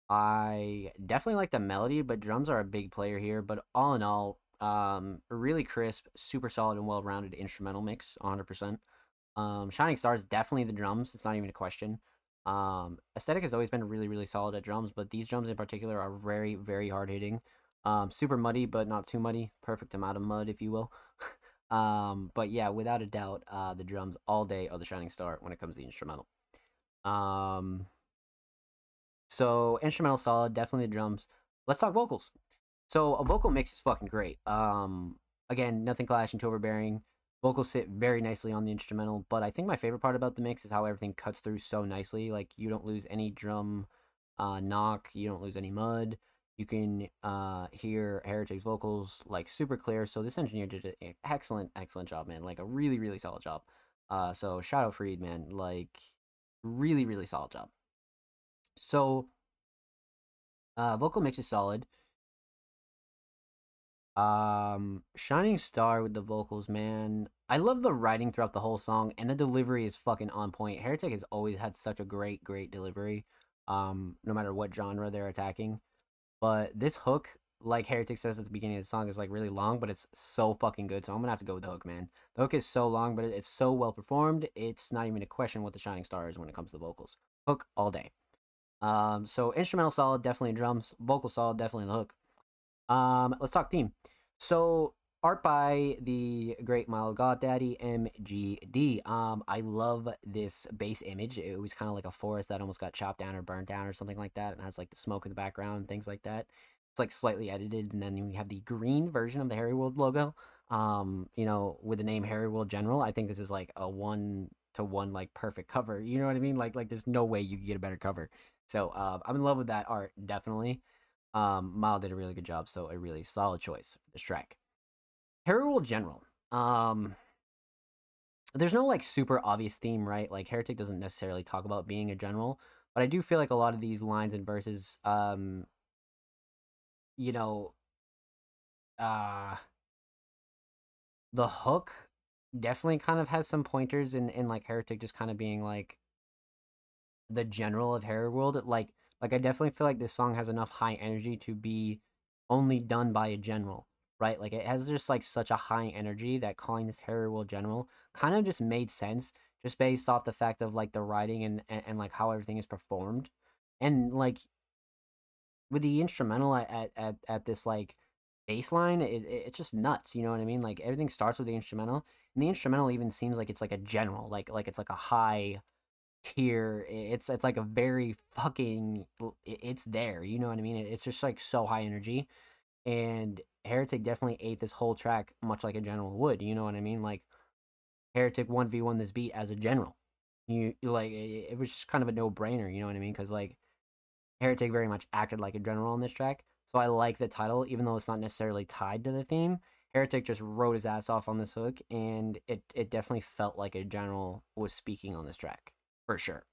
I definitely like the melody, but drums are a big player here. But all in all, um, really crisp, super solid, and well-rounded instrumental mix, 100%. Um, Shining Stars definitely the drums. It's not even a question. Um, aesthetic has always been really, really solid at drums, but these drums in particular are very, very hard hitting. Um, super muddy, but not too muddy. Perfect amount of mud, if you will. um, but yeah, without a doubt, uh, the drums all day are the shining star when it comes to the instrumental. Um, so instrumental solid, definitely the drums. Let's talk vocals. So a vocal mix is fucking great. Um, again, nothing clashing to overbearing. Vocals sit very nicely on the instrumental, but I think my favorite part about the mix is how everything cuts through so nicely. Like you don't lose any drum uh, knock, you don't lose any mud. You can uh, hear Heretic's vocals like super clear. So this engineer did an excellent, excellent job, man. Like a really, really solid job. Uh, so Shadow Freed, man, like really, really solid job. So uh, vocal mix is solid. Um, Shining Star with the vocals, man. I love the writing throughout the whole song, and the delivery is fucking on point. Heretic has always had such a great, great delivery. Um, no matter what genre they're attacking. But this hook, like Heretic says at the beginning of the song, is like really long, but it's so fucking good. So I'm gonna have to go with the hook, man. The hook is so long, but it's so well performed. It's not even a question what the Shining Star is when it comes to the vocals. Hook all day. Um, so instrumental solid, definitely drums. Vocal solid, definitely the hook. Um, let's talk theme. So art by the great Mild God Daddy MGD. Um, I love this base image. It was kind of like a forest that almost got chopped down or burnt down or something like that, and has like the smoke in the background and things like that. It's like slightly edited, and then we have the green version of the Harry World logo. Um, you know, with the name Harry World General. I think this is like a one to one like perfect cover. You know what I mean? Like like there's no way you could get a better cover. So uh, I'm in love with that art, definitely. Um, Mild did a really good job, so a really solid choice for this track. World General. Um, there's no like super obvious theme, right? Like Heretic doesn't necessarily talk about being a general, but I do feel like a lot of these lines and verses, um, you know, uh, the hook definitely kind of has some pointers in in like Heretic just kind of being like the general of Harry World. Like like I definitely feel like this song has enough high energy to be only done by a general, right? Like it has just like such a high energy that calling this Harry World general kind of just made sense just based off the fact of like the writing and, and, and like how everything is performed. And like with the instrumental at at, at this like baseline, it, it, it's just nuts, you know what I mean? Like everything starts with the instrumental and the instrumental even seems like it's like a general, like like it's like a high tier. It's it's like a very fucking. It's there. You know what I mean? It's just like so high energy, and Heretic definitely ate this whole track much like a general would. You know what I mean? Like Heretic one v one this beat as a general. You, like it was just kind of a no brainer. You know what I mean? Because like Heretic very much acted like a general on this track. So I like the title, even though it's not necessarily tied to the theme. Heretic just wrote his ass off on this hook, and it, it definitely felt like a general was speaking on this track for sure.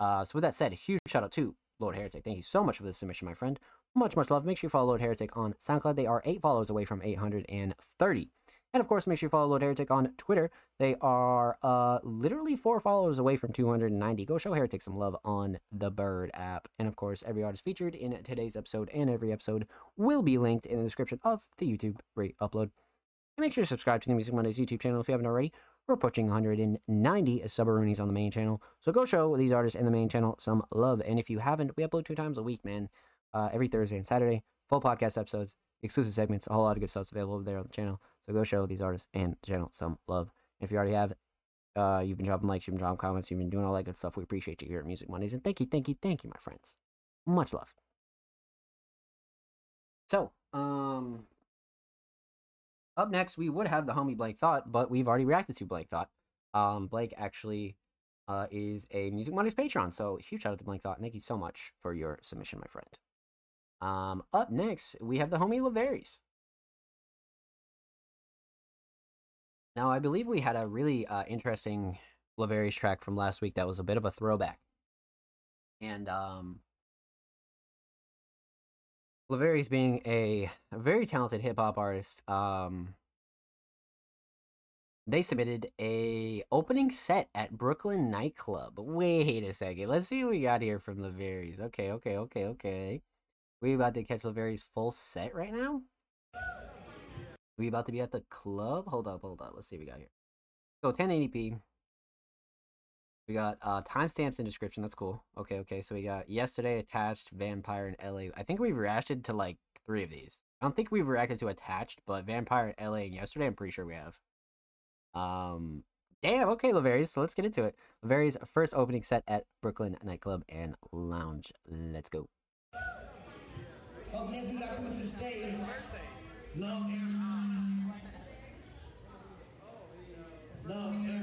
Uh, so with that said, a huge shout out to Lord Heretic. Thank you so much for this submission, my friend. Much, much love. Make sure you follow Lord Heretic on SoundCloud. They are eight followers away from 830. And of course, make sure you follow Lord Heretic on Twitter. They are uh, literally four followers away from 290. Go show Heretic some love on the Bird app. And of course, every artist featured in today's episode and every episode will be linked in the description of the YouTube re upload. And make sure to subscribe to the Music Mondays YouTube channel if you haven't already. We're approaching 190 Subaroonies on the main channel. So go show these artists in the main channel some love. And if you haven't, we upload two times a week, man. Uh, every Thursday and Saturday. full podcast episodes, exclusive segments, a whole lot of good stuff's available over there on the channel. So go show these artists and the channel some love. If you already have, uh, you've been dropping likes, you've been dropping comments, you've been doing all that good stuff. We appreciate you here at Music Mondays, and thank you, thank you, thank you, my friends. Much love. So, um, up next we would have the homie Blank Thought, but we've already reacted to Blank Thought. Um, Blank actually uh, is a Music Mondays patron, so huge shout out to Blank Thought. Thank you so much for your submission, my friend. Um, up next we have the homie Laveries. Now I believe we had a really uh, interesting Laveries track from last week that was a bit of a throwback, and um, Laveries being a, a very talented hip hop artist, um, they submitted a opening set at Brooklyn nightclub. Wait a second, let's see what we got here from Laveries. Okay, okay, okay, okay. We about to catch Laveries full set right now. We about to be at the club. Hold up, hold up. Let's see what we got here. So 1080p. We got uh timestamps in description. That's cool. Okay, okay. So we got yesterday attached vampire in LA. I think we've reacted to like three of these. I don't think we've reacted to attached, but vampire in LA and yesterday, I'm pretty sure we have. Um, damn. Okay, Laverius. So let's get into it. Laverius' first opening set at Brooklyn nightclub and lounge. Let's go. Up next, we got coming to the stage. Love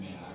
Amen.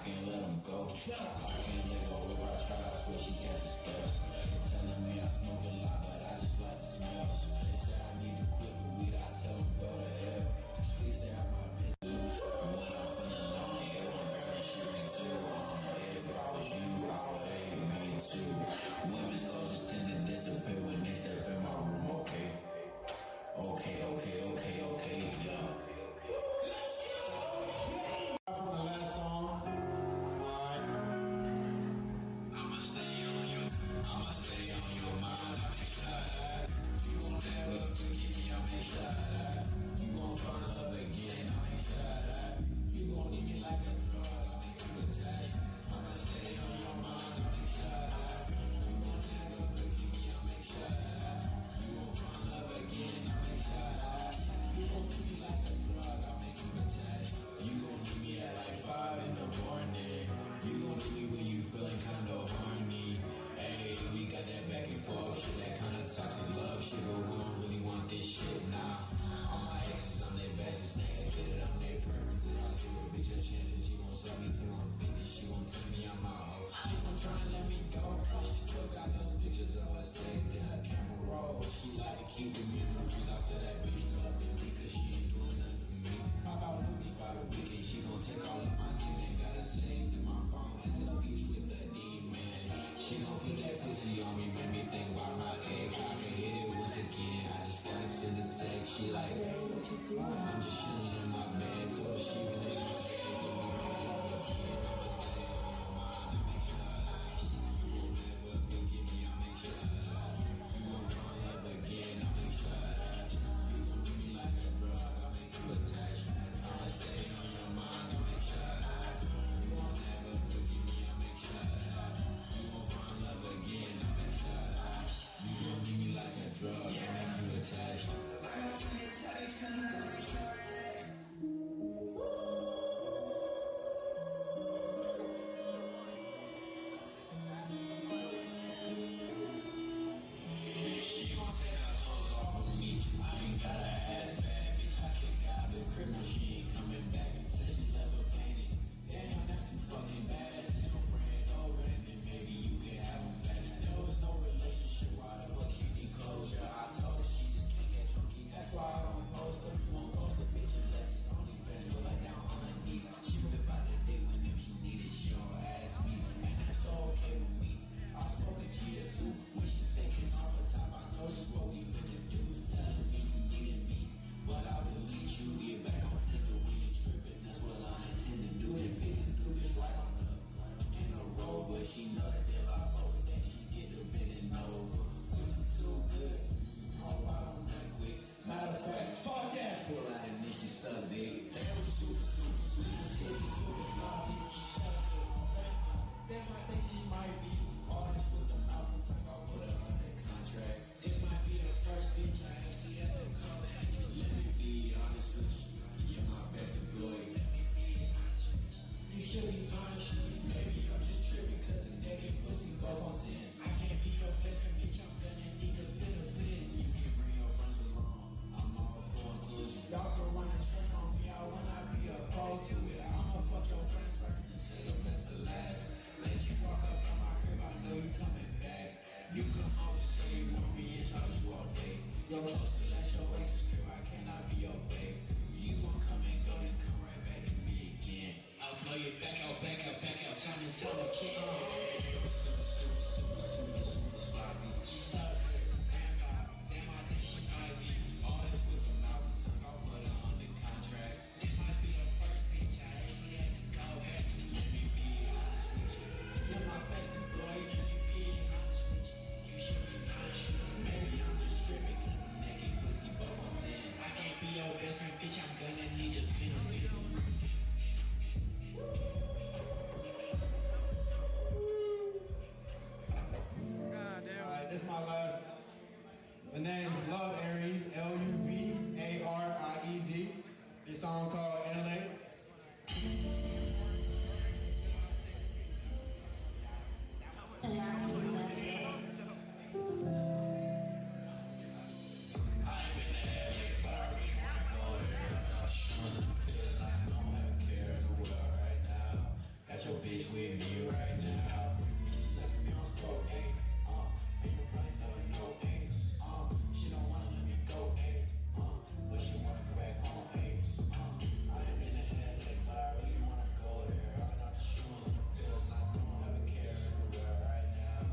With me right now. She sucking me on slow, ayy. Uh, and you probably never know, ayy. Uh, she don't wanna let me go, ayy. Uh, but she wanna go back home, ayy. Uh, I am in the headache, but I really wanna go there. Been out the shoes and the pills, I don't have a care anywhere right now.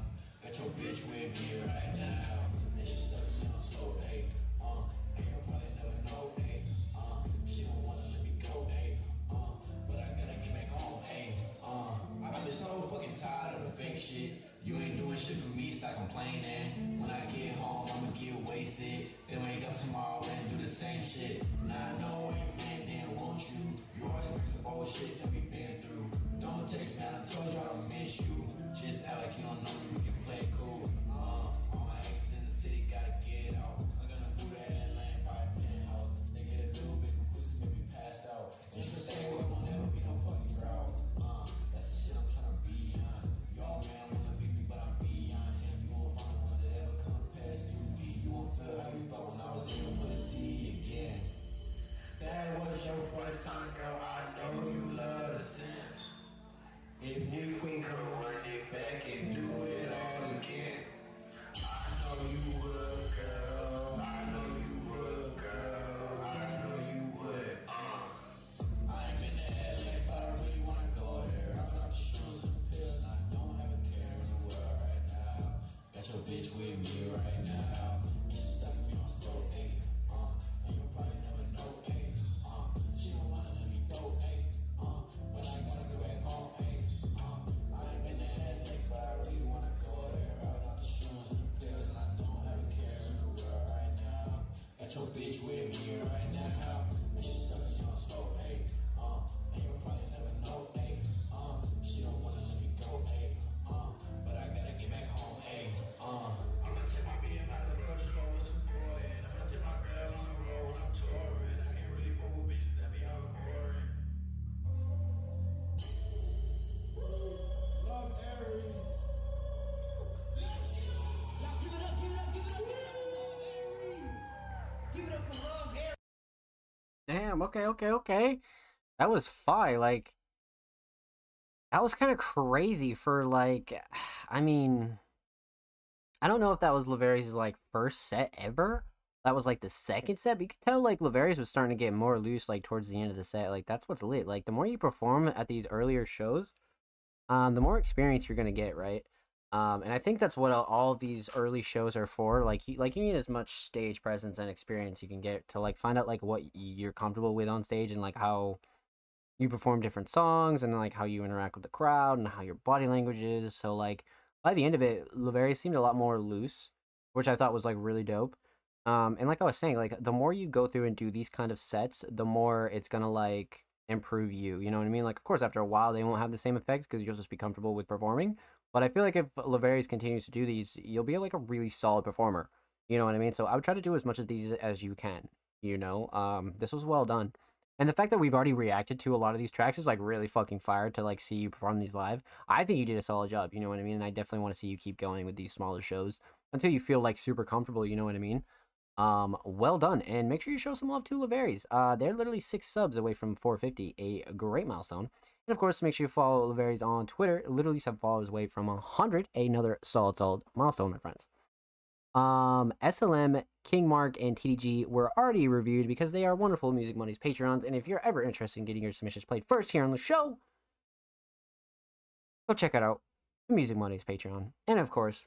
Got your bitch with me When I get home, I'ma get wasted. Bitch with me right now. And she me on slow, ayy. Uh, and you probably never know, ayy. Uh, she don't wanna let me go, ayy. Uh, but she gotta go back home, ayy. Uh, I ain't been to but I really wanna go there. I'm out the shoes and the pills, and I don't have a care in the world right now. Got your bitch with me right now. Damn. Okay. Okay. Okay. That was fire. Like, that was kind of crazy for like. I mean, I don't know if that was Laveri's like first set ever. That was like the second set, but you could tell like Laveri's was starting to get more loose like towards the end of the set. Like that's what's lit. Like the more you perform at these earlier shows, um, the more experience you're gonna get, right? Um, and I think that's what all- these early shows are for. Like, you, like you need as much stage presence and experience you can get to like find out like what you're comfortable with on stage and like how you perform different songs and like how you interact with the crowd and how your body language is. So like by the end of it, Laveri seemed a lot more loose, which I thought was like really dope. Um, and like I was saying, like the more you go through and do these kind of sets, the more it's gonna like improve you. You know what I mean? Like, of course, after a while, they won't have the same effects because you'll just be comfortable with performing. But I feel like if Laverius continues to do these, you'll be like a really solid performer. You know what I mean? So I would try to do as much of these as you can. You know, um, this was well done. And the fact that we've already reacted to a lot of these tracks is like really fucking fire to like see you perform these live. I think you did a solid job. You know what I mean? And I definitely want to see you keep going with these smaller shows until you feel like super comfortable. You know what I mean? Um, well done, and make sure you show some love to Laveries. Uh, they're literally six subs away from 450, a great milestone. And of course, make sure you follow Laveries on Twitter. Literally seven followers away from 100, another solid, solid milestone, my friends. Um, SLM King Mark and TDG were already reviewed because they are wonderful Music Mondays Patreons. And if you're ever interested in getting your submissions played first here on the show, go check it out Music Mondays Patreon. And of course,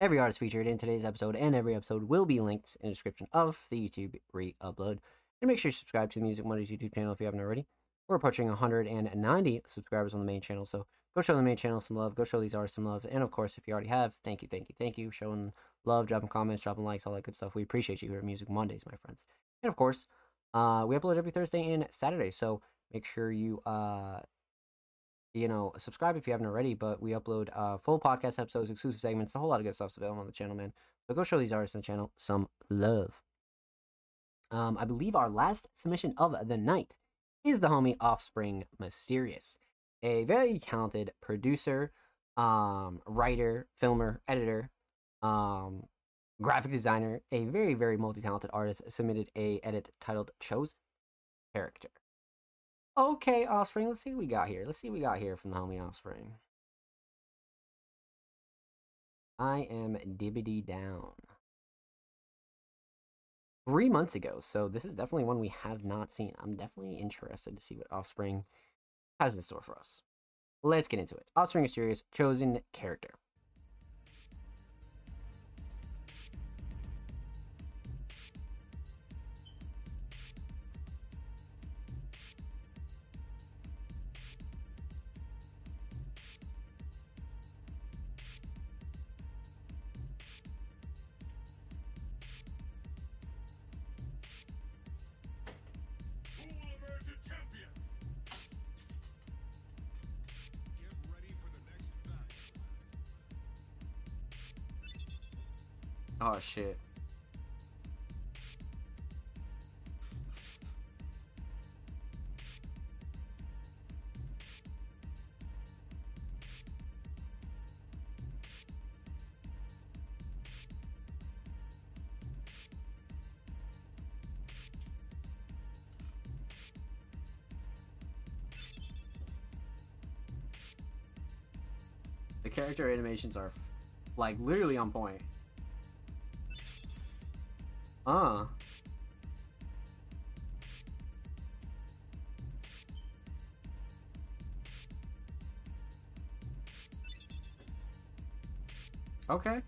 every artist featured in today's episode and every episode will be linked in the description of the YouTube re upload. And make sure you subscribe to the Music Mondays YouTube channel if you haven't already. We're approaching 190 subscribers on the main channel, so go show the main channel some love. Go show these artists some love. And of course, if you already have, thank you, thank you, thank you. Showing love, dropping comments, dropping likes, all that good stuff. We appreciate you here at Music Mondays, my friends. And of course, uh, we upload every Thursday and Saturday, so make sure you uh, you know, subscribe if you haven't already. But we upload uh, full podcast episodes, exclusive segments, a whole lot of good stuff's available on the channel, man. So go show these artists on the channel some love. Um, I believe our last submission of the night is the homie Offspring Mysterious, a very talented producer, um, writer, filmer, editor, um, graphic designer, a very very multi talented artist. Submitted a edit titled "Chosen Character." Okay, Offspring. Let's see what we got here. Let's see what we got here from the homie Offspring. I am dibbity down. Three months ago, so this is definitely one we have not seen. I'm definitely interested to see what Offspring has in store for us. Let's get into it. Offspring Mysterious, chosen character. Character animations are like literally on point. Uh. Okay.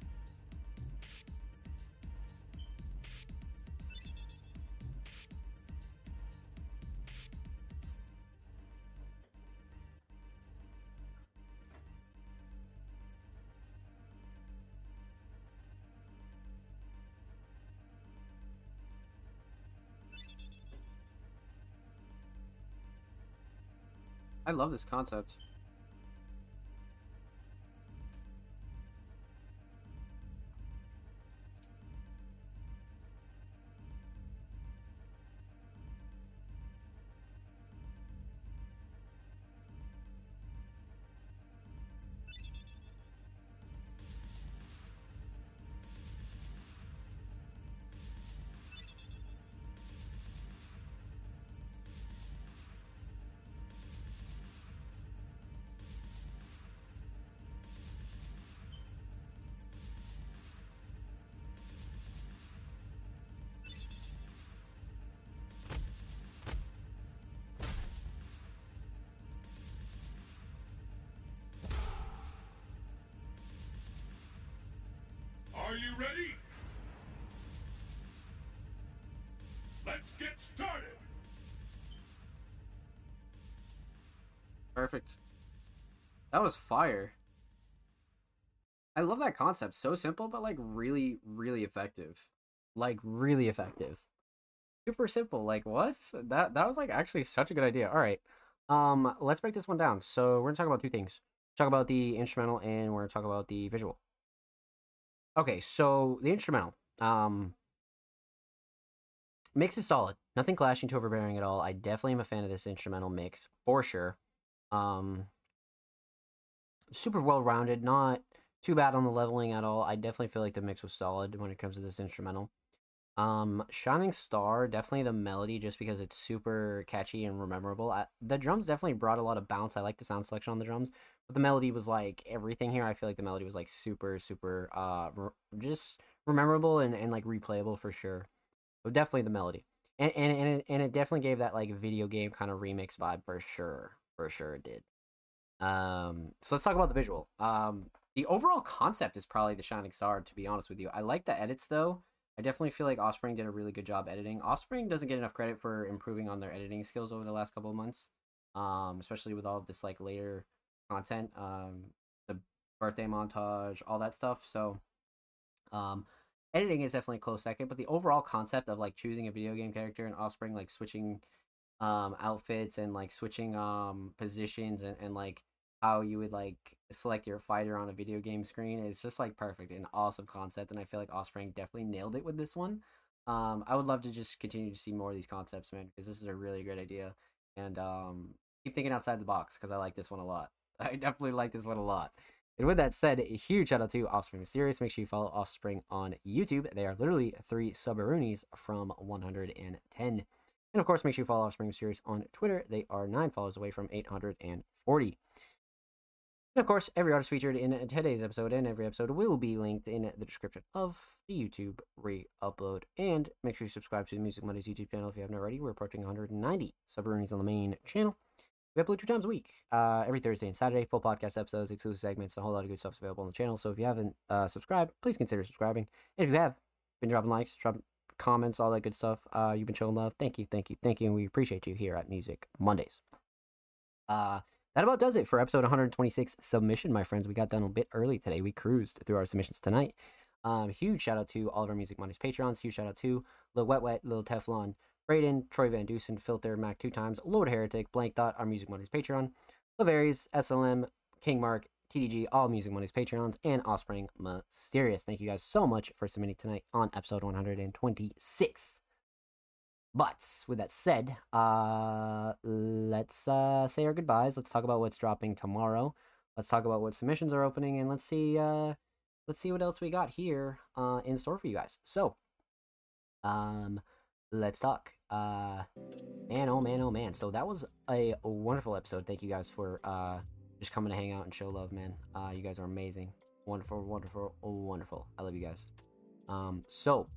Love this concept. Let's get started. Perfect. That was fire. I love that concept. So simple, but like really, really effective. Like really effective. Super simple. Like what? That that was like actually such a good idea. All right. Um, let's break this one down. So we're gonna talk about two things. Talk about the instrumental and we're gonna talk about the visual. Okay, so the instrumental. Um mix is solid. Nothing clashing to overbearing at all. I definitely am a fan of this instrumental mix for sure. Um super well rounded, not too bad on the leveling at all. I definitely feel like the mix was solid when it comes to this instrumental. Um, Shining Star, definitely the melody, just because it's super catchy and memorable. I, the drums definitely brought a lot of bounce. I like the sound selection on the drums, but the melody was like everything here. I feel like the melody was like super, super, uh, re- just memorable and, and like replayable for sure. Definitely the melody. And and and it, and it definitely gave that like video game kind of remix vibe for sure. For sure it did. Um so let's talk about the visual. Um the overall concept is probably the shining star to be honest with you. I like the edits though. I definitely feel like Offspring did a really good job editing. Offspring doesn't get enough credit for improving on their editing skills over the last couple of months. Um especially with all of this like later content, um the birthday montage, all that stuff. So um editing is definitely a close second, but the overall concept of like choosing a video game character and Offspring, like switching um outfits and like switching um positions and, and like how you would like select your fighter on a video game screen is just like perfect and awesome concept and I feel like Offspring definitely nailed it with this one. Um I would love to just continue to see more of these concepts, man, because this is a really great idea. And um keep thinking outside the box because I like this one a lot. I definitely like this one a lot. And with that said, a huge shout out to Offspring Mysterious. Make sure you follow Offspring on YouTube. They are literally three subaroonies from 110. And of course, make sure you follow Offspring Mysterious on Twitter. They are nine followers away from 840. And of course, every artist featured in today's episode and every episode will be linked in the description of the YouTube re-upload. And make sure you subscribe to the Music Mondays YouTube channel if you haven't already. We're approaching 190 subaroonies on the main channel. We upload two times a week, uh, every Thursday and Saturday. Full podcast episodes, exclusive segments, a whole lot of good stuff available on the channel. So if you haven't uh, subscribed, please consider subscribing. And if you have been dropping likes, dropping comments, all that good stuff, uh, you've been showing love. Thank you, thank you, thank you, and we appreciate you here at Music Mondays. Uh, that about does it for episode 126 submission, my friends. We got done a bit early today. We cruised through our submissions tonight. Um, huge shout out to all of our Music Mondays patrons. Huge shout out to Lil Wet Wet, Lil Teflon, Brayden, Troy Van Dusen, Filter, Mac two times, Lord Heretic, Blank Thought, our Music Mondays Patreon, Lavaries, SLM, King Mark, TDG, all Music Mondays Patreons, and Offspring Mysterious. Thank you guys so much for submitting tonight on episode 126. But with that said, uh, let's uh, say our goodbyes. Let's talk about what's dropping tomorrow. Let's talk about what submissions are opening, and let's see, uh, let's see what else we got here uh, in store for you guys. So, um, let's talk. Uh, man, oh man, oh man. So that was a wonderful episode. Thank you guys for uh, just coming to hang out and show love, man. Uh, you guys are amazing. Wonderful, wonderful, wonderful. I love you guys. Um, so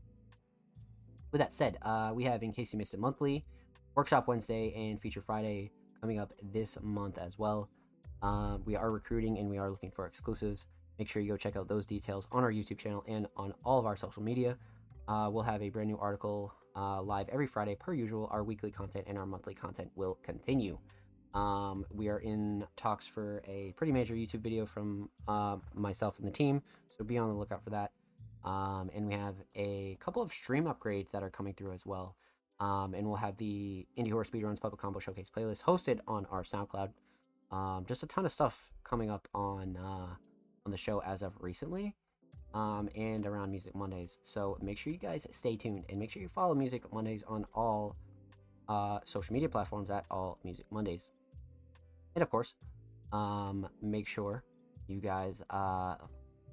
with that said, uh, we have in case you missed it monthly, workshop Wednesday, and feature Friday coming up this month as well. Uh, we are recruiting and we are looking for exclusives. Make sure you go check out those details on our YouTube channel and on all of our social media. Uh, we'll have a brand new article uh, live every Friday, per usual. Our weekly content and our monthly content will continue. Um, we are in talks for a pretty major YouTube video from uh, myself and the team, so be on the lookout for that. Um, and we have a couple of stream upgrades that are coming through as well. Um, and we'll have the Indie Horror Speedruns Public Combo Showcase playlist hosted on our SoundCloud. Um, just a ton of stuff coming up on uh, on the show as of recently, um, and around Music Mondays. So make sure you guys stay tuned and make sure you follow Music Mondays on all uh, social media platforms at All Music Mondays. And of course, um, make sure you guys uh,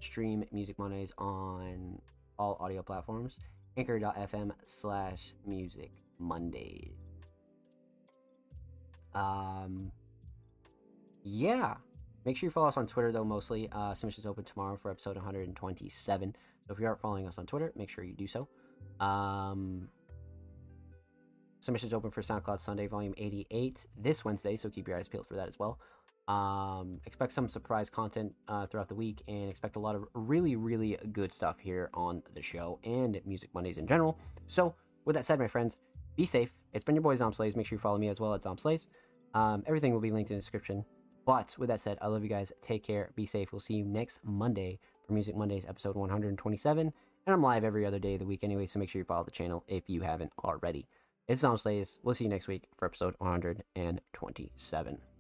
stream Music Mondays on all audio platforms. Anchor.fm slash Music Mondays. Um, yeah. Make sure you follow us on Twitter, though, mostly. Uh, submissions open tomorrow for episode 127. So if you aren't following us on Twitter, make sure you do so. Um, submissions open for SoundCloud Sunday, Volume 88 this Wednesday, so keep your eyes peeled for that as well. Um, expect some surprise content uh, throughout the week and expect a lot of really, really good stuff here on the show and Music Mondays in general. So, with that said, my friends, be safe. It's been your boy Zomb Slays. Make sure you follow me as well at Zomb Slays. Um, everything will be linked in the description. But with that said, I love you guys. Take care. Be safe. We'll see you next Monday for Music Mondays episode 127. And I'm live every other day of the week anyway, so make sure you follow the channel if you haven't already. It's Zomb Slays. We'll see you next week for episode 127.